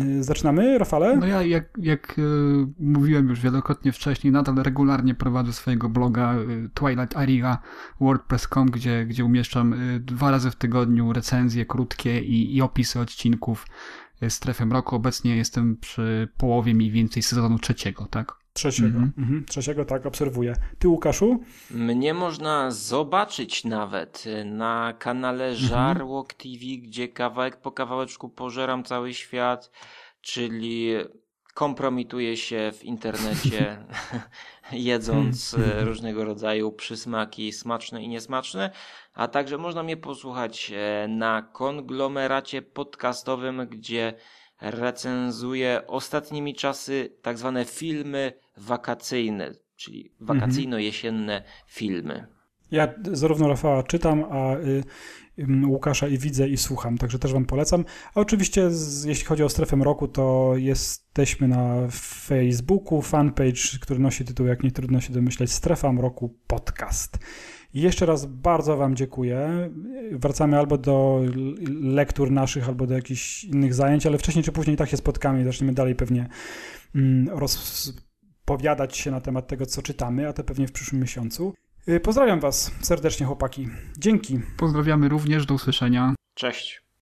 Y, zaczynamy, Rafale? No ja, jak, jak y, mówiłem już wielokrotnie wcześniej, nadal regularnie prowadzę swojego bloga y, Twilight Area WordPress.com, gdzie, gdzie umieszczam dwa razy w tygodniu recenzje krótkie i, i opisy odcinków odcinków Strefy Mroku. Obecnie jestem przy połowie mniej więcej sezonu trzeciego, tak? Trzeciego, mhm. Mhm. trzeciego, tak, obserwuję. Ty, Łukaszu? Mnie można zobaczyć nawet na kanale mhm. Żarłok TV, gdzie kawałek po kawałeczku pożeram cały świat, czyli kompromituje się w internecie, jedząc e, różnego rodzaju przysmaki smaczne i niesmaczne, a także można mnie posłuchać e, na konglomeracie podcastowym, gdzie recenzuję ostatnimi czasy tak zwane filmy wakacyjne, czyli wakacyjno-jesienne filmy. Ja zarówno Rafała czytam, a y, Łukasza i widzę i słucham, także też Wam polecam. A oczywiście, z, jeśli chodzi o strefę roku, to jesteśmy na Facebooku, fanpage, który nosi tytuł, jak nie trudno się domyśleć, Strefa Mroku Podcast. I jeszcze raz bardzo Wam dziękuję. Wracamy albo do lektur naszych, albo do jakichś innych zajęć, ale wcześniej czy później tak się spotkamy i zaczniemy dalej pewnie mm, rozpowiadać się na temat tego, co czytamy, a to pewnie w przyszłym miesiącu. Y, pozdrawiam Was serdecznie, chłopaki. Dzięki. Pozdrawiamy również, do usłyszenia. Cześć.